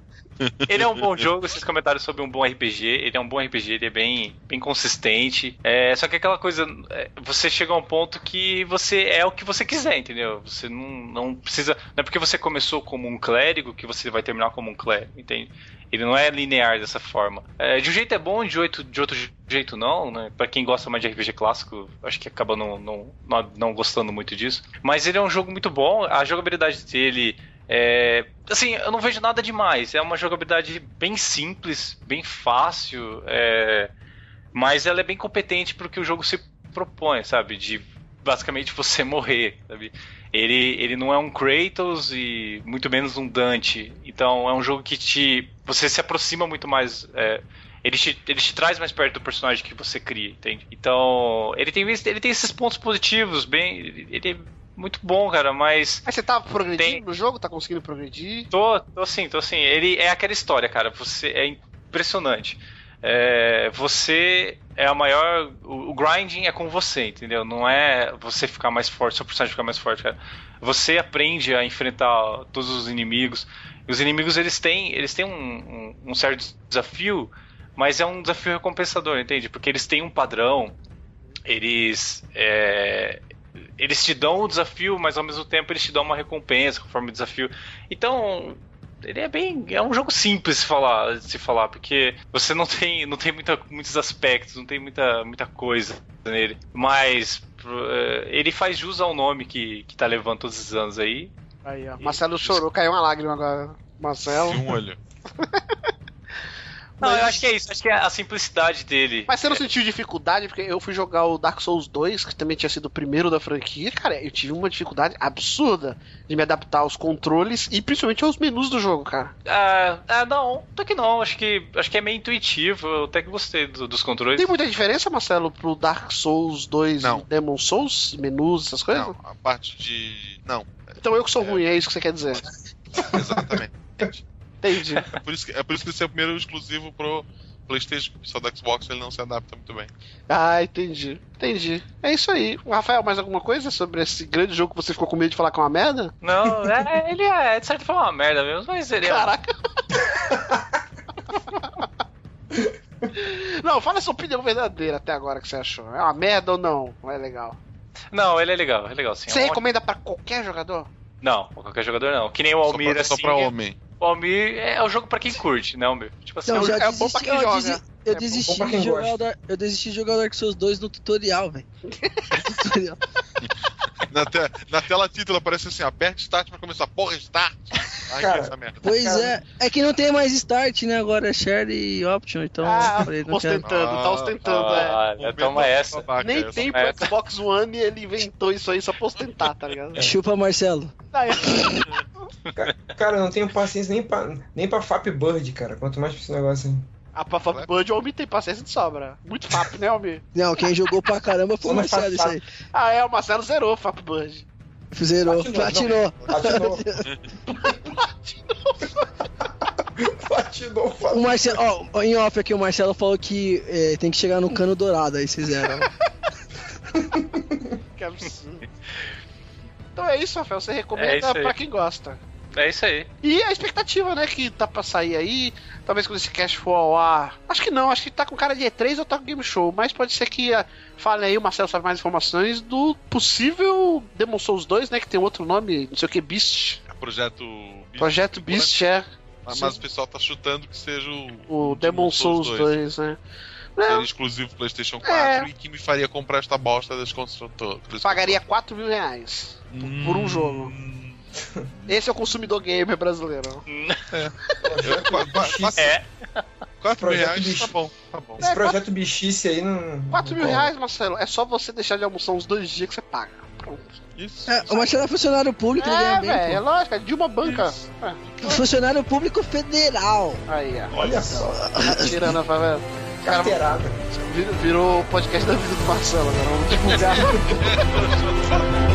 ele é um bom jogo, vocês comentaram sobre um bom RPG. Ele é um bom RPG, ele é bem, bem consistente. É, só que aquela coisa, é, você chega a um ponto que você é o que você quiser, entendeu? Você não, não precisa. Não é porque você começou como um clérigo que você vai terminar como um clérigo, entende? Ele não é linear dessa forma. É, de um jeito é bom, de outro, de outro jeito não, né? Pra quem gosta mais de RPG clássico, acho que acaba não, não, não, não gostando muito disso. Mas ele é um jogo muito bom, a jogabilidade dele é. Assim, eu não vejo nada demais. É uma jogabilidade bem simples, bem fácil, é, mas ela é bem competente pro que o jogo se propõe, sabe? De basicamente você morrer, sabe? Ele, ele não é um Kratos e muito menos um Dante. Então é um jogo que te. Você se aproxima muito mais. é, ele, te, ele te traz mais perto do personagem que você cria, entende? Então. Ele tem, ele tem esses pontos positivos, bem. Ele é muito bom, cara, mas. Mas você tá progredindo Tem. no jogo? Tá conseguindo progredir? Tô, tô assim, tô assim. Ele é aquela história, cara. Você é impressionante. É, você é a maior. O, o grinding é com você, entendeu? Não é você ficar mais forte, seu personagem ficar mais forte, cara. Você aprende a enfrentar todos os inimigos. E os inimigos eles têm, eles têm um, um- um certo desafio, mas é um desafio recompensador, entende? Porque eles têm um padrão. Eles. é, eles te dão o desafio, mas ao mesmo tempo eles te dão uma recompensa conforme o desafio. Então, ele é bem. É um jogo simples se falar, se falar porque você não tem, não tem muita, muitos aspectos, não tem muita, muita coisa nele. Mas uh, ele faz jus ao nome que, que tá levando todos esses anos aí. Aí, ó. Marcelo chorou, caiu uma lágrima agora. Marcelo. Um olho. Não, eu acho que é isso, acho que é a simplicidade dele. Mas você não sentiu dificuldade? Porque eu fui jogar o Dark Souls 2, que também tinha sido o primeiro da franquia. Cara, eu tive uma dificuldade absurda de me adaptar aos controles e principalmente aos menus do jogo, cara. Ah, ah não, até que não. Acho que, acho que é meio intuitivo. Eu até que gostei do- dos controles. Tem muita diferença, Marcelo, pro Dark Souls 2 Não. e Demon Souls? Menus, essas coisas? Não, a parte de. Não, Então eu que sou ruim, é isso que você quer dizer. exatamente. Entendi. É por isso que, é por isso que esse é o primeiro exclusivo pro PlayStation. Só do Xbox ele não se adapta muito bem. Ah, entendi. Entendi. É isso aí. Rafael, mais alguma coisa sobre esse grande jogo que você ficou com medo de falar que é uma merda? Não, é, ele é, de certa forma, uma merda mesmo, mas ele é. Caraca. Não, fala a sua opinião verdadeira até agora que você achou. É uma merda ou não? Não é legal. Não, ele é legal, é legal sim. Você É um- recomenda pra qualquer jogador? Não, pra qualquer jogador não. Que nem o Só Almir, pra, só assim. pra homem. O Almir é o jogo pra quem curte, né, Almir? Tipo assim, Não, é é bom pra desisti- quem joga. desi- Eu É desisti, de jogar Dark, eu desisti de jogar o Dark Souls 2 no tutorial, velho. Tutorial. Na, te- na tela título aparece assim: aperte start pra começar. Porra, start! Ai, Cara, que é essa merda. Pois Cara. é, é que não tem mais start, né? Agora é share e option, então Ah, falei, não quero. ostentando, tá Ah, ostentando, é. ah, toma essa. babaca Nem essa. tem pro Xbox One e ele inventou isso aí só pra ostentar, tá ligado? Chupa, Marcelo. Ah, é. Cara, eu não tenho paciência nem pra, nem pra Fap Bird, cara. Quanto mais pra esse negócio aí. A pra Fap Bud, o Almir tem paciência de sobra. Muito Fap, né, Almir? Não, quem jogou pra caramba foi o Marcelo, isso aí. Ah, é, o Marcelo zerou o Fap Bud. Zerou, Platinou, platinou. Platinou. Platinou, O Marcelo, ó, em off aqui, o Marcelo falou que eh, tem que chegar no cano dourado, aí vocês zeram. Que absurdo. Então é isso, Rafael. Você É recomenda isso aí. pra quem gosta. É isso aí. E a expectativa, né, que tá pra sair aí, talvez quando esse cast for ao ar. Acho que não, acho que tá com cara de E3 ou tá com Game Show, mas pode ser que ah, fale aí, o Marcelo sabe mais informações do possível Demon Souls 2, né, que tem outro nome, não sei o que, Beast. Projeto Beast, Projeto Beast, é. Mas, mas o pessoal tá chutando que seja o, O Demon Souls 2, né. Seria Não, exclusivo PlayStation 4 É. e que me faria comprar esta bosta das construtoras. pagaria 4 mil reais por, por um jogo. Esse é o consumidor gamer brasileiro. Bichice. É. 4 mil reais, tá bom, tá bom. Esse projeto bichice aí não. 4 mil reais, Marcelo, é só você deixar de almoçar uns dois dias que você paga. Pronto. Isso. É, o Marcelo é funcionário público, ele É, velho, é lógico, é de uma banca. pô. Funcionário público federal. Aí, ó. Olha só. Tá tirando a favela. Carteirada. virou, virou o podcast da vida do Marcelo agora. Vamos divulgar.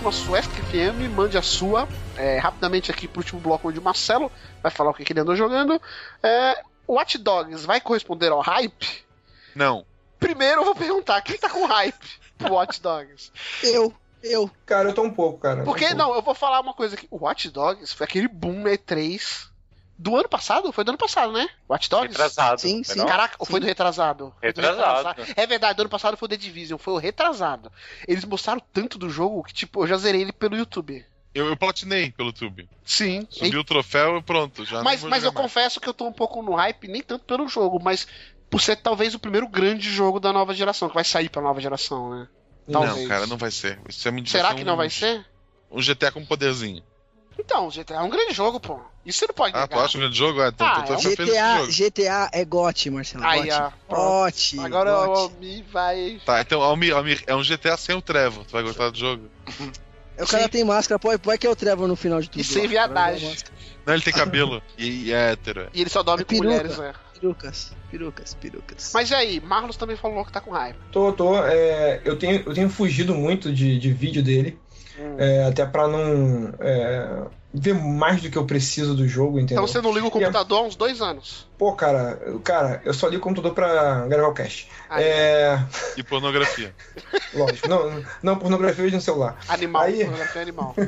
que a Ask FM, mande a sua. É, rapidamente aqui pro último bloco onde o Marcelo vai falar o que, que ele andou jogando. É, Watch Dogs vai corresponder ao hype? Não. Primeiro eu vou perguntar, quem tá com hype pro Watch Dogs? Eu, eu. Cara, eu tô um pouco, cara. Porque, um pouco. não, eu vou falar uma coisa aqui. O Watch Dogs foi aquele boom na E3 do ano passado? Foi do ano passado, né? Watch Dogs? Retrasado. Sim, sim. Não? Caraca, ou foi do retrasado? Foi do Retrasado. É verdade, do ano passado foi o The Division, foi o retrasado. Eles mostraram tanto do jogo que, tipo, eu já zerei ele pelo YouTube. Eu, eu platinei pelo YouTube. Sim. Subi o troféu e pronto. Já mas mas eu mais. confesso que eu tô um pouco no hype, nem tanto pelo jogo, mas por ser talvez o primeiro grande jogo da nova geração, que vai sair pra nova geração, né? talvez. Não, cara, não vai ser. Isso é. Será que não um- vai ser? Um GTA com poderzinho. Então, GTA é um grande jogo, pô. Isso você não pode Ah, negar. tu acha um grande jogo? Ah, então Ah, tu tá é um feliz com esse GTA. GTA é GOT, Marcelo. Aí, GOT. ó, pronto. GOT. Agora o GOT. Almi vai. Tá, então, Almir, Almir, é um GTA sem o Trevor. Tu vai gostar do jogo? O cara tem máscara, pode, pode que é o Trevor no final de tudo. E sem viadagem. Não, ele tem cabelo e, e é hétero. é. E ele só dorme É com peruca. mulheres, né? Perucas, perucas, perucas. Mas e aí, Marlos também falou que tá com raiva. Tô, tô. é, eu, tenho, eu tenho fugido muito de, de vídeo dele. Hum. é, até pra não é, ver mais do que eu preciso do jogo, entendeu? Então você não liga o computador há uns dois anos. Pô, cara, eu- cara, eu só ligo o computador pra gravar o cast. Aí, É. E pornografia. Lógico. não, não pornografia hoje no celular. Animal, aí- fotografia animal.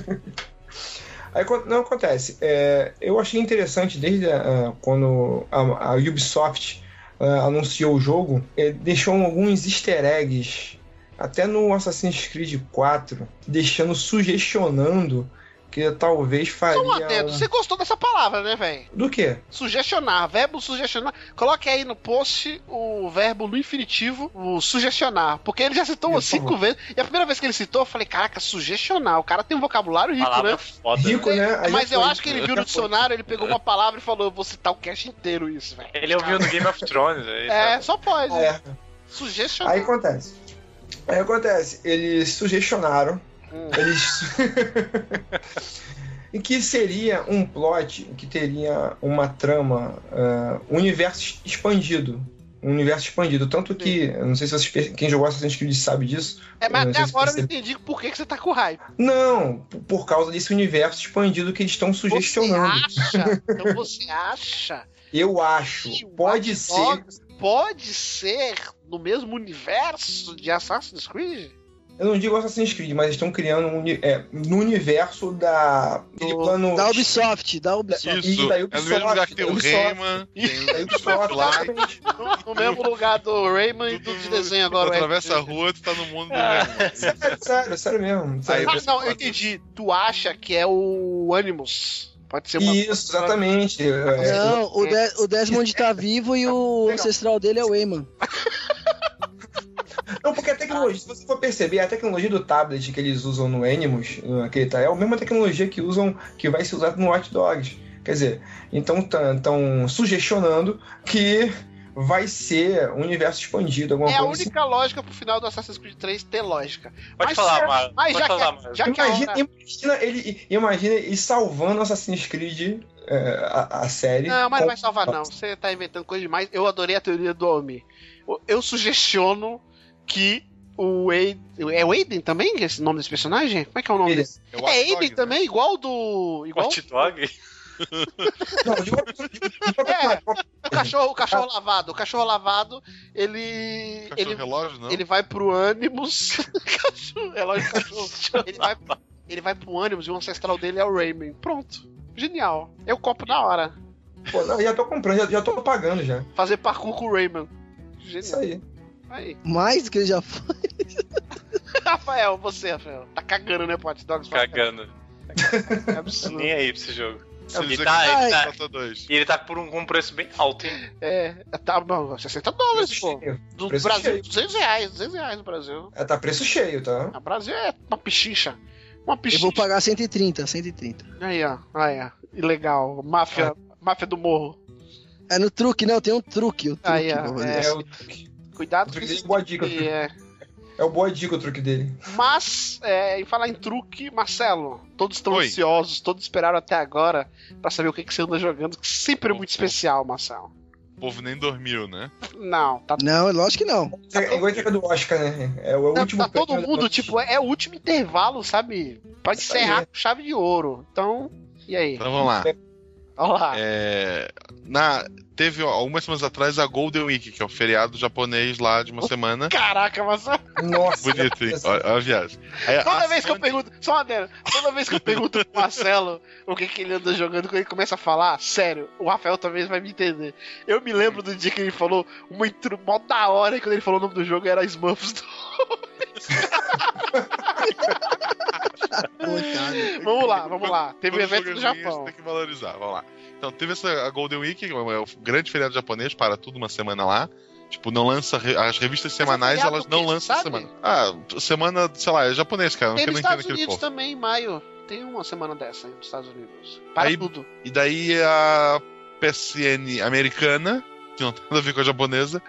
Aí não acontece. é, eu achei interessante desde ah, quando a, a Ubisoft ah, anunciou o jogo, é, deixou alguns easter eggs, até no Assassin's Creed 4, deixando, sugestionando que talvez faria. Só um adendo. Você gostou dessa palavra, né, velho? Do quê? Sugestionar, verbo sugestionar. Coloque aí no post o verbo no infinitivo, o sugestionar. Porque ele já citou umas cinco vezes. E a primeira vez que ele citou, eu falei, caraca, sugestionar. O cara tem um vocabulário rico, Palavra né? foda. Rico, né? Aí Mas já eu foi. acho que ele viu no dicionário, ele pegou uma palavra e falou, eu vou citar o cast inteiro isso, velho. Ele ouviu no Game of Thrones. Aí, É, tá. só pode. É. Sugestionar. Aí acontece. Aí acontece, eles sugestionaram, Hum. eles. e que seria um plot que teria uma trama, um universo expandido. Um universo expandido. Tanto que, não sei se vocês, quem jogou Assassin's Creed sabe disso. É, mas até agora eu não percebe- entendi por que, que você tá com raiva. Não, por causa desse universo expandido que eles estão Você sugestionando. acha? Então você acha Eu acho. que Pode ser. Dogs pode ser no mesmo universo de Assassin's Creed? Eu não digo Assassin's Creed, mas estão criando um, é, no universo da. Do- plano. Da Ubisoft, da Ubisoft. Isso, E da é no Ubisoft, mesmo lugar que tem o Ubisoft. Rayman, tem da Ubisoft, Light. No, no mesmo lugar do Rayman e do de desenho Tu agora. o atravessa a rua, tu tá no mundo do Ah. Rayman. Sério, sério, sério mesmo. Sério. Ah, não, eu entendi. Tu acha que é o Animus? Pode ser uma. Isso, exatamente. É, Não, o, De- o Desmond tá vivo e o ancestral dele é o Wayman. A tecnologia, se você for perceber, a tecnologia do tablet que eles usam no Animus, aquele tá, é a mesma tecnologia que usam, que vai ser usada no Watch Dogs. Quer dizer, então estão sugestionando que vai ser um universo expandido, alguma É a coisa única lógica pro final do Assassin's Creed 3 ter lógica. Pode Mas falar, será- Mário. Mas Pode já falar, que, já que a Imagina, hora- imagina ele, imagina ele salvando Assassin's Creed, é, a, a série. Não, mas não vai salvar, não. Você tá inventando coisa demais. Eu adorei a teoria do Omi. Eu sugestiono que o Aiden. É o Aiden também? Esse nome desse personagem? Como é que é o nome Ele- desse? É, o É Aiden né? também, igual do. Igual Hot Dog? Não, É. o cachorro, o cachorro lavado. O cachorro lavado, ele. Cachorro Ele, relógio, não? ele vai pro Animus. cachorro, relógio cachorro. ele, vai, ele vai pro Animus e o ancestral dele é o Rayman. Pronto. Genial. Eu compro na hora. Pô, não, já tô comprando, já, já tô pagando já. Fazer parkour com o Rayman. Isso Genial. aí. Aí. Mais do que ele já foi. Rafael, você, Rafael. Tá cagando, né, Hot Dogs? Cagando. É absurdo. Nem aí pra esse jogo. Ele dizer tá- ele é tá- Dota 2. E ele tá por um, com um preço bem alto, hein? É, tá bom, 60 dólares, Preço pô. cheio. Do Preço Brasil, cheio. 200 reais, 200 reais no Brasil. É, tá preço cheio, tá? O Brasil é uma pichincha. Uma Eu pichincha. vou pagar 130, 130. Aí, ó. Aí, ó. Ilegal. Máfia, máfia do morro. É no truque, não, tem um truque. O truque Aí, ó, é. É, o, Cuidado O com truque dele isso. é boa dica, é. é o boa dica o truque dele. Mas, é, em falar em truque, Marcelo, todos estão Oi. ansiosos, todos esperaram até agora pra saber o que, que você anda jogando, que sempre é muito especial, Marcelo. O povo nem dormiu, né? Não, tá Não, lógico que não. É igual a dica do Oscar, né? É o Tá, último tá todo mundo, tipo, é o último intervalo, sabe? Pra aí, encerrar é. com chave de ouro. Então, e aí? Então vamos lá. Olha lá. É, na, teve ó, algumas semanas atrás a Golden Week, que é o feriado japonês lá de uma semana. Caraca, Marcelo. Nossa, Bonito, hein? Olha a viagem. Aí, Toda a vez que eu Sony- pergunto, só uma dela, toda vez que eu pergunto pro Marcelo o que, que ele anda jogando, quando ele começa a falar, sério, o Rafael talvez vai me entender. Eu me lembro do dia que ele falou uma intro mó da hora, e quando ele falou o nome do jogo era Smurfs 2. Vamos lá, vamos lá. Teve o Todo evento é ruim, Japão. Tem que valorizar, vamos lá. Então, teve essa a Golden Week, que é o grande feriado japonês, para tudo uma semana lá. Tipo, não lança. re- As revistas semanais, feriado elas não lançam sabe? semana. Ah, semana, sei lá, é japonês, cara. Tem nos Estados Unidos povo. também, em maio. Tem uma semana dessa aí nos Estados Unidos. Para Aí- tudo. E daí a PSN americana, que não tem nada a ver com a japonesa,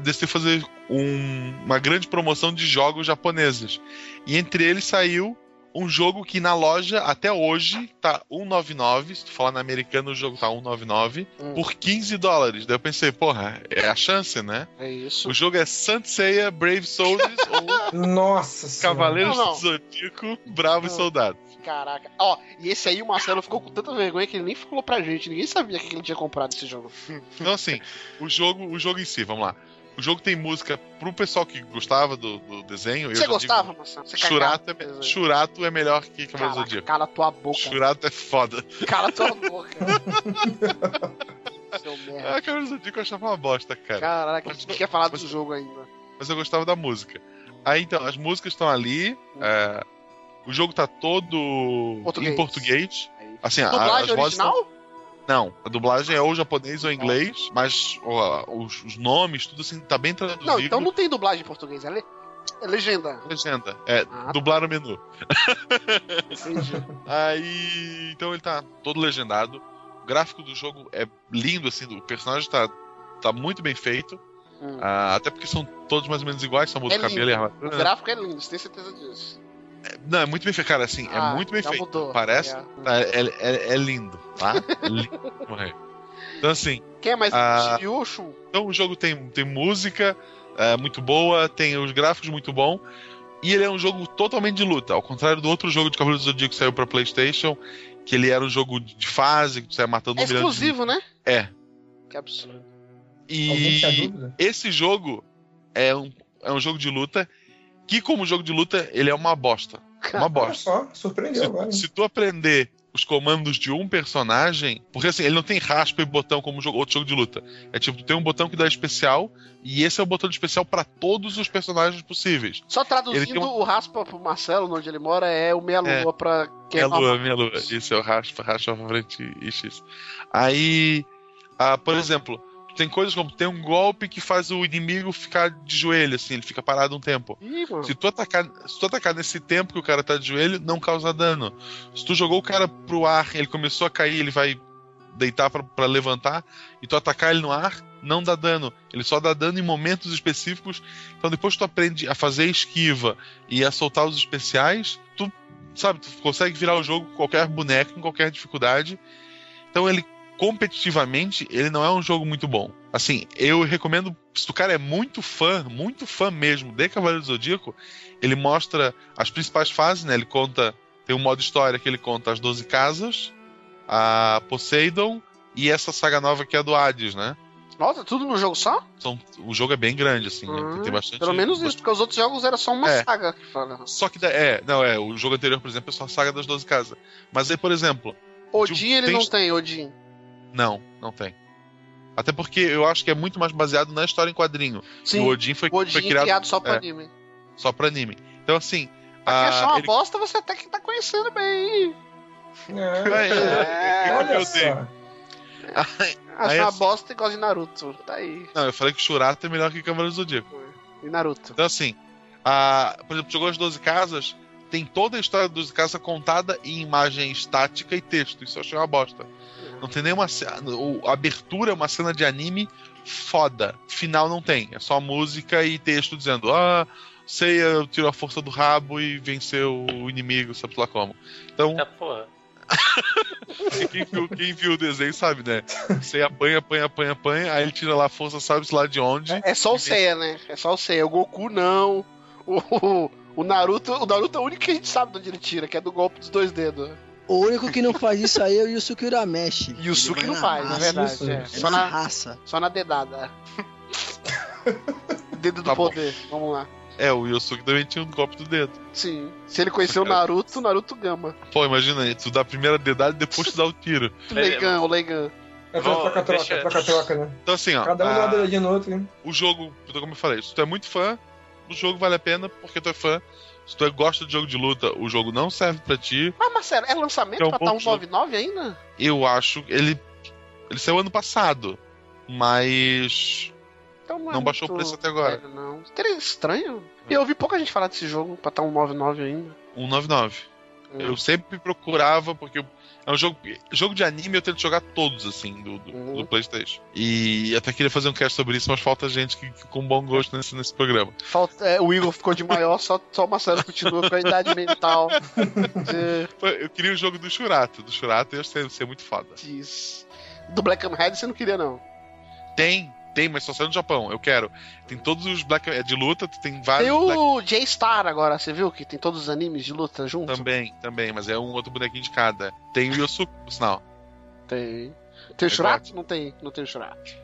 decidiu fazer um- uma grande promoção de jogos japoneses. E entre eles saiu um jogo que na loja até hoje tá 199, se tu falar na americana o jogo tá 199 Hum. por 15 dólares. Daí eu pensei, porra, é a chance, né? É isso. O jogo é Saint Seiya Brave Soldiers ou Nossa. Cavaleiros Não, não. do Zodíaco Bravo e Não. Soldado. Caraca. Ó, e esse aí o Marcelo ficou com tanta vergonha que ele nem falou pra gente. Ninguém sabia que ele tinha comprado esse jogo. Então assim, o jogo, o jogo em si, vamos lá. O jogo tem música pro pessoal que gostava do, do desenho. Você gostava, digo? Você Churato é. Churato é melhor que Cavaleiro do Zodíaco. cala tua boca. Churato é foda. Cala tua boca. Seu merda. Ah, Cavaleiro do Zodíaco eu achava uma bosta, cara. Caraca, a gente quer falar do mas- jogo ainda. Mas eu gostava da música. Aí então, as músicas estão ali. é, o jogo tá todo Português. em português. Aí. Assim, a- as Dublagem vozes original? Não, a dublagem é ou japonês ou inglês, mas ó, os, os nomes, tudo assim, tá bem traduzido. Não, então não tem dublagem em português, é, le... é legenda. Legenda. É, Ah. dublar o menu. Entendi. Aí. Então ele tá todo legendado. O gráfico do jogo é lindo, assim, o personagem tá, tá muito bem feito. Hum. ah, até porque são todos mais ou menos iguais, só muda É o cabelo e a O armadura. gráfico é lindo, você tem certeza disso. Não, é muito bem feito, cara, assim, Ah, é muito bem já feito. mudou. Parece. Tá, é, é- é lindo, tá? É lindo. morrer. Então, assim, Quem é mais Ah. Yushu? então o jogo tem, tem música é, muito boa, tem os gráficos muito bom. E ele é um jogo totalmente de luta, ao contrário do outro jogo de Cavaleiro do Zodíaco que saiu pra PlayStation, que ele era um jogo de fase, que você ia matando É um milhão de- exclusivo, né? É. Que absurdo. E dúvida? esse jogo é um, é um jogo de luta que, como jogo de luta, ele é uma bosta. Uma Olha bosta. só, surpreendeu agora. Se, se tu aprender os comandos de um personagem, porque assim, ele não tem raspa e botão como jogo- outro jogo de luta. É tipo, tu tem um botão que dá especial, e esse é o botão de especial pra todos os personagens possíveis. Só traduzindo, uma- o raspa pro Marcelo, onde ele mora, é o meia-lua pra quem Minha lua, minha lua. Isso é o raspa, raspa pra frente e X. Aí, ah, por exemplo, tem coisas como tem um golpe que faz o inimigo ficar de joelho, assim, ele fica parado um tempo. Ih. Se tu, atacar, se tu atacar nesse tempo que o cara tá de joelho, não causa dano. Se tu jogou o cara pro ar, ele começou a cair, ele vai deitar pra- pra levantar, e tu atacar ele no ar, não dá dano. Ele só dá dano em momentos específicos. Então depois que tu aprende a fazer esquiva e a soltar os especiais, tu, sabe, tu consegue virar o jogo com qualquer boneco, em qualquer dificuldade. Então ele competitivamente, ele não é um jogo muito bom. Assim, eu recomendo, se o cara é muito fã, muito fã mesmo de Cavaleiro do Zodíaco, ele mostra as principais fases, né? Ele conta, tem um modo história que ele conta as 12 casas, a Poseidon e essa saga nova que é a do Hades, né? Nossa, tudo no jogo só? São, o jogo é bem grande, assim, né? Hum, tem bastante. Pelo menos isso, porque os outros jogos era só uma É. saga que fala. Só que, é, não, é, o jogo anterior, por exemplo, é só a saga das 12 casas. Mas aí, por exemplo, Odin ele tem- não tem, Odin. Não, não tem. Até porque eu acho que é muito mais baseado na história em quadrinho. Sim, o Odin foi, o Odin foi é criado, criado só pra é. anime. só pra anime. Então, assim. Pra a- quem achar uma ele- bosta, você até que tá conhecendo bem. É, É, é, olha eu só. tenho. Achar Aí, uma assim- bosta igual de Naruto. Tá aí. Não, eu falei que Shurato é melhor que Cavaleiro do Zodíaco. E Naruto. Então, assim, a, por exemplo, jogou as 12 casas, tem toda a história das 12 casas contada em imagem estática e texto. Isso eu achei uma bosta. Não tem nenhuma A abertura é uma cena de anime foda. Final não tem. É só música e texto dizendo: Ah, Seiya tirou a força do rabo e venceu o inimigo, sabe lá como. Então, Tá, porra. quem viu, quem viu o desenho sabe, né? Seiya apanha, apanha, apanha, apanha, aí ele tira lá a força, sabe-se lá de onde. É só o Seiya, né? É só o Seiya. O Goku não. O, o Naruto. O Naruto é o único que a gente sabe de onde ele tira, que é do golpe dos dois dedos. O único que não faz isso aí é o Yusuke Urameshi. E Ele não na faz, é raça, verdade. isso, é. Só, na na, raça. só na dedada. Dedo do Tá bom. poder. Vamos lá. É, o Yosuke também tinha um golpe do dedo. Sim. Se ele conhecer o Naruto, o Naruto gama. Pô, imagina, tu dá a primeira dedada e depois tu dá o tiro. O Leigan, o Leigan. É troca-troca, deixa- troca-troca, né? Então, assim, ó. Cada um a- dá uma dedadinha no outro, né? o jogo, como eu falei, se tu é muito fã, o jogo vale a pena porque tu é fã. Se tu gosta de jogo de luta, o jogo não serve pra ti. Mas, Marcelo, é lançamento É um pra estar bom um jogo. 99 ainda? Eu acho que ele. Ele saiu ano passado. Mas. Então não, é Não baixou o preço até agora. velho, não. Seria estranho. E eu ouvi pouca gente falar desse jogo pra estar um 99 ainda. 199. Hum. Eu sempre procurava, porque eu- é um jogo. Jogo de anime eu tento jogar todos, assim, do, do, Uhum. do Playstation. E até queria fazer um cast sobre isso, mas falta gente que, que com bom gosto nesse, nesse programa. Falta, é, o Igor ficou de maior, só, só o Marcelo continua com a idade mental. de- Pô, Eu queria o jogo do Shurato. Do Shurato eu ia ser, ser muito foda. diz- Do Black Hammerhead você não queria, não. Tem, tem, mas só saiu no Japão. Eu quero. Tem todos os Black. É de luta, tem vários Tem Black o J-Star agora, você viu? Que tem todos os animes de luta junto? também, também, mas é um outro bonequinho de cada. Tem o Yosuke, por sinal. Tem. Tem o É Shurato? Não tem, não tem o Shurato.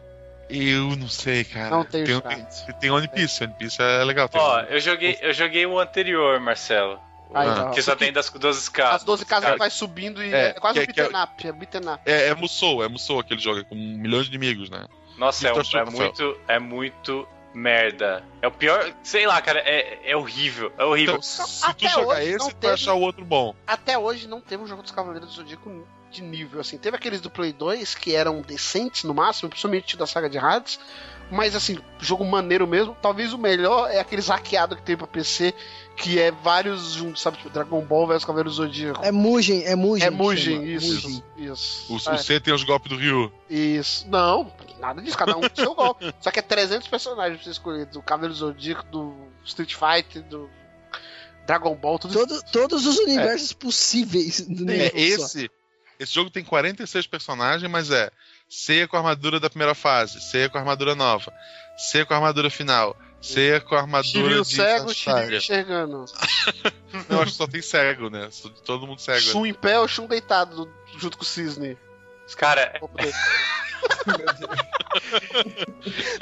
Eu não sei, cara. Não tenho tem, jogado. tem, tem One Piece, One Piece é legal. Tem Ó, eu joguei, eu joguei o anterior, Marcelo. Aí, Ah. Que só tem das 12 casas. As 12 casas Cara, vai subindo e É, é, quase que- um é- beat'em up. É up. É, é Musou, é Musou aquele jogo, é com milhões de inimigos, né? Nossa, é, Então, um- é muito, é muito merda. É o pior, sei lá, cara, é, é horrível, é horrível. Então, se até tu jogar esse, não tu teve- achar o outro bom. Até hoje não teve um jogo dos Cavaleiros do Zodíaco de nível, assim. Teve aqueles do Play 2 que eram decentes no máximo, principalmente da saga de Hades. Mas assim, jogo maneiro mesmo. Talvez o melhor é aqueles hackeados que tem pra PC, que é vários juntos, sabe? Tipo Dragon Ball vs Cavaleiros do Zodíaco. É Mugen, é Mugen. É Mugen, isso. Mugen. Isso. O, É, o C tem os golpes do Ryu. isso. Não, nada disso, cada um com seu golpe. Só que é 300 personagens pra você escolher: do Cavaleiro do Zodíaco, do Street Fighter, do Dragon Ball, tudo Todo- todos os universos possíveis do É, esse, esse jogo tem 46 personagens, mas é Ceia com a armadura da primeira fase, Ceia com a armadura nova, Ceia com a armadura final, Ceia com a armadura Shiryu de cego, Shiryu enxergando. Não, acho que só tem cego, né? Todo mundo cego. Shun em pé ou Shun deitado junto com o Cisne. Cara, Tem, Meu Deus.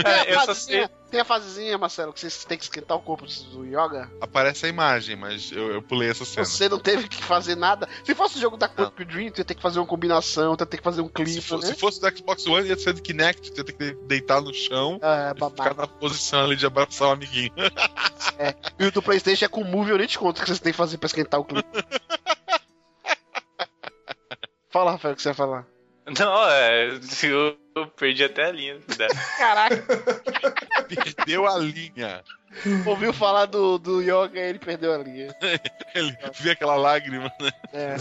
é, eu só sei. Tem a fasezinha, Marcelo, que você tem que esquentar o corpo do Yoga. Aparece a imagem, mas eu, eu pulei essa cena. Você não teve que fazer nada. Se fosse o jogo da Quantic Dream, tu ia ter que fazer uma combinação, tu ia ter que fazer um Se, clipe, for- né? se fosse do Xbox One, ia ser do Kinect, tu ia ter que deitar no chão É, e ficar babaca. na posição ali de abraçar o amiguinho. E o do Playstation é com Move, eu nem te conto o que você tem que fazer pra esquentar o clipe. Fala, Rafael, o que você ia falar. Não, é. Eu, eu perdi até a linha. né? Caraca, Perdeu a linha. ouviu falar do, do Yoga e ele perdeu a linha. Ele viu aquela lágrima. É,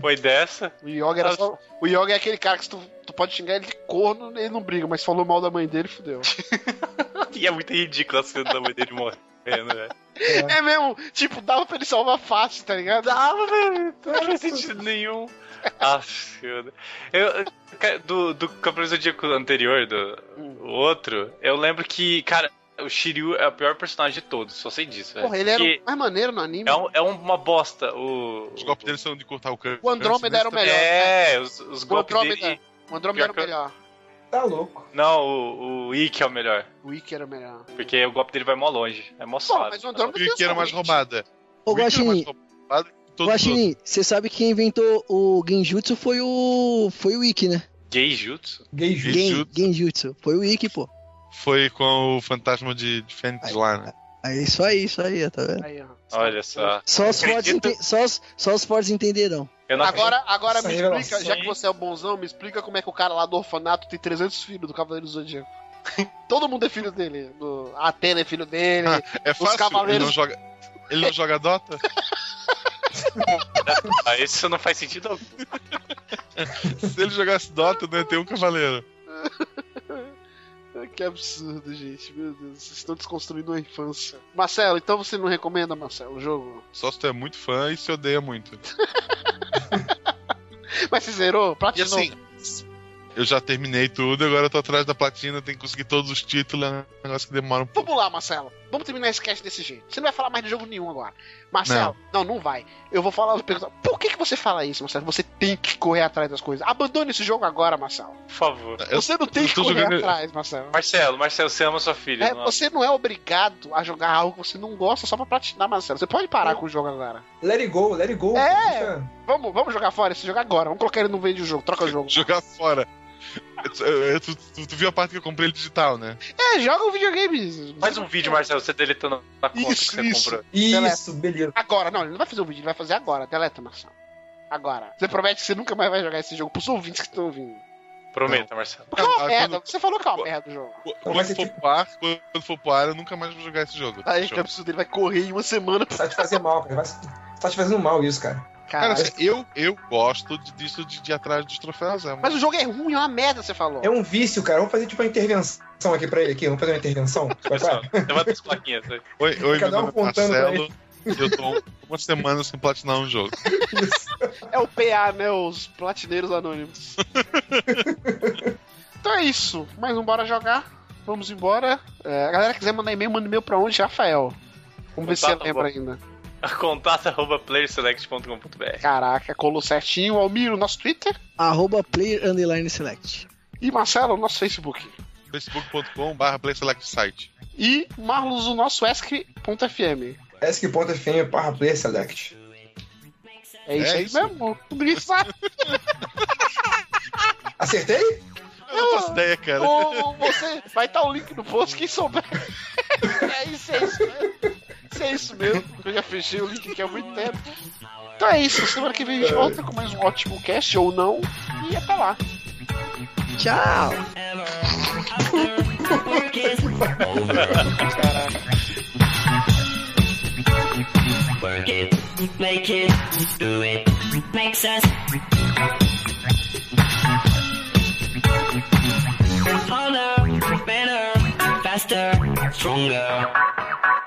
Foi dessa. o Yoga era só. O Yoga é aquele cara que se tu, tu pode xingar ele de corno, ele não briga, mas falou mal da mãe dele, fudeu. E é muito ridículo a cena da mãe dele morrendo, velho. É mesmo, tipo, dava pra ele salvar fácil, tá ligado? Dava, velho. Não faz sentido nenhum. Deus. eu, do, do Campeonato Zodíaco anterior, do o outro, eu lembro que, cara, o Shiryu é o pior personagem de todos, só sei disso, velho. Porra, ele era o mais maneiro no anime. é, um- é uma bosta. O, Os golpes dele são de cortar o canto. O Andrômeda era o melhor. É, os, os O golpes Andrômeda, dele. o Andrômeda era o melhor. Tá louco. Não, o, o Ikki é o melhor. O Ikki era o melhor. Porque o golpe dele vai mó longe. É mó Pô, suave. mas o Andrômeda O que era mais roubada? Ô, mais Guaxinim, outros. Guaxinim, você sabe que quem inventou o Genjutsu foi o. Foi o Ikki, né? Ju. Gay. Gen, Genjutsu. Foi o Ikki, pô. Foi com o fantasma de, de Fênix lá, né? É isso aí, isso aí, tá vendo? Aí, ó. Olha só. Só os, fortes só, os, só os fortes entenderão. Agora, agora me explica, já aí. que você é o bonzão, me explica como é que o cara lá do orfanato tem 300 filhos do Cavaleiro do Zodíaco. Todo mundo é filho dele. Do... A Atena é filho dele. É fácil, ele cavaleiros- não joga. Ele não joga Dota? Ah, isso não faz sentido algum. Se ele jogasse Dota, não ia ter um cavaleiro. que absurdo, gente. Meu Deus, vocês estão desconstruindo a infância. Marcelo, então você não recomenda, Marcelo, o jogo? Só se tu é muito fã e se odeia muito. Mas você zerou? E Platinou? assim, eu já terminei tudo, agora eu tô atrás da platina, tenho que conseguir todos os títulos, é um negócio que demora um pouco. Vamos lá, Marcelo. Vamos terminar esse cast desse jeito. Você não vai falar mais de jogo nenhum agora. Marcelo, não, não, vai. Eu vou falar, perguntar, por que, que você fala isso, Marcelo? Você tem que correr atrás das coisas. Abandone esse jogo agora, Marcelo. Por favor. Eu- Você não tem eu que correr jogando- atrás, Marcelo. Marcelo, Marcelo, você ama sua filha. É, não? você não é obrigado a jogar algo que você não gosta só pra platinar, Marcelo. Você pode parar com o jogo agora. Let it go, let it go. É. Vamos, vamos jogar fora esse jogo agora. Vamos colocar ele no meio do jogo. Troca o jogo. Jogar fora. Tu, tu- tu viu a parte que eu comprei ele digital, né? É, joga o videogame. Faz um vídeo, Marcelo, você deletando a conta Isso, que você isso. comprou. Isso, beleza. Agora, não, ele não vai fazer o vídeo, ele vai fazer agora. Deleta, Marcelo. Agora. Você promete que você nunca mais vai jogar esse jogo pros ouvintes que estão ouvindo. Prometa, Marcelo. Porque é uma Ah, merda. quando- Você falou que é uma merda o jogo. Quando vai ser for tipo- pro ar, quando for pro ar, eu nunca mais vou jogar esse jogo. Aí, que absurdo, ele vai correr em uma semana. Tá te fazendo mal, cara. Tá te fazendo mal isso, cara. Cara, eu, eu gosto disso de, de ir atrás dos troféus. É, Mas o jogo é ruim, é uma merda, você falou. É um vício, cara. Vamos fazer tipo uma intervenção aqui pra ele aqui. Vamos fazer uma intervenção. Levanta as plaquinhas. aí. Oi, oi Cada um é apontando Marcelo. Eu tô uma semana sem platinar um jogo. É o PA, né? Os platineiros anônimos. então é isso. Mais um Bora Jogar. Vamos embora. É, a galera quiser mandar e-mail, manda e-mail pra onde? Rafael. Vamos ver se você Contato, lembra bom. ainda. Contato arroba playerselect.com.br. Caraca, colou certinho. Almiro, nosso Twitter. Arroba player underline select. E Marcelo, nosso Facebook. facebook.com.br PlaySelectSite. E, Marlos, o nosso ESC.fm. ESC.fm barra Player Select. É isso É aí isso. mesmo. Ninguém sabe. Acertei? Eu não faço ideia, cara. Ô, você vai estar o link no post, quem souber. É isso, é isso mesmo. Isso é isso mesmo. Eu já fechei o link aqui há muito tempo. Então é isso. Semana que vem a gente volta com mais um ótimo cast ou não. E até lá. Tchau. Work it, make it, do it, makes us harder, better, faster, stronger.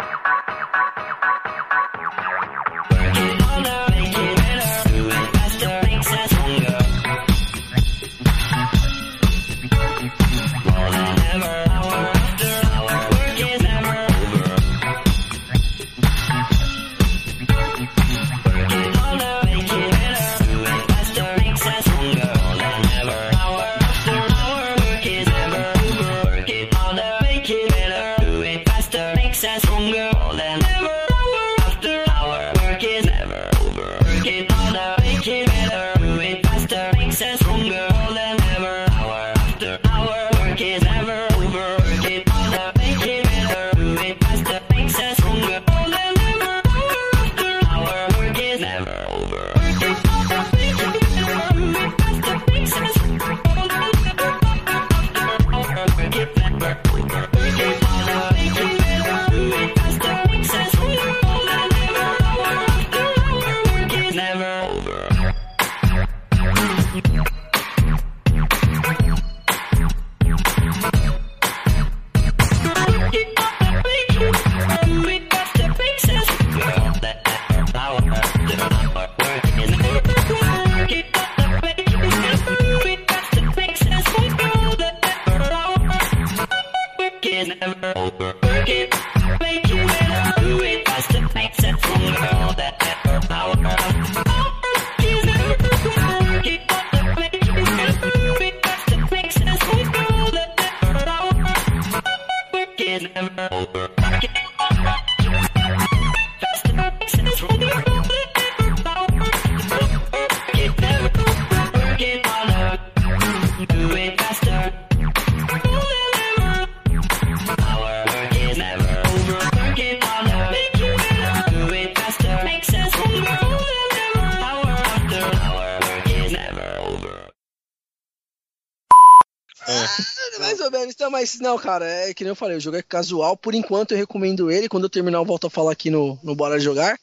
Mas não, cara, é que nem eu falei, o jogo é casual. Por enquanto eu recomendo ele. Quando eu terminar, eu volto a falar aqui no, no Bora Jogar.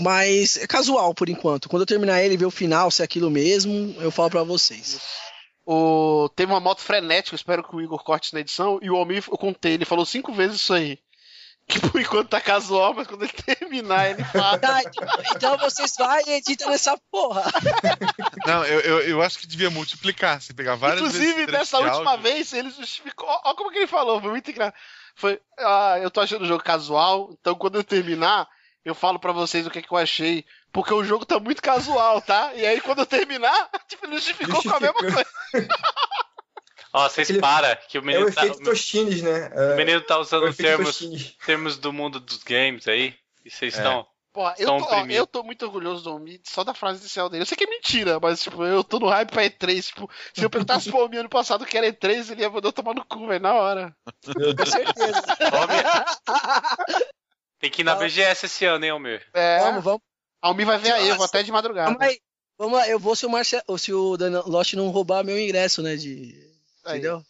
Mas é casual por enquanto. Quando eu terminar ele e ver o final, se é aquilo mesmo, eu falo pra vocês. O... Teve uma moto frenética, espero que o Igor corte na edição. E o Almir, eu contei, ele falou cinco vezes isso aí. Que por enquanto tá casual, mas quando ele terminar, ele fala. Tá, então, vocês vai e editam nessa porra. Não, eu, eu, eu acho que devia multiplicar. Se pegar várias Inclusive, vezes. nessa trecho de última áudio. vez, ele justificou. Olha como que ele falou, foi muito engraçado. Foi, ah, eu tô achando o jogo casual, então quando eu terminar, eu falo pra vocês o que, que eu achei. Porque o jogo tá muito casual, tá? E aí quando eu terminar, tipo, ele justificou com a mesma coisa. Ó, vocês Ele- param, que o É o menino, tá, efeito Tostines, né? o É, menino tá usando efeito termos, termos do mundo dos games aí. E vocês É. estão. Porra, eu Só um tô, ó, eu tô muito orgulhoso do Almir só da frase inicial dele. Eu sei que é mentira, mas tipo, eu tô no hype pra E3. Tipo, se eu perguntasse pro Almir ano passado que era E3, ele ia mandar eu tomar no cu, velho, na hora. Com certeza. Almir, tem que ir na. BGS esse ano, hein, Almir? É, Vamos, vamos. Almir vai ver aí, eu vou Nossa. até de madrugada. Vamos aí. Vamos lá, eu vou se o, Marce... se o Dan Lost não roubar meu ingresso, né? De... Aí. Entendeu?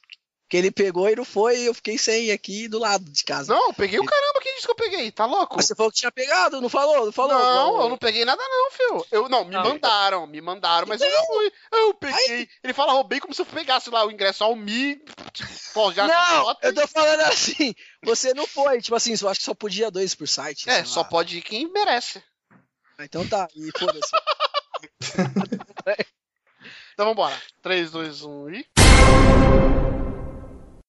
Que ele pegou e não foi e eu fiquei sem aqui do lado de casa. Não, eu peguei o caramba, quem disse que eu peguei? Tá louco? Mas você falou que tinha pegado, não falou? Não falou? Não, eu não peguei nada não, filho. Eu, não, me Não. mandaram, me mandaram, mas eu não fui. Eu peguei. Ele fala, roubei como se eu pegasse lá o ingresso ao Mi, forjasse a Não, foto. eu tô falando assim, você não foi, tipo assim, eu acho que só podia dois por site. É, só lá. pode ir quem merece. Então tá, e foda-se. Então vambora. 3, 2, 1 e. You.